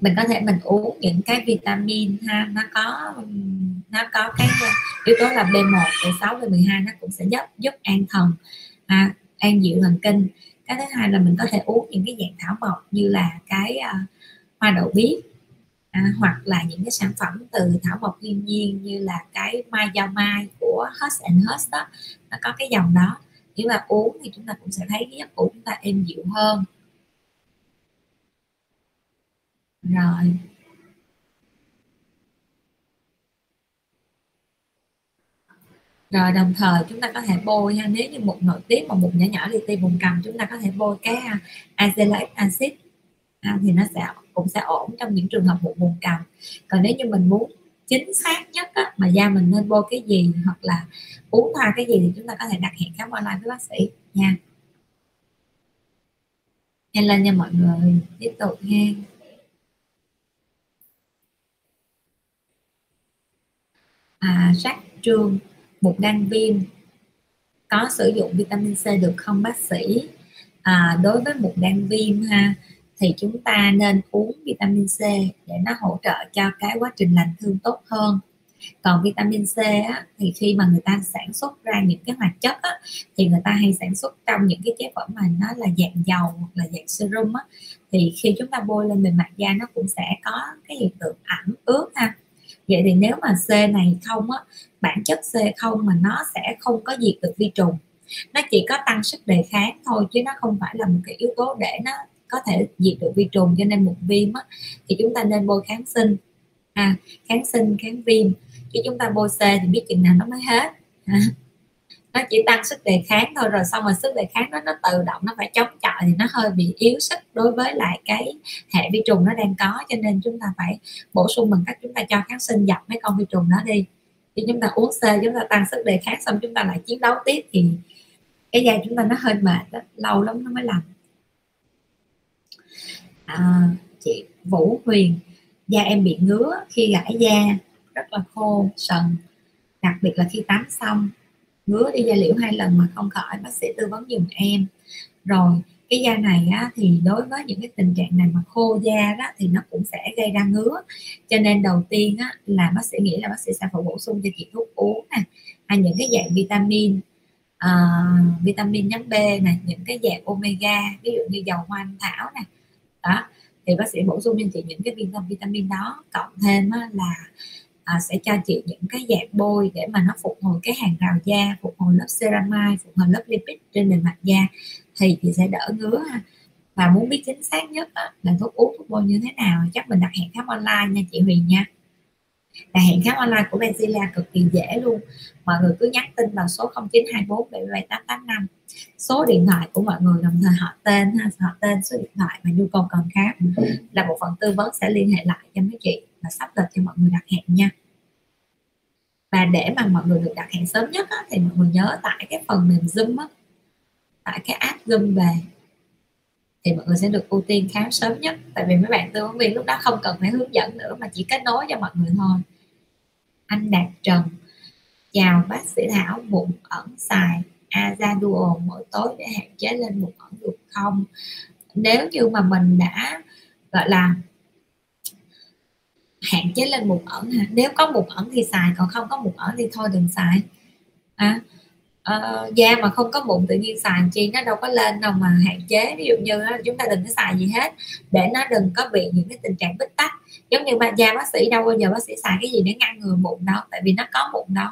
mình có thể mình uống những cái vitamin ha nó có nó có cái yếu tố là B1, B6, B12 nó cũng sẽ giúp giúp an thần ha, an dịu thần kinh. Cái thứ hai là mình có thể uống những cái dạng thảo mộc như là cái uh, hoa đậu biếc à, hoặc là những cái sản phẩm từ thảo mộc thiên nhiên như là cái mai dao mai của Hush and Hush đó nó có cái dòng đó. Nếu mà uống thì chúng ta cũng sẽ thấy cái giấc ngủ chúng ta êm dịu hơn. Rồi. Rồi đồng thời chúng ta có thể bôi ha nếu như một nội tiết mà mụn nhỏ nhỏ li ti vùng cằm chúng ta có thể bôi cái à, azelaic acid. Ha, thì nó sẽ cũng sẽ ổn trong những trường hợp mụn vùng cằm còn nếu như mình muốn chính xác nhất á, mà da mình nên bôi cái gì hoặc là uống thoa cái gì thì chúng ta có thể đặt hẹn khám online với bác sĩ nha. Nhanh lên nha mọi người. Tiếp tục nha à, rắc trương một gan viêm có sử dụng vitamin C được không bác sĩ? À, đối với một gan viêm ha thì chúng ta nên uống vitamin C để nó hỗ trợ cho cái quá trình lành thương tốt hơn. Còn vitamin C á, thì khi mà người ta sản xuất ra những cái hoạt chất á, thì người ta hay sản xuất trong những cái chế phẩm mà nó là dạng dầu hoặc là dạng serum á, thì khi chúng ta bôi lên bề mặt da nó cũng sẽ có cái hiện tượng ẩm ướt ha vậy thì nếu mà C này không á bản chất C không mà nó sẽ không có diệt được vi trùng. Nó chỉ có tăng sức đề kháng thôi chứ nó không phải là một cái yếu tố để nó có thể diệt được vi trùng. Cho nên một viêm á, thì chúng ta nên bôi kháng sinh. À, kháng sinh kháng viêm. Chứ chúng ta bôi C thì biết chừng nào nó mới hết. à, nó chỉ tăng sức đề kháng thôi rồi xong rồi sức đề kháng nó nó tự động nó phải chống chọi thì nó hơi bị yếu sức đối với lại cái hệ vi trùng nó đang có. Cho nên chúng ta phải bổ sung bằng cách chúng ta cho kháng sinh dập mấy con vi trùng đó đi. Khi chúng ta uống C chúng ta tăng sức đề kháng xong chúng ta lại chiến đấu tiếp thì cái da chúng ta nó hơi mệt đó, lâu lắm nó mới lành. À, chị Vũ Huyền da em bị ngứa khi gãi da rất là khô sần đặc biệt là khi tắm xong ngứa đi da liễu hai lần mà không khỏi bác sĩ tư vấn dùm em. Rồi cái da này á, thì đối với những cái tình trạng này mà khô da đó thì nó cũng sẽ gây ra ngứa. Cho nên đầu tiên á, là bác sĩ nghĩ là bác sĩ sẽ phải bổ sung cho chị thuốc uống nè hay những cái dạng vitamin uh, vitamin nhóm B này những cái dạng omega ví dụ như dầu hoa anh thảo nè. Đó thì bác sĩ bổ sung cho chị những cái viên vitamin đó. Cộng thêm á, là à, sẽ cho chị những cái dạng bôi để mà nó phục hồi cái hàng rào da phục hồi lớp ceramide phục hồi lớp lipid trên bề mặt da. Thì chị sẽ đỡ ngứa ha. Và muốn biết chính xác nhất á, là thuốc uống thuốc bôi như thế nào chắc mình đặt hẹn khám online nha chị Huyền nha. Đặt hẹn khám online của Benzilla cực kỳ dễ luôn. Mọi người cứ nhắn tin vào số 0924 77885 số điện thoại của mọi người đồng thời họ tên ha họ tên số điện thoại và nhu cầu cần khám. Là một phần tư vấn sẽ liên hệ lại cho mấy chị và sắp lịch cho mọi người đặt hẹn nha và để mà mọi người được đặt hẹn sớm nhất á, thì mọi người nhớ tải cái phần mềm zoom á tải cái app zoom về. Thì mọi người sẽ được ưu tiên khám sớm nhất. Tại vì mấy bạn tư vấn viên lúc đó không cần phải hướng dẫn nữa mà chỉ kết nối cho mọi người thôi. Anh đạt trần. Chào bác sĩ thảo bụng ẩn xài azaduol mỗi tối để hạn chế lên bụng ẩn được không? Nếu như mà mình đã gọi là hạn chế lên mụn ẩn ha. Nếu có mụn ẩn thì xài còn không có mụn ẩn thì thôi đừng xài. À, uh, da mà không có mụn tự nhiên xài chi nó đâu có lên đâu mà hạn chế. Ví dụ như đó, chúng ta đừng có xài gì hết. Để nó đừng có bị những cái tình trạng bít tắc. Giống như mà da bác sĩ đâu bao giờ bác sĩ xài cái gì để ngăn ngừa mụn đâu tại vì nó có mụn đâu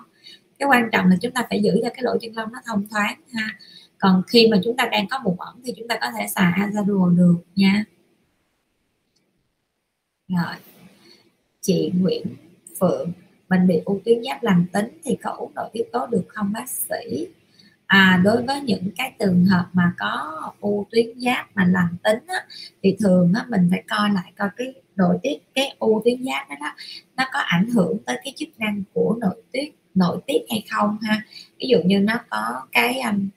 cái quan trọng là chúng ta phải giữ cho cái lỗ chân lông nó thông thoáng ha. Còn khi mà chúng ta đang có mụn ẩn thì chúng ta có thể xài Azadua được nha. Rồi chị Nguyễn Phượng. Mình bị u tuyến giáp lành tính thì có uống nội tiết tố được không bác sĩ? À đối với những cái trường hợp mà có u tuyến giáp mà lành tính á, thì thường á, mình phải coi lại coi cái nội tiết cái u tuyến giáp đó, đó nó có ảnh hưởng tới cái chức năng của nội tiết nội tiết hay không ha? Ví dụ như nó có cái um,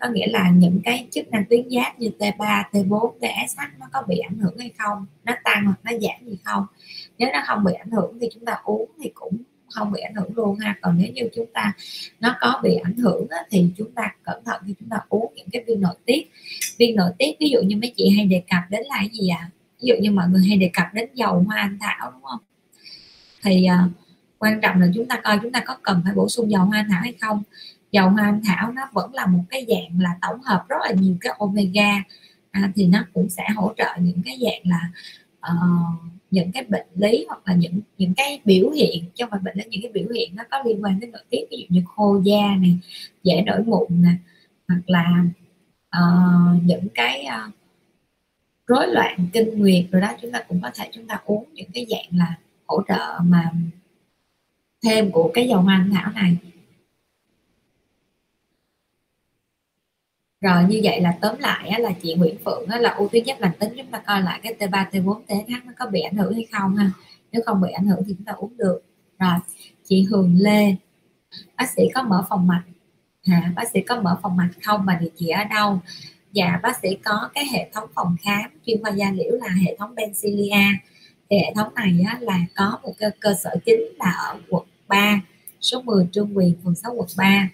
có nghĩa là những cái chức năng tuyến giáp như T3, T4, TSH nó có bị ảnh hưởng hay không? Nó tăng hoặc nó giảm gì không? Nếu nó không bị ảnh hưởng thì chúng ta uống thì cũng không bị ảnh hưởng luôn ha. Còn nếu như chúng ta nó có bị ảnh hưởng á, thì chúng ta cẩn thận khi chúng ta uống những cái viên nội tiết. Viên nội tiết ví dụ như mấy chị hay đề cập đến là cái gì ạ? À? ví dụ như mọi người hay đề cập đến dầu hoa anh thảo đúng không? Thì uh, quan trọng là chúng ta coi chúng ta có cần phải bổ sung dầu hoa anh thảo hay không? Dầu hoa anh thảo nó vẫn là một cái dạng là tổng hợp rất là nhiều cái omega. À, thì nó cũng sẽ hỗ trợ những cái dạng là uh, những cái bệnh lý hoặc là những những cái biểu hiện. Trong mà bệnh là những cái biểu hiện nó có liên quan đến nội tiết ví dụ như khô da này dễ nổi mụn nè hoặc là uh, những cái uh, rối loạn kinh nguyệt rồi đó chúng ta cũng có thể chúng ta uống những cái dạng là hỗ trợ mà thêm của cái dầu hoa anh thảo này. Rồi như vậy là tóm lại á, là chị Nguyễn Phượng á, là ưu tuyến giáp lành tính chúng ta coi lại cái T3 T4 TH nó có bị ảnh hưởng hay không ha? Nếu không bị ảnh hưởng thì chúng ta uống được. Rồi chị Hường Lê bác sĩ có mở phòng mạch? Hả bác sĩ có mở phòng mạch không? Và địa chỉ ở đâu? Dạ bác sĩ có cái hệ thống phòng khám chuyên khoa da liễu là hệ thống Bencilia. Thì hệ thống này á, là có một cái cơ sở chính là ở quận 3 số 10 Trương Quyền phường 6 quận 3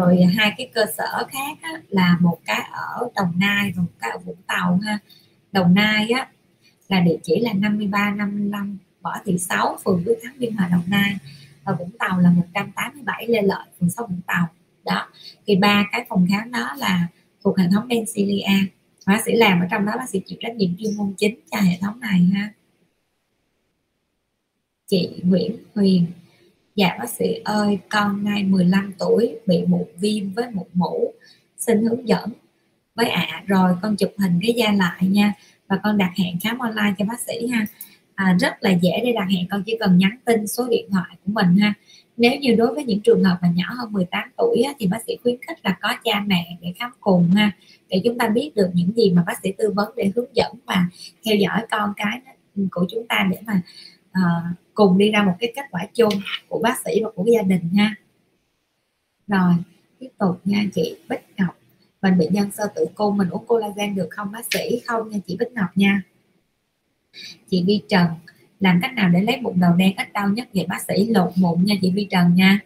rồi hai cái cơ sở khác á, là một cái ở Đồng Nai và một cái ở Vũng Tàu ha. Đồng Nai á là địa chỉ là 53 55 Võ Thị Sáu phường Quyết Thắng Biên Hòa Đồng Nai. Và Vũng Tàu là 187 Lê Lợi phường 6 Vũng Tàu. Đó thì ba cái phòng khám đó là thuộc hệ thống Bencilia bác sĩ làm ở trong đó bác sĩ chịu trách nhiệm chuyên môn chính cho hệ thống này ha. Chị Nguyễn Huyền Dạ bác sĩ ơi, con nay 15 tuổi bị mụn viêm với mụn mũ. Xin hướng dẫn với ạ. À, rồi con chụp hình cái da lại nha và con đặt hẹn khám online cho bác sĩ ha. À, rất là dễ để đặt hẹn con chỉ cần nhắn tin số điện thoại của mình ha. Nếu như đối với những trường hợp mà nhỏ hơn 18 tuổi á, thì bác sĩ khuyến khích là có cha mẹ để khám cùng ha để chúng ta biết được những gì mà bác sĩ tư vấn để hướng dẫn và theo dõi con cái của chúng ta để mà à, cùng đi ra một cái kết quả chung của bác sĩ và của gia đình ha. Rồi tiếp tục nha chị Bích Ngọc. Mình bệnh nhân sơ tử cung mình uống collagen được không bác sĩ? Không nha chị Bích Ngọc nha. Chị Vi Trần làm cách nào để lấy bụng đầu đen ít đau nhất vậy bác sĩ? Lột mụn nha chị Vi Trần nha.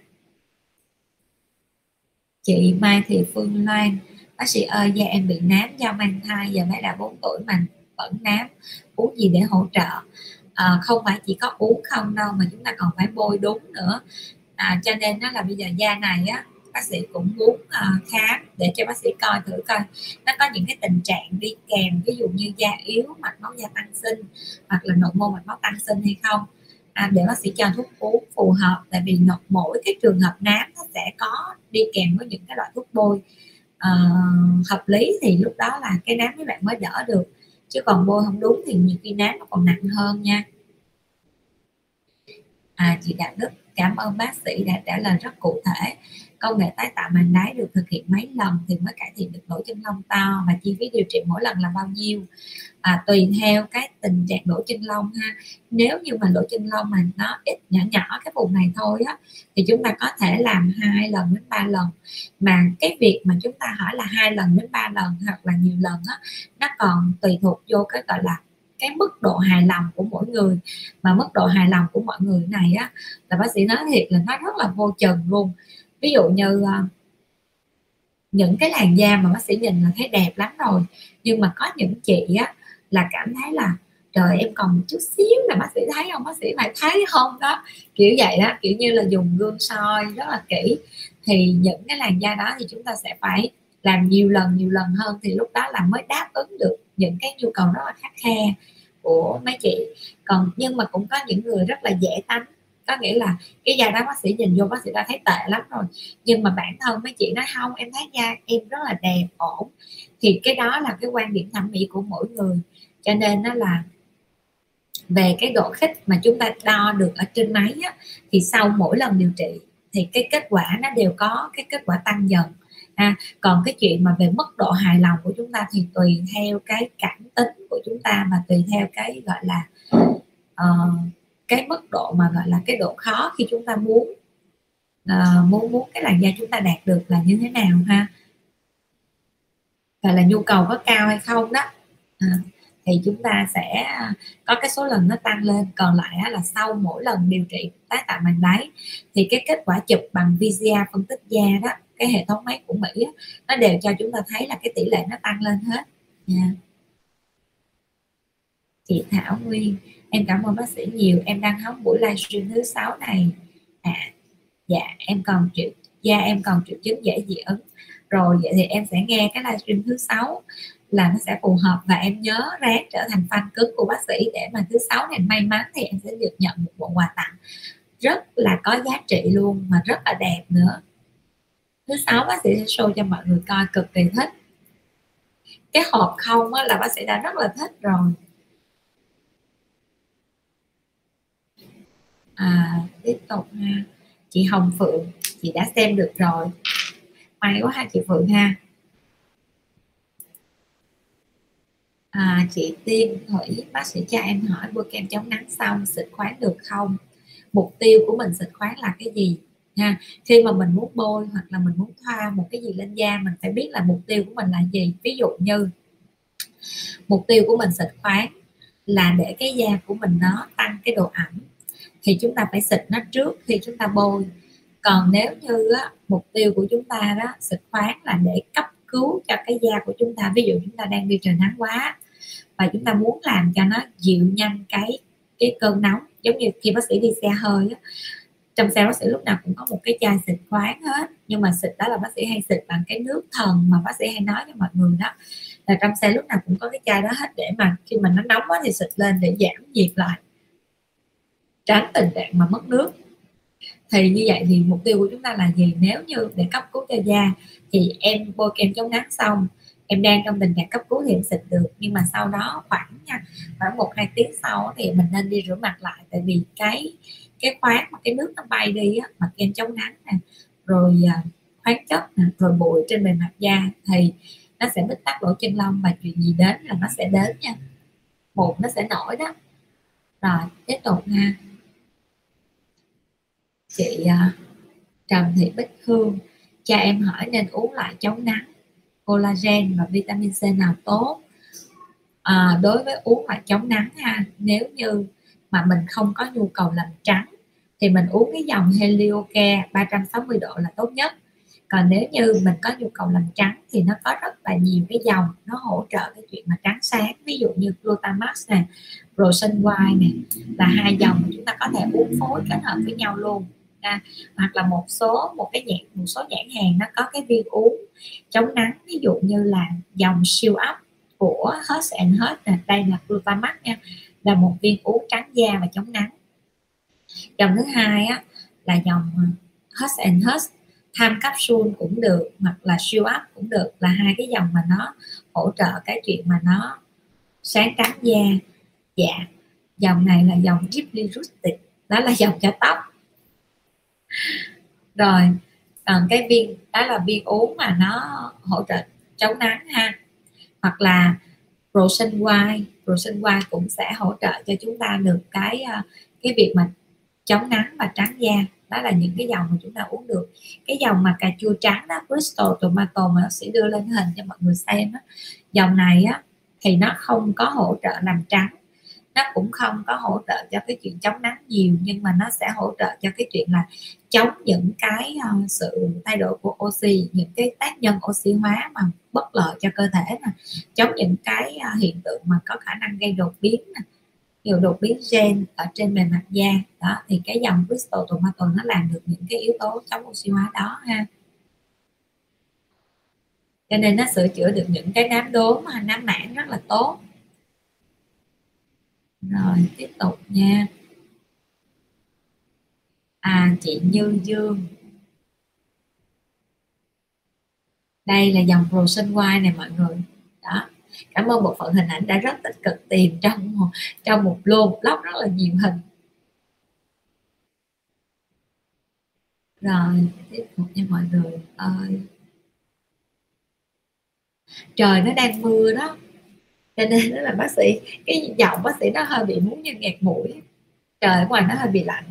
Chị Mai Thị Phương Loan bác sĩ ơi da em bị nám do mang thai giờ mới đã 4 tuổi mà vẫn nám. Uống gì để hỗ trợ? À, không phải chỉ có uống không đâu mà chúng ta còn phải bôi đúng nữa. À, cho nên nó là bây giờ da này á bác sĩ cũng muốn uh, khám để cho bác sĩ coi thử coi nó có những cái tình trạng đi kèm ví dụ như da yếu mạch máu da tăng sinh hoặc là nội mô mạch máu tăng sinh hay không. À, để bác sĩ cho thuốc uống phù hợp tại vì mỗi cái trường hợp nám nó sẽ có đi kèm với những cái loại thuốc bôi. Uh, hợp lý thì lúc đó là cái nám các bạn mới đỡ được chứ còn bôi không đúng thì nhiều khi nám nó còn nặng hơn nha. À chị Đạo Đức, cảm ơn bác sĩ đã trả lời rất cụ thể công nghệ tái tạo màng đáy được thực hiện mấy lần thì mới cải thiện được lỗ chân lông to và chi phí điều trị mỗi lần là bao nhiêu. À, tùy theo cái tình trạng lỗ chân lông ha nếu như mà lỗ chân lông mà nó ít nhỏ nhỏ cái vùng này thôi á thì chúng ta có thể làm hai lần đến ba lần. Mà cái việc mà chúng ta hỏi là hai lần đến ba lần hoặc là nhiều lần á nó còn tùy thuộc vô cái gọi là cái mức độ hài lòng của mỗi người. Mà mức độ hài lòng của mọi người này á là bác sĩ nói thiệt là nó rất là vô trần luôn ví dụ như uh, những cái làn da mà bác sĩ nhìn là thấy đẹp lắm rồi nhưng mà có những chị á là cảm thấy là trời em còn một chút xíu là bác sĩ thấy không? Bác sĩ phải thấy không? Đó kiểu vậy đó kiểu như là dùng gương soi rất là kỹ. Thì những cái làn da đó thì chúng ta sẽ phải làm nhiều lần nhiều lần hơn thì lúc đó là mới đáp ứng được những cái nhu cầu rất là khắc khe của mấy chị. Còn nhưng mà cũng có những người rất là dễ tánh có nghĩa là cái da đó bác sĩ nhìn vô bác sĩ đã thấy tệ lắm rồi. Nhưng mà bản thân mấy chị nói không em thấy da em rất là đẹp ổn. Thì cái đó là cái quan điểm thẩm mỹ của mỗi người. Cho nên nó là về cái độ khích mà chúng ta đo được ở trên máy á, thì sau mỗi lần điều trị thì cái kết quả nó đều có cái kết quả tăng dần à, còn cái chuyện mà về mức độ hài lòng của chúng ta thì tùy theo cái cảm tính của chúng ta và tùy theo cái gọi là uh, cái mức độ mà gọi là cái độ khó khi chúng ta muốn uh, muốn muốn cái làn da chúng ta đạt được là như thế nào ha? Gọi là nhu cầu có cao hay không đó. À, thì chúng ta sẽ có cái số lần nó tăng lên. Còn lại là sau mỗi lần điều trị tái tạo màng đáy thì cái kết quả chụp bằng VCA phân tích da đó cái hệ thống máy của Mỹ đó, nó đều cho chúng ta thấy là cái tỷ lệ nó tăng lên hết. Nha chị Thảo Nguyên em cảm ơn bác sĩ nhiều. Em đang hóng buổi livestream thứ sáu này. À dạ em còn triệu da em còn triệu chứng dễ dị ứng. Rồi vậy thì em sẽ nghe cái livestream thứ sáu là nó sẽ phù hợp và em nhớ ráng trở thành fan cứng của bác sĩ để mà thứ sáu này may mắn thì em sẽ được nhận một bộ quà tặng. Rất là có giá trị luôn mà rất là đẹp nữa. Thứ sáu bác sĩ sẽ show cho mọi người coi cực kỳ thích. Cái hộp không á, là bác sĩ đã rất là thích rồi. À tiếp tục ha. Chị Hồng Phượng chị đã xem được rồi. May quá ha chị Phượng ha. À, chị Tiên Thủy bác sĩ cho em hỏi bôi kem chống nắng xong xịt khoáng được không? Mục tiêu của mình xịt khoáng là cái gì? Nha khi mà mình muốn bôi hoặc là mình muốn thoa một cái gì lên da mình phải biết là mục tiêu của mình là gì. Ví dụ như mục tiêu của mình xịt khoáng là để cái da của mình nó tăng cái độ ẩm thì chúng ta phải xịt nó trước khi chúng ta bôi. Còn nếu như á, mục tiêu của chúng ta đó xịt khoáng là để cấp cứu cho cái da của chúng ta. Ví dụ chúng ta đang đi trời nắng quá và chúng ta muốn làm cho nó dịu nhanh cái cái cơn nóng. Giống như khi bác sĩ đi xe hơi á, trong xe bác sĩ lúc nào cũng có một cái chai xịt khoáng hết. Nhưng mà xịt đó là bác sĩ hay xịt bằng cái nước thần mà bác sĩ hay nói cho mọi người đó. Là trong xe lúc nào cũng có cái chai đó hết để mà khi mà nó nóng quá thì xịt lên để giảm nhiệt lại tránh tình trạng mà mất nước. Thì như vậy thì mục tiêu của chúng ta là gì? Nếu như để cấp cứu cho da thì em bôi kem chống nắng xong em đang trong tình trạng cấp cứu thì em xịt được. Nhưng mà sau đó khoảng nha khoảng một hai tiếng sau thì mình nên đi rửa mặt lại. Tại vì cái cái khoáng mà cái nước nó bay đi á, mà kem chống nắng nè rồi à, khoáng chất nè rồi bụi trên bề mặt da thì nó sẽ bít tắc lỗ chân lông và chuyện gì đến là nó sẽ đến nha. Mụn nó sẽ nổi đó. Rồi tiếp tục ha chị à, Trần Thị Bích Hương cha em hỏi nên uống lại chống nắng collagen và vitamin C nào tốt? À, đối với uống lại chống nắng ha nếu như mà mình không có nhu cầu làm trắng thì mình uống cái dòng Heliocare 360 độ là tốt nhất. Còn nếu như mình có nhu cầu làm trắng thì nó có rất là nhiều cái dòng nó hỗ trợ cái chuyện mà trắng sáng ví dụ như Glutamax nè Rosen White nè là hai dòng mà chúng ta có thể uống phối kết hợp với nhau luôn ha hoặc là một số, một cái nhãn, một số nhãn hàng nó có cái viên uống chống nắng, ví dụ như là dòng siêu ấp của hết and hết nè đây là Glutamax nha, là một viên uống trắng da và chống nắng. Dòng thứ hai á, là dòng hết and hết tham capsule cũng được, hoặc là siêu ấp cũng được, là hai cái dòng mà nó hỗ trợ cái chuyện mà nó sáng trắng da. Dạ dòng này là dòng Deeply Rustic đó là dòng cho tóc rồi, còn cái viên đó là viên uống mà nó hỗ trợ chống nắng ha. Hoặc là Rosen White Rosen White cũng sẽ hỗ trợ cho chúng ta được cái ờ, cái việc mà chống nắng và trắng da. Đó là những cái dòng mà chúng ta uống được. Cái dòng mà cà chua trắng đó, Bristol tomato mà nó sẽ đưa lên hình cho mọi người xem á. Dòng này á thì nó không có hỗ trợ làm trắng nó cũng không có hỗ trợ cho cái chuyện chống nắng nhiều nhưng mà nó sẽ hỗ trợ cho cái chuyện là chống những cái uh, sự thay đổi của oxy những cái tác nhân oxy hóa mà bất lợi cho cơ thể nè. Chống những cái uh, hiện tượng mà có khả năng gây đột biến nè. Đột biến gen ở trên bề mặt da đó thì cái dòng crystal tomato nó làm được những cái yếu tố chống oxy hóa đó ha. Cho nên nó sửa chữa được những cái nám đốm à, nám mảng rất là tốt rồi, tiếp tục nha. À chị Như Dương. Đây là dòng Frozen White này, mọi người. Đó, cảm ơn bộ phận hình ảnh đã rất tích cực tìm trong trong một lô lóc rất là nhiều hình. Rồi, tiếp tục nha, mọi người ơi. Trời nó đang mưa đó cho nên đó là bác sĩ, cái giọng bác sĩ nó hơi bị muốn như nghẹt mũi. Trời ngoài nó hơi bị lạnh.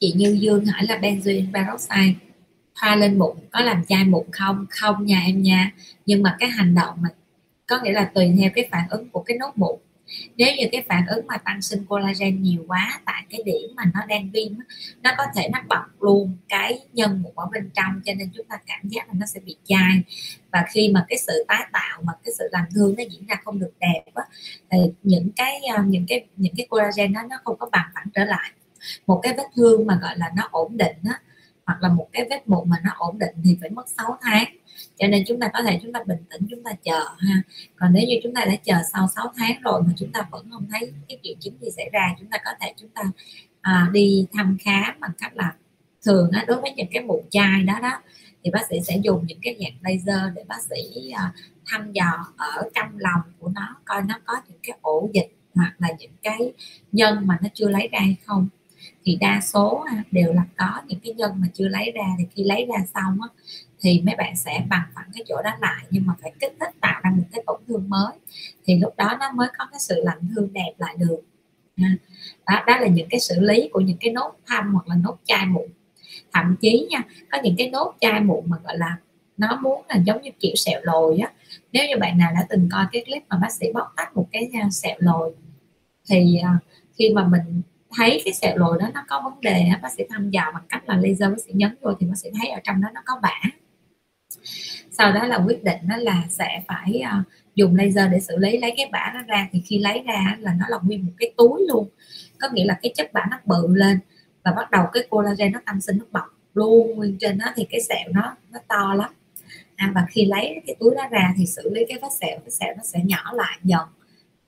Chị Như Dương hỏi là benzoin peroxide thoa lên bụng có làm chai bụng không? Không nha em nha. Nhưng mà cái hành động mà có nghĩa là tùy theo cái phản ứng của cái nốt mụn nếu như cái phản ứng mà tăng sinh collagen nhiều quá tại cái điểm mà nó đang viêm nó có thể nó bọc luôn cái nhân mụn ở bên trong cho nên chúng ta cảm giác là nó sẽ bị chai. Và khi mà cái sự tái tạo mà cái sự làm thương nó diễn ra không được đẹp á, thì những cái ờ, những cái những cái collagen đó nó không có bằng phẳng trở lại. Một cái vết thương mà gọi là nó ổn định á hoặc là một cái vết mụn mà nó ổn định thì phải mất 6 tháng. Cho nên chúng ta có thể chúng ta bình tĩnh chúng ta chờ ha. Còn nếu như chúng ta đã chờ sau 6 tháng rồi mà chúng ta vẫn không thấy cái triệu chứng gì xảy ra chúng ta có thể chúng ta à, đi thăm khám bằng cách là thường á, đối với những cái mụn chai đó đó thì bác sĩ sẽ dùng những cái dạng laser để bác sĩ à, thăm dò ở trong lòng của nó coi nó có những cái ổ dịch hoặc là những cái nhân mà nó chưa lấy ra hay không thì đa số đều là có những cái nhân mà chưa lấy ra thì khi lấy ra xong á, thì mấy bạn sẽ bằng phẳng cái chỗ đó lại nhưng mà phải kích thích tạo ra một cái tổn thương mới. Thì lúc đó nó mới có cái sự lành thương đẹp lại được. Đó, đó là những cái xử lý của những cái nốt thâm hoặc là nốt chai mụn. Thậm chí nha có những cái nốt chai mụn mà gọi là nó muốn là giống như kiểu sẹo lồi á. Nếu như bạn nào đã từng coi cái clip mà bác sĩ bóc tách một cái sẹo lồi thì à, khi mà mình thấy cái sẹo lồi đó nó có vấn đề bác sĩ thăm dò bằng cách là laser bác sĩ nhấn vô thì bác sĩ thấy ở trong đó nó có bã. Sau đó là quyết định đó là sẽ phải uh, dùng laser để xử lý lấy cái bã nó ra. Thì khi lấy ra là nó là nguyên một cái túi luôn có nghĩa là cái chất bã nó bự lên và bắt đầu cái collagen nó tăng sinh nó bọc luôn nguyên trên đó. Thì cái sẹo nó nó to lắm. À, và khi lấy cái túi đó ra thì xử lý cái vết sẹo cái sẹo nó sẽ nhỏ lại dần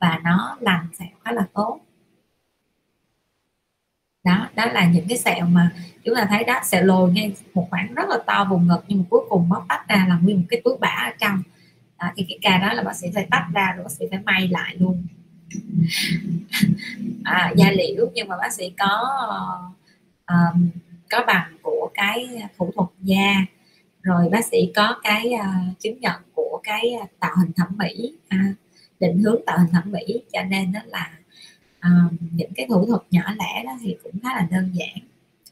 và nó lành sẹo khá là tốt đó đó là những cái sẹo mà chúng ta thấy đó sẹo lồi ngay một khoảng rất là to vùng ngực nhưng mà cuối cùng bóc tách ra là nguyên một cái túi bã ở trong. Đó, thì cái ca đó là bác sĩ phải tách ra rồi bác sĩ phải may lại luôn. À, da liễu nhưng mà bác sĩ có um, có bằng của cái thủ thuật da. Rồi bác sĩ có cái uh, chứng nhận của cái tạo hình thẩm mỹ uh, định hướng tạo hình thẩm mỹ cho nên đó là Ờ, những cái thủ thuật nhỏ lẻ đó thì cũng khá là đơn giản.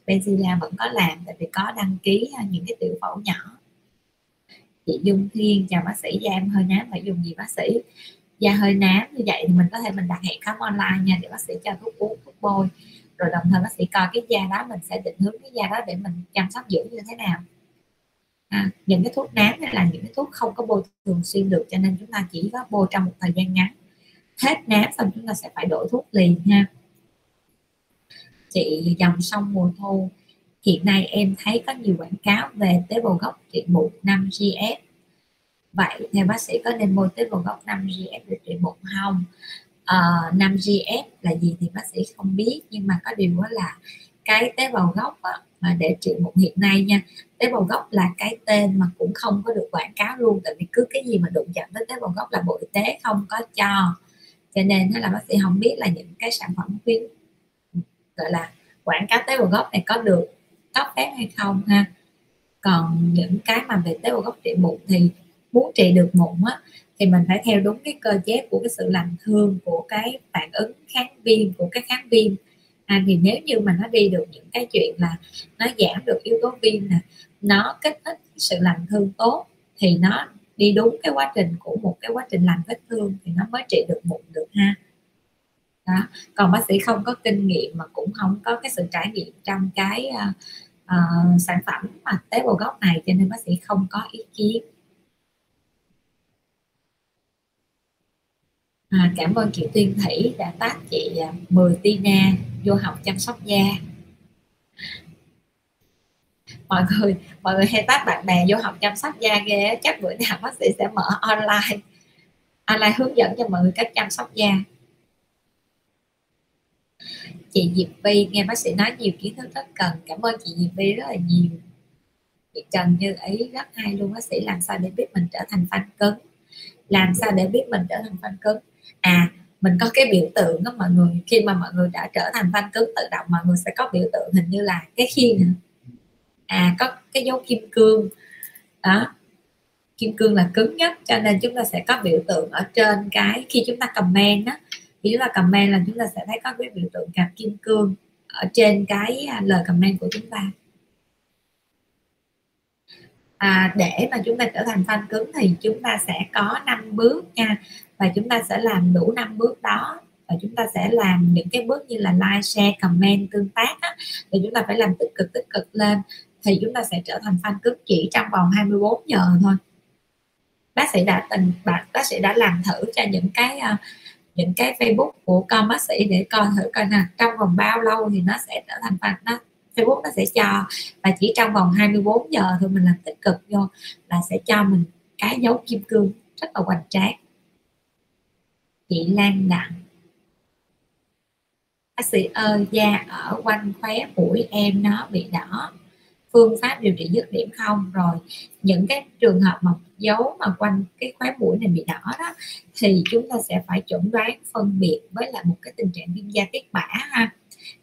Benzilla vẫn có làm tại vì có đăng ký ờ, những cái tiểu phẫu nhỏ. Chị Dung Thiên chào bác sĩ da em hơi nám phải dùng gì bác sĩ? Da hơi nám như vậy thì mình có thể mình đặt hẹn khám online nha để bác sĩ cho thuốc uống thuốc bôi. Rồi đồng thời bác sĩ coi cái da đó mình sẽ định hướng cái da đó để mình chăm sóc dưỡng như thế nào. À, những cái thuốc nám hay là những cái thuốc không có bôi thường xuyên được cho nên chúng ta chỉ có bôi trong một thời gian ngắn hết nám xong chúng ta sẽ phải đổi thuốc liền ha. Chị dòng sông mùa thu. Hiện nay em thấy có nhiều quảng cáo về tế bào gốc trị mụn 5 GF vậy theo bác sĩ có nên mua tế bào gốc 5 GF để trị mụn không? À, 5 GF là gì thì bác sĩ không biết nhưng mà có điều đó là cái tế bào gốc á, mà để trị mụn hiện nay nha tế bào gốc là cái tên mà cũng không có được quảng cáo luôn tại vì cứ cái gì mà đụng chạm tới tế bào gốc là bộ y tế không có cho cho nên nó là bác sĩ không biết là những cái sản phẩm khuyến gọi là quảng cáo tế bào gốc này có được cấp phép hay không ha. Còn những cái mà về tế bào gốc trị mụn thì muốn trị được mụn á thì mình phải theo đúng cái cơ chế của cái sự lành thương của cái phản ứng kháng viêm của cái kháng viêm. À, thì nếu như mà nó đi được những cái chuyện là nó giảm được yếu tố viêm nè nó kích thích sự lành thương tốt thì nó đi đúng cái quá trình của một cái quá trình lành vết thương thì nó mới trị được mụn được ha đó còn bác sĩ không có kinh nghiệm mà cũng không có cái sự trải nghiệm trong cái uh, uh, sản phẩm mà tế bào gốc này cho nên bác sĩ không có ý kiến À, cảm ơn chị Tuyên Thủy đã tác chị à, 10 Tina vô học chăm sóc da mọi người mọi người hay tác bạn bè vô học chăm sóc da ghê chắc bữa nào bác sĩ sẽ mở online. Online hướng dẫn cho mọi người cách chăm sóc da. Chị Diệp Vi nghe bác sĩ nói nhiều kiến thức rất cần. Cảm ơn chị Diệp Vi rất là nhiều. Chị Trần Như ý, rất hay luôn. Bác sĩ làm sao để biết mình trở thành fan cứng? Làm sao để biết mình trở thành fan cứng? À mình có cái biểu tượng đó mọi người. Khi mà mọi người đã trở thành fan cứng tự động, mọi người sẽ có biểu tượng hình như là cái khiên nữa à có cái dấu kim cương. Đó. Kim cương là cứng nhất cho nên chúng ta sẽ có biểu tượng ở trên cái khi chúng ta comment đó khi chúng ta comment là chúng ta sẽ thấy có cái biểu tượng cặp kim cương ở trên cái à, lời comment của chúng ta. À, để mà chúng ta trở thành fan cứng thì chúng ta sẽ có 5 bước nha và chúng ta sẽ làm đủ 5 bước đó và chúng ta sẽ làm những cái bước như là like, share, comment, tương tác á, thì chúng ta phải làm tích cực tích cực lên thì chúng ta sẽ trở thành fan cứng chỉ trong vòng 24 giờ thôi. Bác sĩ đã tình bác, bác sĩ đã làm thử cho những cái uh, những cái Facebook của con bác sĩ để coi thử coi là trong vòng bao lâu thì nó sẽ trở thành fan nó Facebook nó sẽ cho và chỉ trong vòng 24 giờ thôi mình làm tích cực vô là sẽ cho mình cái dấu kim cương rất là hoành tráng. Chị Lan Đặng. Bác sĩ ơi da ở quanh khóe mũi em nó bị đỏ phương pháp điều trị dứt điểm không. Rồi những cái trường hợp mà dấu mà quanh cái khóe mũi này bị đỏ đó thì chúng ta sẽ phải chuẩn đoán phân biệt với lại một cái tình trạng viêm da tiết bã ha.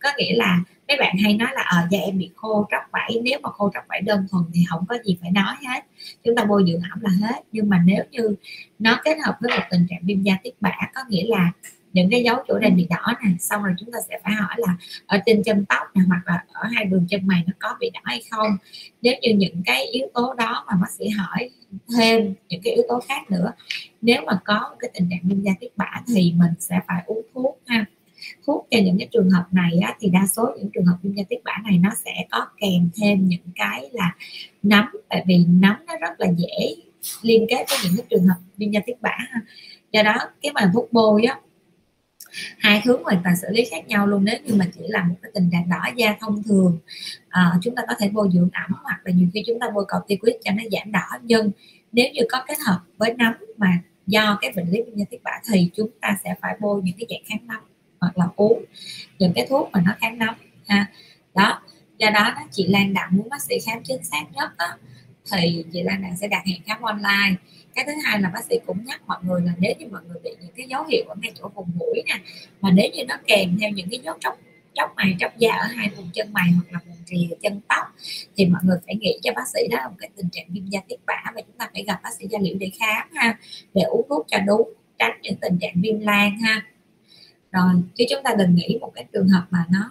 Có nghĩa là mấy bạn hay nói là ở à, da em bị khô tróc vảy nếu mà khô tróc vảy đơn thuần thì không có gì phải nói hết. Chúng ta bôi dưỡng ẩm là hết. Nhưng mà nếu như nó kết hợp với một tình trạng viêm da tiết bã có nghĩa là những cái dấu chỗ này bị đỏ này xong rồi chúng ta sẽ phải hỏi là ở trên chân tóc nè hoặc là ở hai đường chân mày nó có bị đỏ hay không nếu như những cái yếu tố đó mà bác sĩ hỏi thêm những cái yếu tố khác nữa nếu mà có cái tình trạng viêm da tiết bã thì mình sẽ phải uống thuốc ha thuốc cho những cái trường hợp này á, thì đa số những trường hợp viêm da tiết bã này nó sẽ có kèm thêm những cái là nấm tại vì nấm nó rất là dễ liên kết với những cái trường hợp viêm da tiết bã ha. do đó cái mà thuốc bôi á hai hướng hoàn toàn xử lý khác nhau luôn nếu như mà chỉ là một cái tình trạng đỏ da thông thường à, chúng ta có thể bôi dưỡng ẩm hoặc là nhiều khi chúng ta bôi corticoid cho nó giảm đỏ. Nhưng nếu như có kết hợp với nấm mà do cái bệnh lý viêm da tiết bã thì chúng ta sẽ phải bôi những cái dạng kháng nấm hoặc là uống những cái thuốc mà nó kháng nấm ha. Đó do đó đó chị Lan Đặng muốn bác sĩ khám chính xác nhất đó, thì chị Lan Đặng sẽ đặt hẹn khám online cái thứ hai là bác sĩ cũng nhắc mọi người là nếu như mọi người bị những cái dấu hiệu ở ngay chỗ vùng mũi nè, mà nếu như nó kèm theo những cái dấu chóc chóc mày chóc da ở hai vùng chân mày hoặc là vùng rìa chân tóc, thì mọi người phải nghĩ cho bác sĩ đó là một cái tình trạng viêm da tiết bã và chúng ta phải gặp bác sĩ da liễu để khám ha, để uống thuốc cho đúng, tránh những tình trạng viêm lan ha. Rồi, chứ chúng ta đừng nghĩ một cái trường hợp mà nó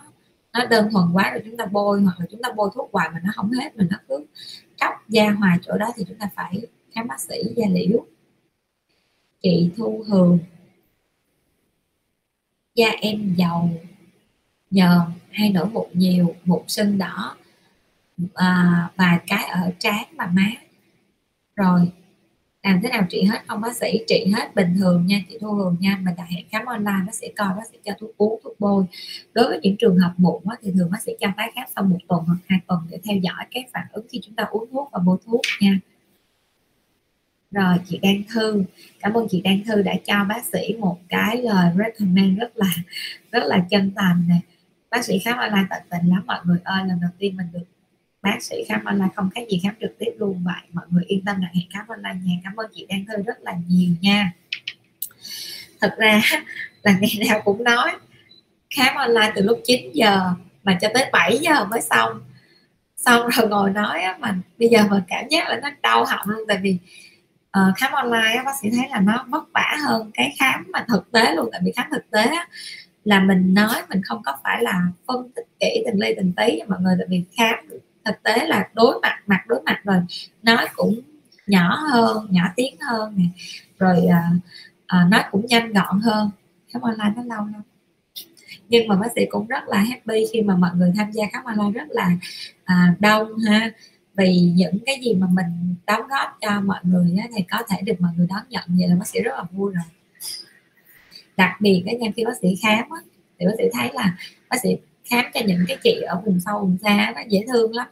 nó đơn thuần quá rồi chúng ta bôi hoặc là chúng ta bôi thuốc hoài mà nó không hết mà nó cứ chóc da hoài chỗ đó thì chúng ta phải khám bác sĩ da liễu. Chị thu hường. Da em dầu nhờn hay nổi mụn nhiều mụn sưng đỏ. À, vài cái ở trán và má. Rồi làm thế nào trị hết không bác sĩ? Trị hết bình thường nha chị thu hường nha. Mình đặt hẹn khám online bác sĩ coi bác sĩ cho thuốc uống thuốc bôi. Đối với những trường hợp mụn thì thường bác sĩ cho tái khám sau một tuần hoặc hai tuần để theo dõi cái phản ứng khi chúng ta uống thuốc và bôi thuốc nha rồi chị Đan Thư. Cảm ơn chị Đan Thư đã cho bác sĩ một cái lời recommend rất là rất là chân thành nè. Bác sĩ khám online tận tình lắm mọi người ơi. Lần đầu tiên mình được bác sĩ khám online không khác gì khám trực tiếp luôn vậy. Mọi người yên tâm là hẹn khám online nha. Cảm ơn chị Đan Thư rất là nhiều nha. Thật ra là ngày nào cũng nói khám online từ lúc 9 giờ mà cho tới 7 giờ mới xong. Xong rồi ngồi nói á, mà bây giờ mình cảm giác là nó đau họng luôn tại vì uh, khám online bác sĩ thấy là nó vất vả hơn cái khám mà thực tế luôn tại vì khám thực tế á, là mình nói mình không có phải là phân tích kỹ từng ly từng tí cho mọi người tại vì khám thực tế là đối mặt mặt đối mặt rồi nói cũng nhỏ hơn nhỏ tiếng hơn nè rồi uh, uh, nói cũng nhanh gọn hơn. Khám online nó lâu lắm. Nhưng mà bác sĩ cũng rất là happy khi mà mọi người tham gia khám online rất là à, đông ha vì những cái gì mà mình đóng góp cho mọi người á, thì có thể được mọi người đón nhận. Vậy là bác sĩ rất là vui rồi. Đặc biệt cái nha khi bác sĩ khám á, thì bác sĩ thấy là bác sĩ khám cho những cái chị ở vùng sâu vùng xa nó dễ thương lắm.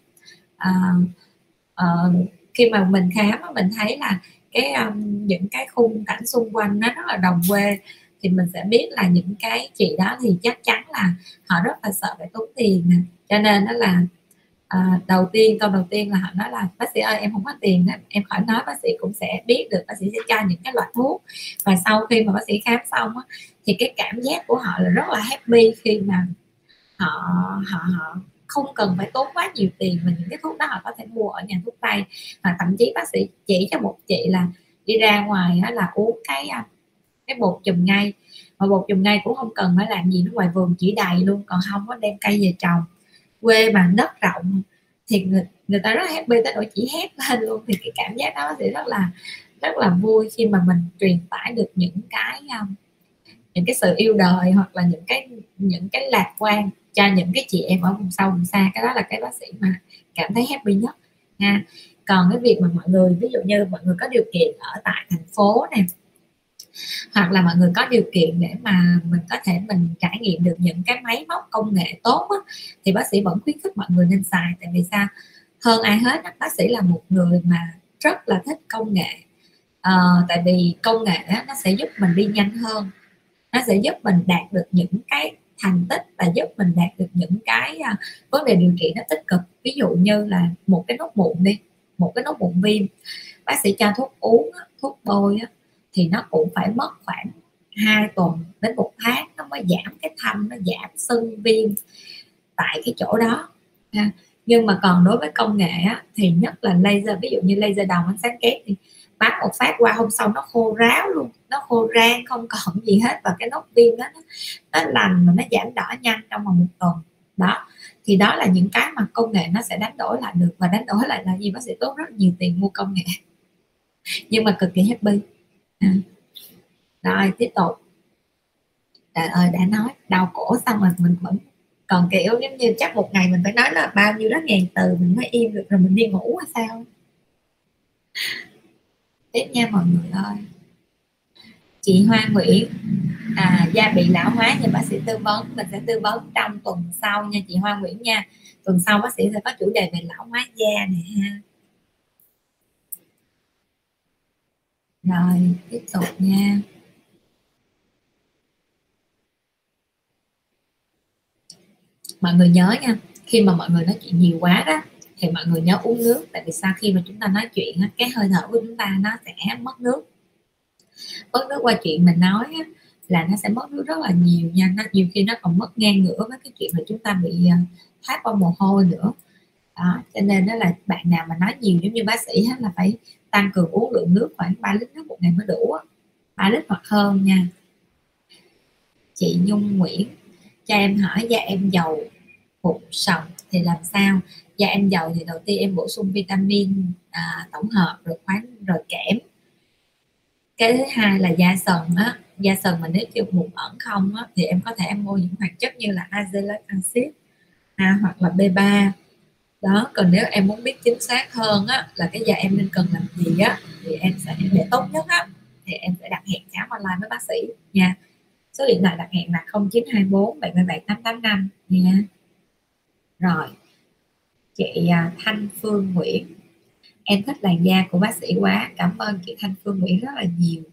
À, à, khi mà mình khám mình thấy là cái um, những cái khung cảnh xung quanh nó rất là đồng quê thì mình sẽ biết là những cái chị đó thì chắc chắn là họ rất là sợ phải tốn tiền cho nên đó là à, đầu tiên câu đầu tiên là họ nói là bác sĩ ơi em không có tiền em khỏi nói bác sĩ cũng sẽ biết được bác sĩ sẽ cho những cái loại thuốc. Và sau khi mà bác sĩ khám xong á, thì cái cảm giác của họ là rất là happy khi mà họ họ họ không cần phải tốn quá nhiều tiền mà những cái thuốc đó họ có thể mua ở nhà thuốc tây. Và thậm chí bác sĩ chỉ cho một chị là đi ra ngoài là uống cái à, cái bột chùm ngay. Mà bột chùm ngay cũng không cần phải làm gì nó ngoài vườn chỉ đầy luôn còn không có đem cây về trồng quê mà đất rộng thì người, người ta rất happy tới nỗi chỉ hét lên luôn. Thì cái cảm giác đó thì rất là rất là vui khi mà mình truyền tải được những cái um, những cái sự yêu đời hoặc là những cái những cái lạc quan cho những cái chị em ở vùng sâu vùng xa. Cái đó là cái bác sĩ mà cảm thấy happy nhất ha. Còn cái việc mà mọi người ví dụ như mọi người có điều kiện ở tại thành phố này hoặc là mọi người có điều kiện để mà mình có thể mình trải nghiệm được những cái máy móc công nghệ tốt á, thì bác sĩ vẫn khuyến khích mọi người nên xài. Tại vì sao? Hơn ai hết bác sĩ là một người mà rất là thích công nghệ. À, tại vì công nghệ á, nó sẽ giúp mình đi nhanh hơn. Nó sẽ giúp mình đạt được những cái thành tích và giúp mình đạt được những cái à, vấn đề điều trị nó tích cực. Ví dụ như là một cái nốt mụn đi một cái nốt mụn viêm. Bác sĩ cho thuốc uống thuốc bôi thì nó cũng phải mất khoảng 2 tuần đến một tháng nó mới giảm cái thâm nó giảm sưng viêm tại cái chỗ đó. Nhưng mà còn đối với công nghệ á, thì nhất là laser ví dụ như laser đồng ánh sáng kép thì bắn một phát qua hôm sau nó khô ráo luôn nó khô rang không còn gì hết và cái nốt viêm đó nó, nó lành mà nó giảm đỏ nhanh trong vòng một tuần. Đó thì đó là những cái mà công nghệ nó sẽ đánh đổi lại được và đánh đổi lại là gì? Bác sĩ tốn rất nhiều tiền mua công nghệ. Nhưng mà cực kỳ happy. Dạ. rồi tiếp tục. Trời ơi đã nói đau cổ xong rồi mình vẫn còn kiểu giống như chắc một ngày mình phải nói là bao nhiêu đó ngàn từ mình mới im được rồi mình đi ngủ hay sao? Tiếp nha mọi người ơi. Chị Hoa Nguyễn. À, da bị lão hóa thì bác sĩ tư vấn mình sẽ tư vấn trong tuần sau nha chị Hoa Nguyễn nha. Tuần sau bác sĩ sẽ có chủ đề về lão hóa da này ha. Rồi, tiếp tục nha. Mọi người nhớ nha, khi mà mọi người nói chuyện nhiều quá đó, thì mọi người nhớ uống nước. Tại vì sau khi mà chúng ta nói chuyện cái hơi thở của chúng ta nó sẽ mất nước. Mất nước qua chuyện mình nói là nó sẽ mất nước rất là nhiều nha. Nó nhiều khi nó còn mất ngang ngửa với cái chuyện mà chúng ta bị ờ, thoát qua mồ hôi nữa. Đó, cho nên đó là bạn nào mà nói nhiều giống như bác sĩ là phải tăng cường uống lượng nước khoảng 3 lít nước một ngày mới đủ 3 lít hoặc hơn nha. Chị Nhung Nguyễn cho em hỏi da em dầu bụng sòng thì làm sao? Da em dầu thì đầu tiên em bổ sung vitamin à, tổng hợp rồi khoáng rồi kẽm. Cái thứ hai là da sần á. Da sần mà nếu chưa mụn ẩn không á, thì em có thể em mua những hoạt chất như là azelaic acid à, hoặc là B3 đó còn nếu em muốn biết chính xác hơn á là cái da em nên cần làm gì á thì em sẽ để tốt nhất á thì em sẽ đặt hẹn khám online với bác sĩ nha. Số điện thoại đặt hẹn là 0924 777 885 nha. Rồi chị à, Thanh Phương Nguyễn. Em thích làn da của bác sĩ quá cảm ơn chị Thanh Phương Nguyễn rất là nhiều.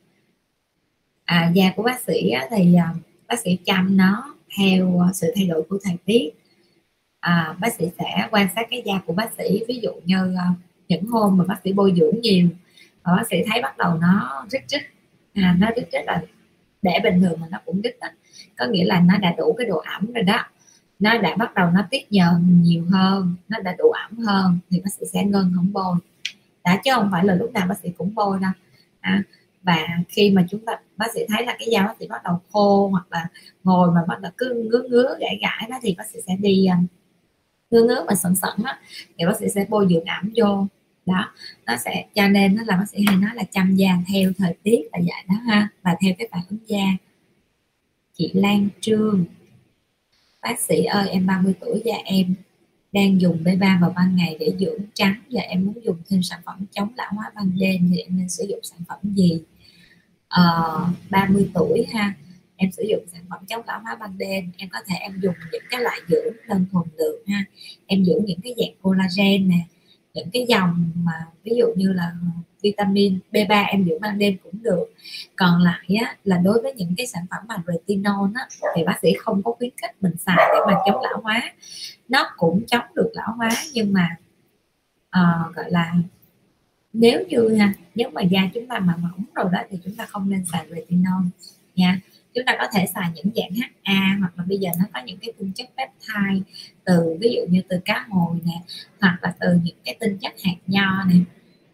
À, da của bác sĩ á, thì à, bác sĩ chăm nó theo à, sự thay đổi của thời tiết à, bác sĩ sẽ quan sát cái da của bác sĩ. Ví dụ như uh, những hôm mà bác sĩ bôi dưỡng nhiều và bác sĩ thấy bắt đầu nó rít rít à, nó rít rít là để bình thường mà nó cũng rít đó. có nghĩa là nó đã đủ cái độ ẩm rồi đó. Nó đã bắt đầu nó tiết nhờn nhiều hơn nó đã đủ ẩm hơn thì bác sĩ sẽ ngưng không bôi. Đã chứ không phải là lúc nào bác sĩ cũng bôi đâu à, và khi mà chúng ta bác sĩ thấy là cái da bác sĩ bắt đầu khô hoặc là ngồi mà bắt đầu cứ ngứa ngứa gãi gãi đó thì bác sĩ sẽ đi à, ngứa ngứa và sẩn sẩn á thì bác sĩ sẽ bôi dưỡng ẩm vô. Đó nó sẽ cho nên nó là bác sĩ hay nói là chăm da theo thời tiết là vậy đó ha và theo cái phản ứng da. Chị Lan Trương bác sĩ ơi em 30 tuổi da em đang dùng B3 vào ban ngày để dưỡng trắng và em muốn dùng thêm sản phẩm chống lão hóa ban đêm thì em nên sử dụng sản phẩm gì? Ờ, 30 tuổi ha em sử dụng sản phẩm chống lão hóa ban đêm em có thể em dùng những cái loại dưỡng đơn thuần được ha. Em dưỡng những cái dạng collagen nè những cái dòng mà ví dụ như là vitamin B3 em dưỡng ban đêm cũng được. Còn lại á, là đối với những cái sản phẩm mà retinol á, thì bác sĩ không có khuyến khích mình xài để mà chống lão hóa. Nó cũng chống được lão hóa nhưng mà uh, gọi là nếu như ha nếu mà da chúng ta mà mỏng rồi đó thì chúng ta không nên xài retinol nha chúng ta có thể xài những dạng HA hoặc là bây giờ nó có những cái tinh chất peptide từ ví dụ như từ cá hồi nè hoặc là từ những cái tinh chất hạt nho nè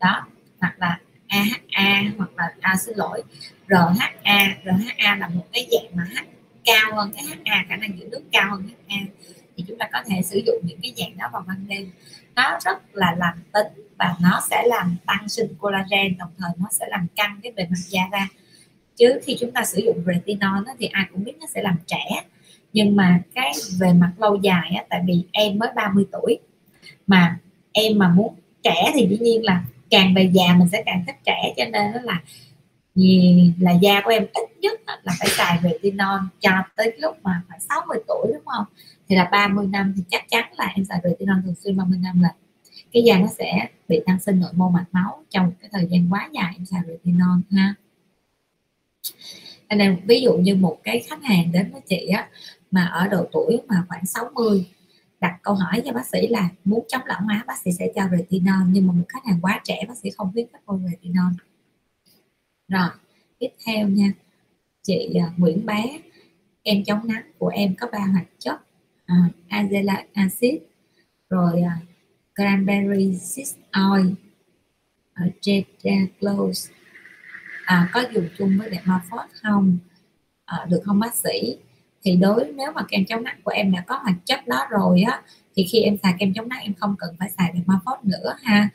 đó hoặc là AHA hoặc là à, xin lỗi RHA RHA là một cái dạng mà H cao hơn cái HA khả năng giữ nước cao hơn HA thì chúng ta có thể sử dụng những cái dạng đó vào ban đêm. Nó rất là làm tính và nó sẽ làm tăng sinh collagen đồng thời nó sẽ làm căng cái bề mặt da ra chứ khi chúng ta sử dụng retinol đó, thì ai cũng biết nó sẽ làm trẻ. Nhưng mà cái về mặt lâu dài á, tại vì em mới 30 tuổi mà em mà muốn trẻ thì dĩ nhiên là càng về già mình sẽ càng thích trẻ cho nên đó là vì là da của em ít nhất là phải xài retinol cho tới lúc mà phải 60 tuổi đúng không? Thì là 30 năm thì chắc chắn là em xài retinol thường xuyên 30 năm là cái da nó sẽ bị tăng sinh nội mô mạch máu trong cái thời gian quá dài em xài retinol ha nên ví dụ như một cái khách hàng đến với chị á mà ở độ tuổi mà khoảng 60 đặt câu hỏi cho bác sĩ là muốn chống lão hóa bác sĩ sẽ cho retinol nhưng mà một khách hàng quá trẻ bác sĩ không biết khích bôi retinol. Rồi tiếp theo nha. Chị à, Nguyễn Bé em chống nắng của em có ba hoạt chất à, uh, azelaic acid rồi uh, cranberry seed oil uh, Jada Close à, có dùng chung với Dermaphos không? À, được không bác sĩ? Thì đối nếu mà kem chống nắng của em đã có hoạt chất đó rồi á thì khi em xài kem chống nắng em không cần phải xài Dermaphos nữa ha.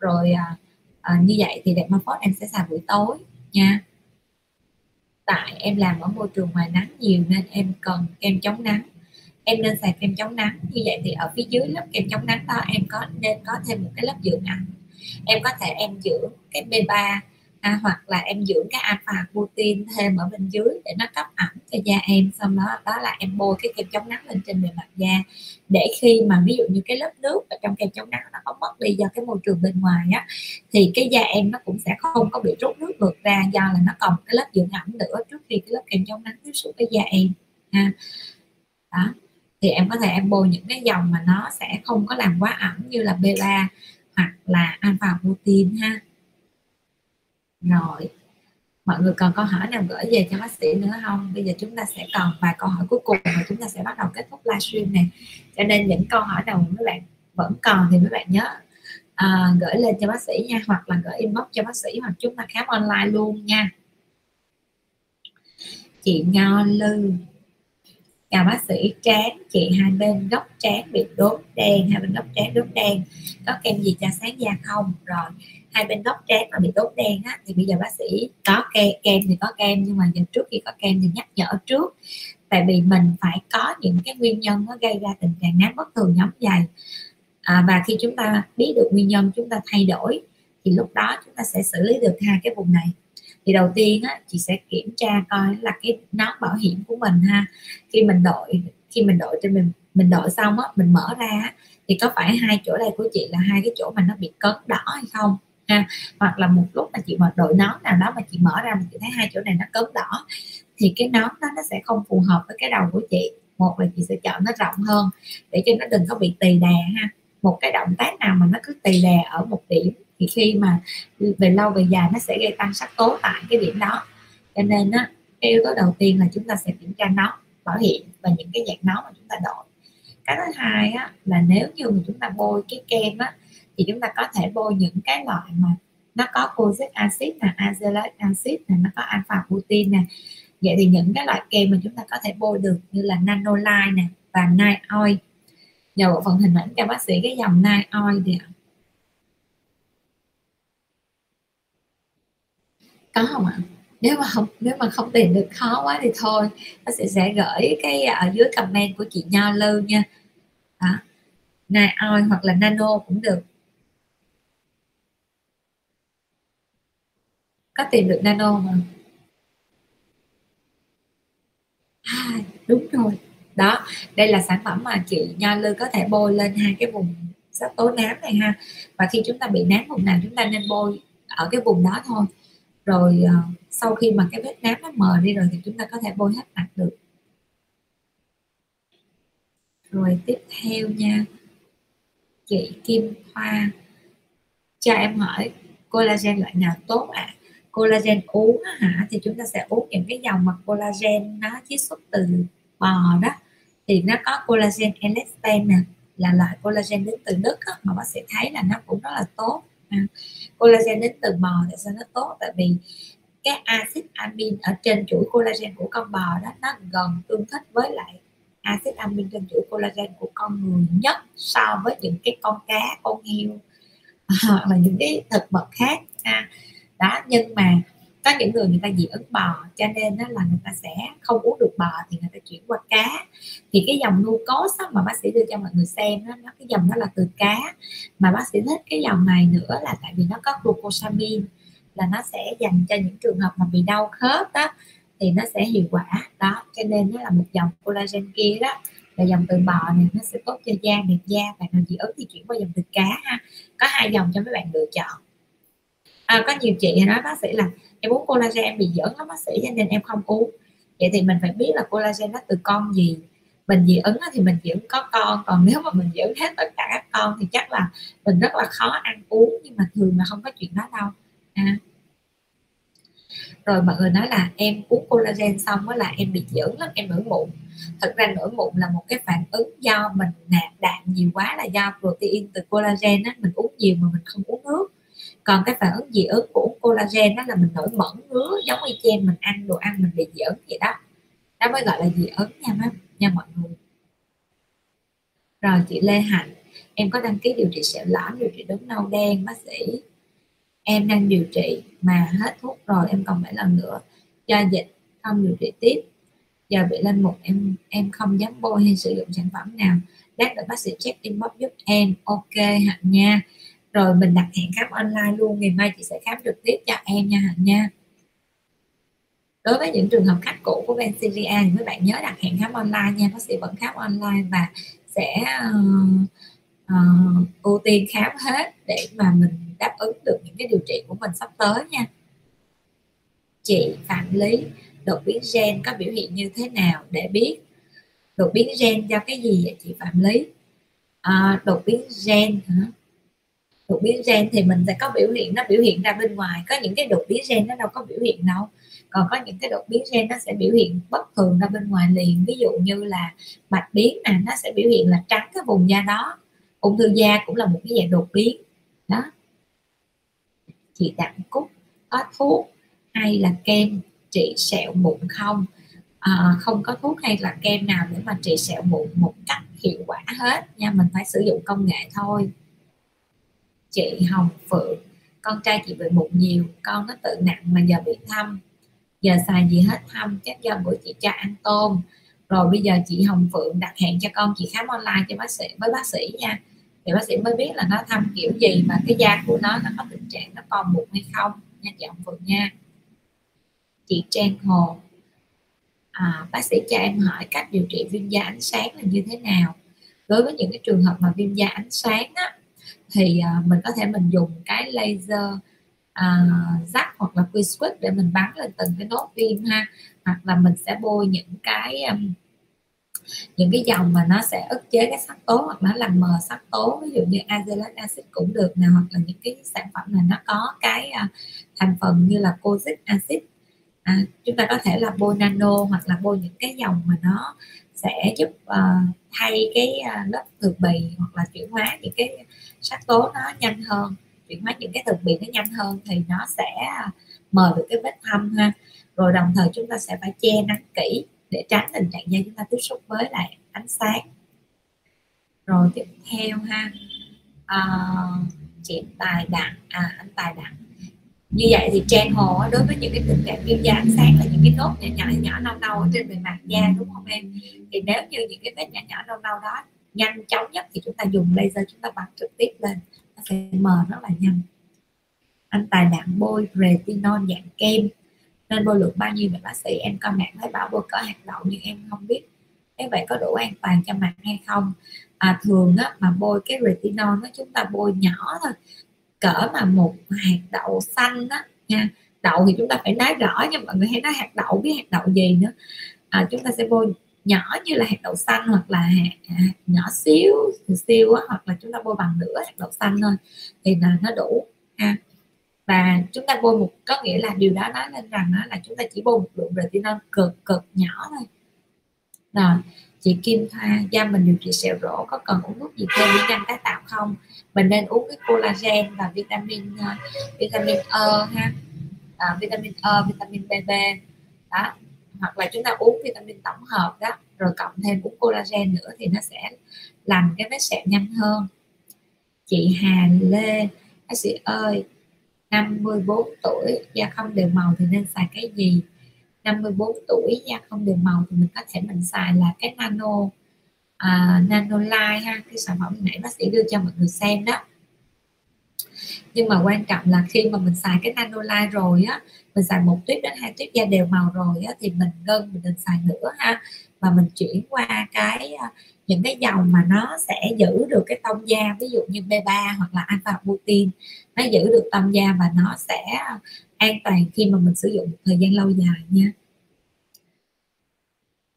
Rồi à, à, như vậy thì Dermaphos em sẽ xài buổi tối nha. Tại em làm ở môi trường ngoài nắng nhiều nên em cần kem chống nắng. Em nên xài kem chống nắng như vậy thì ở phía dưới lớp kem chống nắng đó em có nên có thêm một cái lớp dưỡng ẩm em có thể em dưỡng cái B3 à, hoặc là em dưỡng cái alpha protein thêm ở bên dưới để nó cấp ẩm cho da em xong đó đó là em bôi cái kem chống nắng lên trên bề mặt da. Để khi mà ví dụ như cái lớp nước ở trong kem chống nắng nó có mất đi do cái môi trường bên ngoài á thì cái da em nó cũng sẽ không có bị rút nước ngược ra do là nó còn cái lớp dưỡng ẩm nữa trước khi cái lớp kem chống nắng tiếp xúc với da em ha. Đó thì em có thể em bôi những cái dòng mà nó sẽ không có làm quá ẩm như là B3 hoặc là alpha protein ha rồi. Mọi người còn câu hỏi nào gửi về cho bác sĩ nữa không? Bây giờ chúng ta sẽ còn vài câu hỏi cuối cùng và chúng ta sẽ bắt đầu kết thúc livestream này cho nên những câu hỏi nào mấy bạn vẫn còn thì mấy bạn nhớ à, gửi lên cho bác sĩ nha hoặc là gửi inbox cho bác sĩ hoặc chúng ta khám online luôn nha. Chị Nho Lư chào bác sĩ trán chị hai bên góc trán bị đốm đen hai bên góc trán đốm đen. Có kem gì cho sáng da không? Rồi hai bên góc trán mà bị đốm đen á thì bây giờ bác sĩ có kem kem thì có kem nhưng mà giờ trước khi có kem thì nhắc nhở trước. Tại vì mình phải có những cái nguyên nhân nó gây ra tình trạng nám bất thường nhóm dày. À, và khi chúng ta biết được nguyên nhân chúng ta thay đổi thì lúc đó chúng ta sẽ xử lý được hai cái vùng này thì đầu tiên á, chị sẽ kiểm tra coi là cái nón bảo hiểm của mình ha. Khi mình đội khi mình đội cho mình mình đội xong á mình mở ra thì có phải hai chỗ đây của chị là hai cái chỗ mà nó bị cấn đỏ hay không ha? Hoặc là một lúc mà chị mà đội nón nào đó mà chị mở ra mà chị thấy hai chỗ này nó cấn đỏ thì cái nón đó nó sẽ không phù hợp với cái đầu của chị. Một là chị sẽ chọn nó rộng hơn để cho nó đừng có bị tì đè ha. Một cái động tác nào mà nó cứ tì đè ở một điểm thì khi mà về lâu về dài nó sẽ gây tăng sắc tố tại cái điểm đó. Cho nên á cái yếu tố đầu tiên là chúng ta sẽ kiểm tra nó bảo hiểm và những cái dạng nón mà chúng ta đổi cái thứ hai á, là nếu như mà chúng ta bôi cái kem á thì chúng ta có thể bôi những cái loại mà nó có cozic acid nè azelaic acid nè nó có alpha protein nè. Vậy thì những cái loại kem mà chúng ta có thể bôi được như là nanoline nè và night oil. Nhờ bộ phận hình ảnh cho bác sĩ cái dòng night oil thì có không ạ? Nếu mà không nếu mà không tìm được khó quá thì thôi. Nó sẽ sẽ gửi cái à, ở dưới comment của chị Nho Lư nha. Đó. này, oi hoặc là nano cũng được. Có tìm được nano mà. À, đúng rồi. Đó đây là sản phẩm mà chị Nho Lư có thể bôi lên hai cái vùng sắc tố nám này ha. Và khi chúng ta bị nám vùng nào chúng ta nên bôi ở cái vùng đó thôi rồi uh, sau khi mà cái vết nám nó mờ đi rồi thì chúng ta có thể bôi hết mặt được. Rồi tiếp theo nha. Chị Kim Hoa. Cho em hỏi collagen loại nào tốt ạ? À? collagen uống hả? Thì chúng ta sẽ uống những cái dòng mà collagen nó chiết xuất từ bò đó. Thì nó có collagen elastin nè là loại collagen đến từ Đức đó, mà bác sĩ thấy là nó cũng rất là tốt. Ừ. collagen đến từ bò tại sao nó tốt, tại vì cái axit amin ở trên chuỗi collagen của con bò đó, nó gần tương thích với lại axit amin trên chuỗi collagen của con người nhất so với những cái con cá, con heo, hoặc là những cái thực vật khác. Ha đó, nhưng mà có những người người ta dị ứng bò cho nên đó là người ta sẽ không uống được bò thì người ta chuyển qua cá. Thì cái dòng glucose mà bác sĩ đưa cho mọi người xem đó, nó cái dòng đó là từ cá. Mà bác sĩ thích cái dòng này nữa là tại vì nó có glucosamine là nó sẽ dành cho những trường hợp mà bị đau khớp đó thì nó sẽ hiệu quả. Đó cho nên nó là một dòng collagen kia đó là dòng từ bò này nó sẽ tốt cho da đẹp da và nào dị ứng thì chuyển qua dòng từ cá ha. Có hai dòng cho mấy bạn lựa chọn. À, có nhiều chị nói bác sĩ là em uống collagen em bị giỡn lắm bác sĩ cho nên em không uống. Vậy thì mình phải biết là collagen nó từ con gì. Mình dị ứng thì mình chỉ có con, còn nếu mà mình giữ hết tất cả các con thì chắc là mình rất là khó ăn uống, nhưng mà thường là không có chuyện đó đâu. À. rồi mọi người nói là em uống collagen xong đó là em bị dưỡng lắm, em nổi mụn. Thật ra nổi mụn là một cái phản ứng do mình nạp đạm nhiều quá là do protein từ collagen á, mình uống nhiều mà mình không uống nước còn cái phản ứng dị ứng của collagen đó là mình nổi mẩn ngứa, giống như chen mình ăn đồ ăn mình bị dị ứng vậy đó. Đó mới gọi là dị ứng nha má, nha mọi người. Rồi chị Lê Hạnh, em có đăng ký điều trị sẹo lõm, điều trị đốm nâu đen, bác sĩ. Em đang điều trị mà hết thuốc rồi, em còn phải lần nữa. Cho dịch không điều trị tiếp. Giờ bị lên một em em không dám bôi hay sử dụng sản phẩm nào. Lát nữa bác sĩ check inbox giúp em. Ok hạnh nha rồi mình đặt hẹn khám online luôn ngày mai chị sẽ khám trực tiếp cho em nha hạnh nha. Đối với những trường hợp khách cũ của Vensiria thì mấy bạn nhớ đặt hẹn khám online nha bác sĩ vẫn khám online và sẽ uh, uh, ưu tiên khám hết để mà mình đáp ứng được những cái điều trị của mình sắp tới nha. Chị Phạm Lý đột biến gen có biểu hiện như thế nào để biết? Đột biến gen do cái gì vậy chị Phạm Lý? À, đột biến gen hả? Đột biến gen thì mình sẽ có biểu hiện nó biểu hiện ra bên ngoài. Có những cái đột biến gen nó đâu có biểu hiện đâu. Còn có những cái đột biến gen nó sẽ biểu hiện bất thường ra bên ngoài liền. Ví dụ như là bạch biến nè nó sẽ biểu hiện là trắng cái vùng da đó. Ung thư da cũng là một cái dạng đột biến. Đó. Chị đặng cúc có thuốc hay là kem trị sẹo mụn không? À, không có thuốc hay là kem nào để mà trị sẹo mụn một cách hiệu quả hết nha. Mình phải sử dụng công nghệ thôi chị Hồng Phượng. Con trai chị bị mụn nhiều con nó tự nặng mà giờ bị thâm. Giờ xài gì hết thâm chắc do bữa chị cho ăn tôm. Rồi bây giờ chị Hồng Phượng đặt hẹn cho con chị khám online cho bác sĩ với bác sĩ nha. Thì bác sĩ mới biết là nó thâm kiểu gì mà cái da của nó nó có tình trạng nó còn mụn hay không nha chị Hồng Phượng nha. Chị Trang Hồ. À, bác sĩ cho em hỏi cách điều trị viêm da ánh sáng là như thế nào? Đối với những cái trường hợp mà viêm da ánh sáng á, thì uh, mình có thể mình dùng cái laser à, rắc hoặc là quy switch để mình bắn lên từng cái nốt viêm ha. Hoặc là mình sẽ bôi những cái um, những cái dòng mà nó sẽ ức chế cái sắc tố hoặc nó làm mờ sắc tố. Ví dụ như azelaic acid cũng được nào hoặc là những cái sản phẩm này nó có cái uh, thành phần như là cozic acid. À, chúng ta có thể là bôi nano hoặc là bôi những cái dòng mà nó sẽ giúp uh, thay cái uh, lớp thực bì hoặc là chuyển hóa những cái sắc tố nó nhanh hơn chuyển hóa những cái thực bì nó nhanh hơn thì nó sẽ à, mời được cái vết thâm ha. Rồi đồng thời chúng ta sẽ phải che nắng kỹ để tránh tình trạng da chúng ta tiếp xúc với lại ánh sáng. Rồi tiếp theo ha à, chị tài đặng à anh tài đặng. Như vậy thì trang hồ đối với những cái tình trạng viêm da ánh sáng là những cái nốt nhỏ nhỏ nhỏ nâu nâu ở trên bề mặt da đúng không em? Thì nếu như những cái vết nhỏ nhỏ nâu nâu đó nhanh chóng nhất thì chúng ta dùng laser chúng ta bắn trực tiếp lên. Nó sẽ mờ rất là nhanh. Anh tài đạm bôi retinol dạng kem. Nên bôi lượng bao nhiêu vậy bác sĩ? Em coi mạng thấy bảo bôi cỡ hạt đậu nhưng em không biết thế vậy có đủ an toàn cho mặt hay không. À, thường á, mà bôi cái retinol nó chúng ta bôi nhỏ thôi. Cỡ mà một hạt đậu xanh á nha. Đậu thì chúng ta phải nói rõ nha mọi người hay nói hạt đậu biết hạt đậu gì nữa. À, chúng ta sẽ bôi nhỏ như là hạt đậu xanh hoặc là hạt, à, hạt nhỏ xíu xíu á, hoặc là chúng ta bôi bằng nửa hạt đậu xanh thôi thì là nó đủ ha. Và chúng ta bôi một có nghĩa là điều đó nói lên rằng đó là chúng ta chỉ bôi một lượng retinol cực cực nhỏ thôi. Rồi chị Kim Thoa da mình điều trị sẹo rỗ có cần uống thuốc gì thêm để ngăn tái tạo không? Mình nên uống cái collagen và vitamin uh, vitamin E ha. À, vitamin E vitamin BB đó hoặc là chúng ta uống vitamin tổng hợp đó rồi cộng thêm uống collagen nữa thì nó sẽ làm cái vết sẹo nhanh hơn. Chị Hà Lê bác sĩ ơi 54 tuổi da không đều màu thì nên xài cái gì? 54 tuổi da không đều màu thì mình có thể mình xài là cái nano uh, nano light ha cái sản phẩm nãy bác sĩ đưa cho mọi người xem đó. Nhưng mà quan trọng là khi mà mình xài cái nano light rồi á mình xài một tuyếp đến hai tuyếp da đều màu rồi á thì mình ngân mình đừng xài nữa ha. Và mình chuyển qua cái à, những cái dầu mà nó sẽ giữ được cái tông da ví dụ như B3 hoặc là alpha butin nó giữ được tông da và nó sẽ an toàn khi mà mình sử dụng một thời gian lâu dài nha.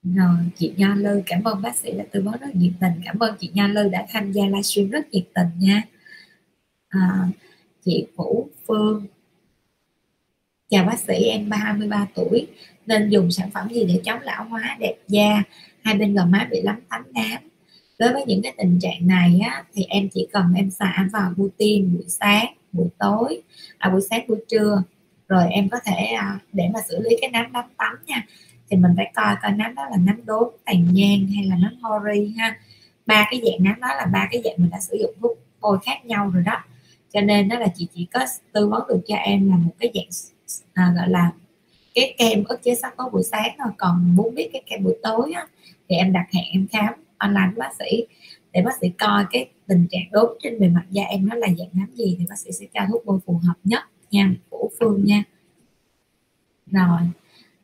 Rồi chị Nho Lư cảm ơn bác sĩ đã tư vấn rất nhiệt tình. Cảm ơn chị Nho Lư đã tham gia livestream rất nhiệt tình nha. À, chị Vũ Phương chào bác sĩ em 33 tuổi. Nên dùng sản phẩm gì để chống lão hóa đẹp da? Hai bên gò má bị lấm tấm nám. Đối với những cái tình trạng này á, thì em chỉ cần em xả vào butin buổi sáng buổi tối à, buổi sáng buổi trưa. Rồi em có thể à, để mà xử lý cái nám lấm tắm nha. Thì mình phải coi coi nám đó là nám đốm tàn nhang hay là nám hori ha. Ba cái dạng nám đó là ba cái dạng mình đã sử dụng thuốc bôi khác nhau rồi đó. Cho nên đó là chị chỉ có tư vấn được cho em là một cái dạng à, gọi là cái kem ức chế sắc tố buổi sáng thôi còn muốn biết cái kem buổi tối á, thì em đặt hẹn em khám online với bác sĩ để bác sĩ coi cái tình trạng đốm trên bề mặt da em nó là dạng nám gì thì bác sĩ sẽ cho thuốc bôi phù hợp nhất nha của phương nha. Rồi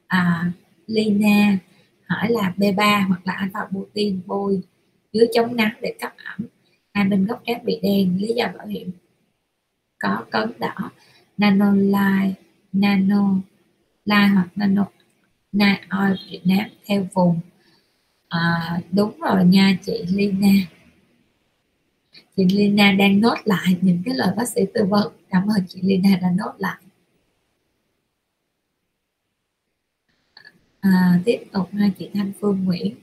à, Lina hỏi là B3 hoặc là alpha protein bôi dưới chống nắng để cấp ẩm hai bên gốc trán bị đen lý do bảo hiểm có cấn đỏ nanolite nano la hoặc nano. Na oil Việt Nam theo vùng. À, đúng rồi nha chị Lina. Chị Lina đang nốt lại những cái lời bác sĩ tư vấn. Cảm ơn chị Lina đã nốt lại. À, tiếp tục hai chị Thanh Phương Nguyễn.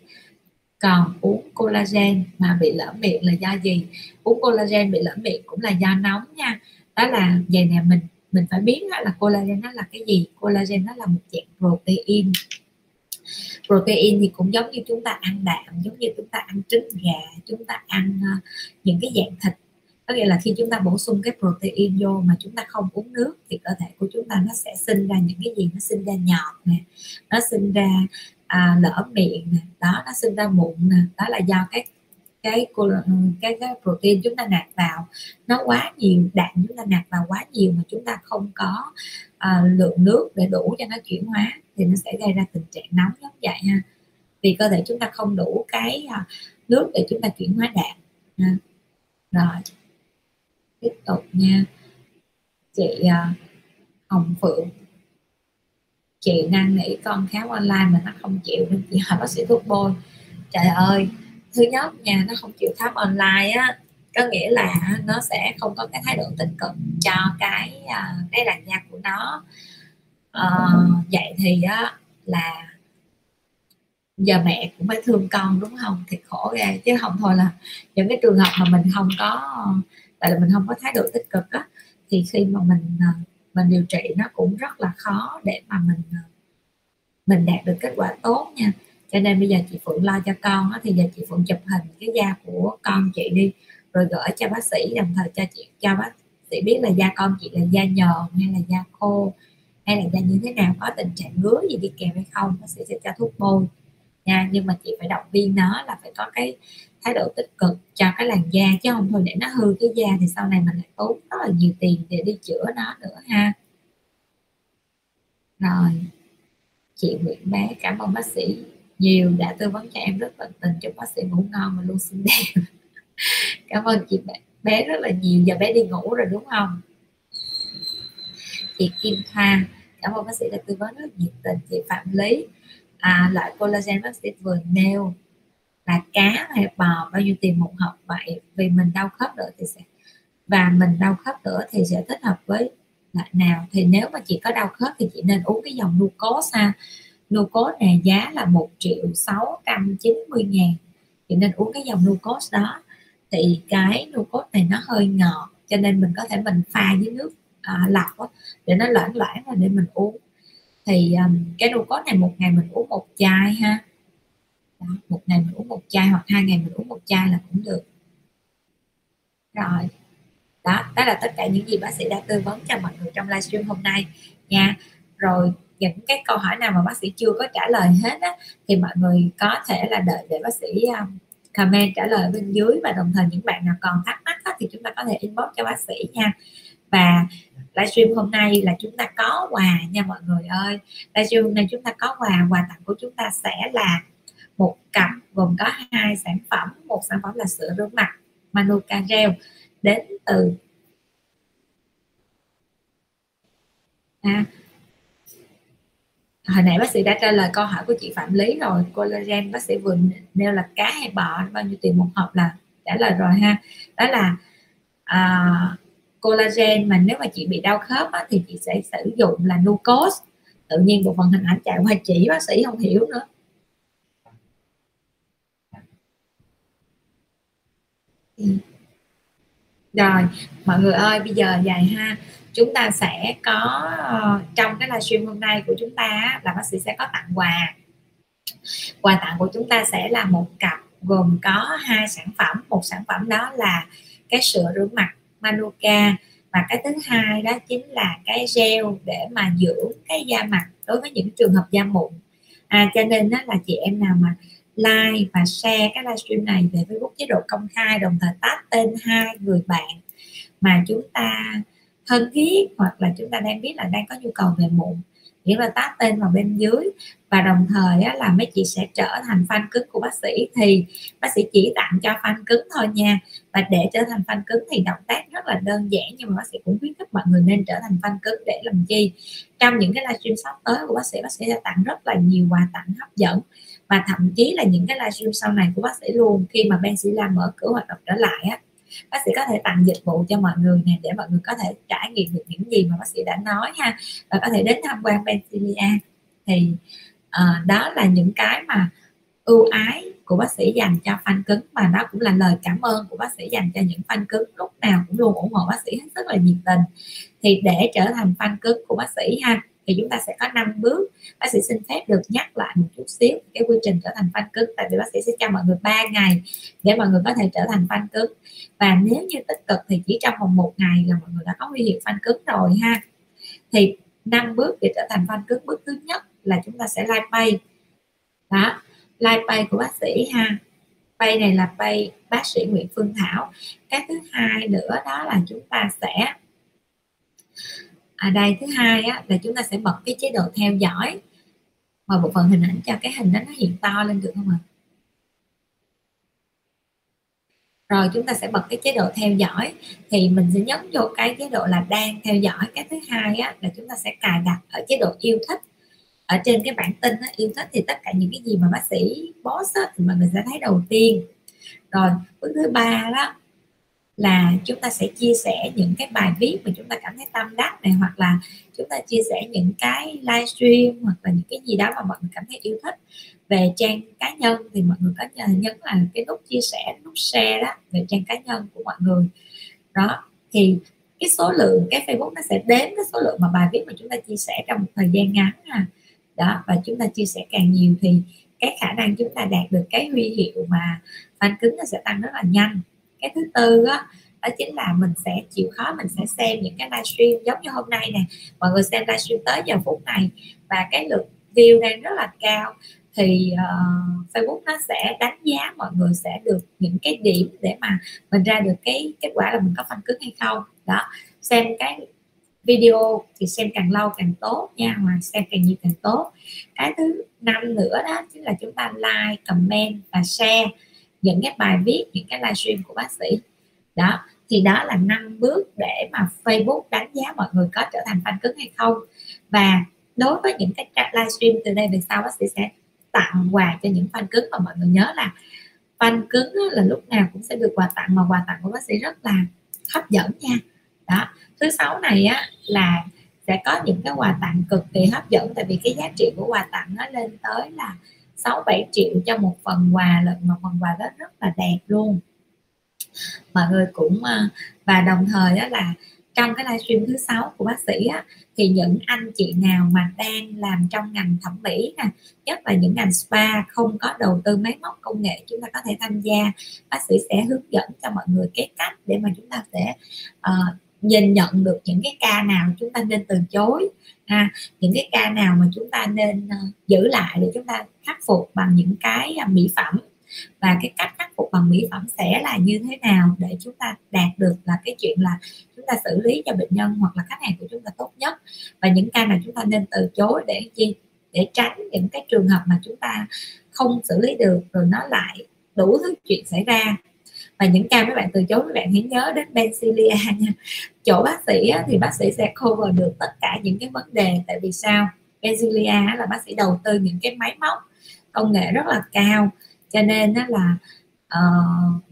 Còn uống collagen mà bị lỡ miệng là do gì? Uống collagen bị lỡ miệng cũng là do nóng nha. Đó là về nè mình mình phải biết là collagen nó là cái gì. Collagen nó là một dạng protein. Protein thì cũng giống như chúng ta ăn đạm giống như chúng ta ăn trứng gà chúng ta ăn ờ, những cái dạng thịt. Có nghĩa là khi chúng ta bổ sung cái protein vô mà chúng ta không uống nước thì cơ thể của chúng ta nó sẽ sinh ra những cái gì? Nó sinh ra nhọt nè nó sinh ra à, lỡ miệng nè đó nó sinh ra mụn nè đó là do cái cái ừ, cái cái protein chúng ta nạp vào. Nó quá nhiều đạm chúng ta nạp vào quá nhiều mà chúng ta không có uh, lượng nước để đủ cho nó chuyển hóa thì nó sẽ gây ra tình trạng nóng giống vậy ha. Vì cơ thể chúng ta không đủ cái uh, nước để chúng ta chuyển hóa đạm. Ha. rồi. Tiếp tục nha. Chị uh, Hồng Phượng. Chị năn nỉ con khám online mà nó không chịu nên chị hỏi bác sĩ thuốc bôi. Trời ơi! Thứ nhất nhà nó không chịu tháp online á có nghĩa là nó sẽ không có cái thái độ tích cực cho cái à, cái làn da của nó. À, vậy thì á là giờ mẹ cũng phải thương con đúng không? Thì khổ ghê chứ không thôi là những cái trường hợp mà mình không có tại là mình không có thái độ tích cực á thì khi mà mình à, mình điều trị nó cũng rất là khó để mà mình à, mình đạt được kết quả tốt nha cho nên bây giờ chị phượng lo cho con á, thì giờ chị phượng chụp hình cái da của con chị đi rồi gửi cho bác sĩ đồng thời cho chị cho bác sĩ biết là da con chị là da nhờn hay là da khô hay là da như thế nào có tình trạng ngứa gì đi kèm hay không bác sĩ sẽ cho thuốc bôi nha. Nhưng mà chị phải động viên nó là phải có cái thái độ tích cực cho cái làn da chứ không thôi để nó hư cái da thì sau này mình lại tốn rất là nhiều tiền để đi chữa nó nữa ha. Rồi chị Nguyễn bé cảm ơn bác sĩ nhiều. Đã tư vấn cho em rất tận tình chúc bác sĩ ngủ ngon và luôn xinh đẹp. Cảm ơn chị bé, bé rất là nhiều. Giờ bé đi ngủ rồi đúng không? Chị Kim Thoa cảm ơn bác sĩ đã tư vấn rất nhiệt tình. Chị Phạm Lý à, loại collagen bác sĩ vừa nêu là cá hay bò bao nhiêu tiền một hộp? Vậy vì mình đau khớp nữa thì sẽ và mình đau khớp nữa thì sẽ thích hợp với loại nào? Thì nếu mà chị có đau khớp thì chị nên uống cái dòng glucose ha glucose này giá là 1 triệu 690 ngàn. Thì nên uống cái dòng glucose đó. Thì cái glucose này nó hơi ngọt cho nên mình có thể mình pha với nước à, lọc đó, để nó loãng loãng là để mình uống. Thì um, cái glucose này một ngày mình uống một chai ha. Đó, một ngày mình uống một chai hoặc hai ngày mình uống một chai là cũng được. Rồi. Đó đó là tất cả những gì bác sĩ đã tư vấn cho mọi người trong livestream hôm nay nha. Rồi những cái câu hỏi nào mà bác sĩ chưa có trả lời hết á, thì mọi người có thể là đợi để bác sĩ um, comment trả lời bên dưới và đồng thời những bạn nào còn thắc mắc á, thì chúng ta có thể inbox cho bác sĩ nha. Và livestream hôm nay là chúng ta có quà nha mọi người ơi. Livestream hôm nay chúng ta có quà quà tặng của chúng ta sẽ là một cặp gồm có hai sản phẩm. Một sản phẩm là sữa rửa mặt Manuka gel đến từ à, hồi nãy bác sĩ đã trả lời câu hỏi của chị Phạm Lý rồi. Collagen bác sĩ vừa nêu là cá hay bò bao nhiêu tiền một hộp là trả lời rồi ha. Đó là à, collagen mà nếu mà chị bị đau khớp á, thì chị sẽ sử dụng là Nucos tự nhiên bộ phận hình ảnh chạy qua chỉ bác sĩ không hiểu nữa. Ừ. Rồi mọi người ơi bây giờ dài ha chúng ta sẽ có ờ, trong cái livestream hôm nay của chúng ta là bác sĩ sẽ có tặng quà. Quà tặng của chúng ta sẽ là một cặp gồm có hai sản phẩm. Một sản phẩm đó là cái sữa rửa mặt Manuka và cái thứ hai đó chính là cái gel để mà dưỡng cái da mặt đối với những trường hợp da mụn. À, cho nên đó là chị em nào mà like và share cái livestream này về Facebook chế độ công khai đồng thời tag tên hai người bạn mà chúng ta thân thiết hoặc là chúng ta đang biết là đang có nhu cầu về mụn nghĩa là tác tên vào bên dưới. Và đồng thời á, là mấy chị sẽ trở thành fan cứng của bác sĩ. Thì bác sĩ chỉ tặng cho fan cứng thôi nha. Và để trở thành fan cứng thì động tác rất là đơn giản nhưng mà bác sĩ cũng khuyến khích mọi người nên trở thành fan cứng để làm chi? Trong những cái livestream sắp tới của bác sĩ bác sĩ sẽ tặng rất là nhiều quà tặng hấp dẫn. Và thậm chí là những cái livestream sau này của bác sĩ luôn. Khi mà Ben sĩ làm mở cửa hoạt động trở lại á bác sĩ có thể tặng dịch vụ cho mọi người nè để mọi người có thể trải nghiệm được những gì mà bác sĩ đã nói ha. Và có thể đến tham quan Pennsylvania. Thì uh, đó là những cái mà ưu ái của bác sĩ dành cho fan cứng và đó cũng là lời cảm ơn của bác sĩ dành cho những fan cứng lúc nào cũng luôn ủng hộ bác sĩ hết sức là nhiệt tình. Thì để trở thành fan cứng của bác sĩ ha thì chúng ta sẽ có 5 bước. Bác sĩ xin phép được nhắc lại một chút xíu cái quy trình trở thành fan cứng. Tại vì bác sĩ sẽ cho mọi người 3 ngày để mọi người có thể trở thành fan cứng. Và nếu như tích cực thì chỉ trong vòng một ngày là mọi người đã có nguy hiểm fan cứng rồi ha. Thì năm bước để trở thành fan cứng, bước thứ nhất là chúng ta sẽ like pay đó like pay của bác sĩ ha. Pay này là pay bác sĩ Nguyễn Phương Thảo. Cái thứ hai nữa đó là chúng ta sẽ ở à, đây thứ hai á, là chúng ta sẽ bật cái chế độ theo dõi. Mà bộ phận hình ảnh cho cái hình đó nó hiện to lên được không ạ? Rồi chúng ta sẽ bật cái chế độ theo dõi. Thì mình sẽ nhấn vô cái chế độ là đang theo dõi. Cái thứ hai á, là chúng ta sẽ cài đặt ở chế độ yêu thích. Ở trên cái bản tin á, yêu thích thì tất cả những cái gì mà bác sĩ boss á, thì mọi người sẽ thấy đầu tiên. Rồi bước thứ ba đó là chúng ta sẽ chia sẻ những cái bài viết mà chúng ta cảm thấy tâm đắc này, hoặc là chúng ta chia sẻ những cái livestream hoặc là những cái gì đó mà mọi người cảm thấy yêu thích. Về trang cá nhân thì mọi người có nhấn là cái nút chia sẻ, nút share đó về trang cá nhân của mọi người. Đó, thì cái số lượng, cái Facebook nó sẽ đếm cái số lượng mà bài viết mà chúng ta chia sẻ trong một thời gian ngắn à đó, và chúng ta chia sẻ càng nhiều thì cái khả năng chúng ta đạt được cái huy hiệu mà fan cứng nó sẽ tăng rất là nhanh cái thứ tư á đó chính là mình sẽ chịu khó mình sẽ xem những cái livestream giống như hôm nay nè. Mọi người xem livestream tới giờ phút này và cái lượt view đang rất là cao thì uh, Facebook nó sẽ đánh giá mọi người sẽ được những cái điểm để mà mình ra được cái kết quả là mình có phân cứng hay không. Đó xem cái video thì xem càng lâu càng tốt nha mà xem càng nhiều càng tốt. Cái thứ năm nữa đó chính là chúng ta like comment và share những cái bài viết, những cái livestream của bác sĩ. Đó, thì đó là năm bước để mà Facebook đánh giá mọi người có trở thành fan cứng hay không. Và đối với những cái livestream từ đây về sau, bác sĩ sẽ tặng quà cho những fan cứng và mọi người nhớ là fan cứng là lúc nào cũng sẽ được quà tặng mà quà tặng của bác sĩ rất là hấp dẫn nha. Đó, thứ sáu này á, là sẽ có những cái quà tặng cực kỳ hấp dẫn tại vì cái giá trị của quà tặng nó lên tới là 6 7 triệu cho một phần quà lận mà phần quà đó rất là đẹp luôn. Mọi người cũng ờ, và đồng thời đó là trong cái livestream thứ sáu của bác sĩ á, thì những anh chị nào mà đang làm trong ngành thẩm mỹ nè nhất là những ngành spa không có đầu tư máy móc công nghệ chúng ta có thể tham gia. Bác sĩ sẽ hướng dẫn cho mọi người cái cách để mà chúng ta sẽ uh, nhìn nhận được những cái ca nào chúng ta nên từ chối ha. Những cái ca nào mà chúng ta nên ờ, giữ lại để chúng ta khắc phục bằng những cái à, mỹ phẩm? Và cái cách khắc phục bằng mỹ phẩm sẽ là như thế nào để chúng ta đạt được là cái chuyện là chúng ta xử lý cho bệnh nhân hoặc là khách hàng của chúng ta tốt nhất? Và những ca nào chúng ta nên từ chối để chi? Để tránh những cái trường hợp mà chúng ta không xử lý được rồi nó lại đủ thứ chuyện xảy ra và những ca mấy bạn từ chối mấy bạn hãy nhớ đến Bencilia nha. Chỗ bác sĩ á, thì bác sĩ sẽ cover được tất cả những cái vấn đề. Tại vì sao? Bencilia là bác sĩ đầu tư những cái máy móc công nghệ rất là cao. Cho nên á, là uh,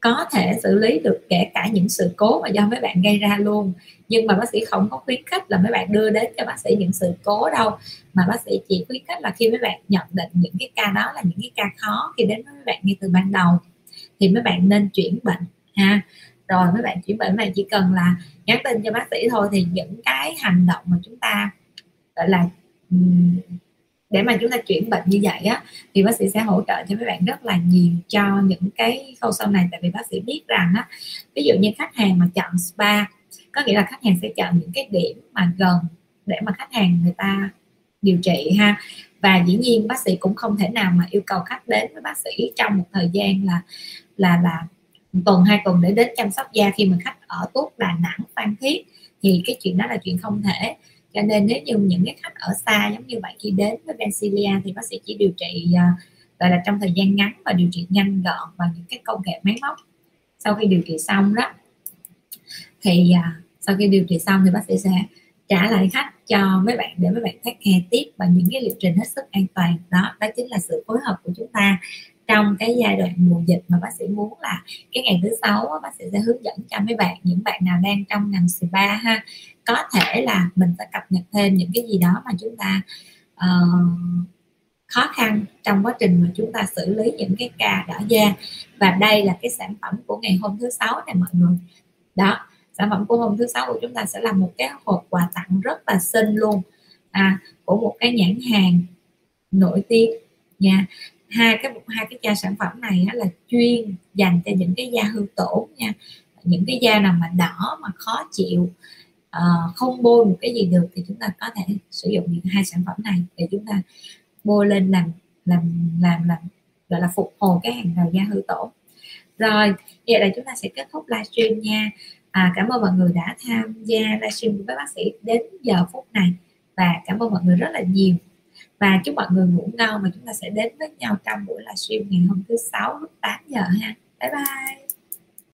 có thể xử lý được kể cả những sự cố mà do mấy bạn gây ra luôn. Nhưng mà bác sĩ không có khuyến khích là mấy bạn đưa đến cho bác sĩ những sự cố đâu. Mà bác sĩ chỉ khuyến khích là khi mấy bạn nhận định những cái ca đó là những cái ca khó khi đến với mấy bạn ngay từ ban đầu thì mấy bạn nên chuyển bệnh, ha. Rồi mấy bạn chuyển bệnh mà chỉ cần là nhắn tin cho bác sĩ thôi thì những cái hành động mà chúng ta, gọi là để mà chúng ta chuyển bệnh như vậy á, thì bác sĩ sẽ hỗ trợ cho mấy bạn rất là nhiều cho những cái khâu sau này. Tại vì bác sĩ biết rằng á, ví dụ như khách hàng mà chọn spa, có nghĩa là khách hàng sẽ chọn những cái điểm mà gần để mà khách hàng người ta điều trị, ha. Và dĩ nhiên bác sĩ cũng không thể nào mà yêu cầu khách đến với bác sĩ trong một thời gian là là là tuần, hai tuần để đến chăm sóc da. Khi mà khách ở tốt đà nẵng, phan thiết thì cái chuyện đó là chuyện không thể. Cho nên nếu như những cái khách ở xa giống như vậy khi đến với Bencilia thì bác sĩ chỉ điều trị à, gọi là trong thời gian ngắn và điều trị nhanh gọn bằng những cái công nghệ máy móc. Sau khi điều trị xong đó, thì à, sau khi điều trị xong thì bác sĩ sẽ trả lại khách cho mấy bạn để mấy bạn take care tiếp bằng những cái liệu trình hết sức an toàn. Đó đó chính là sự phối hợp của chúng ta trong cái giai đoạn mùa dịch mà bác sĩ muốn là cái ngày thứ sáu bác sĩ sẽ hướng dẫn cho mấy bạn những bạn nào đang trong ngành spa ha có thể là mình sẽ cập nhật thêm những cái gì đó mà chúng ta uh, khó khăn trong quá trình mà chúng ta xử lý những cái ca đỏ da. Và đây là cái sản phẩm của ngày hôm thứ sáu này mọi người. Đó sản phẩm của hôm thứ sáu của chúng ta sẽ là một cái hộp quà tặng rất là xinh luôn. À, của một cái nhãn hàng nổi tiếng nha hai cái hai cái da sản phẩm này là chuyên dành cho những cái da hư tổn nha. Những cái da nào mà đỏ mà khó chịu uh, không bôi một cái gì được thì chúng ta có thể sử dụng những hai sản phẩm này để chúng ta bôi lên làm làm làm làm gọi là phục hồi cái hàng đầu da hư tổn rồi vậy là chúng ta sẽ kết thúc livestream nha. À, cảm ơn mọi người đã tham gia livestream với bác sĩ đến giờ phút này và cảm ơn mọi người rất là nhiều và chúc mọi người ngủ ngon, và chúng ta sẽ đến với nhau trong buổi livestream ngày hôm thứ sáu lúc 8 giờ ha. Bye bye.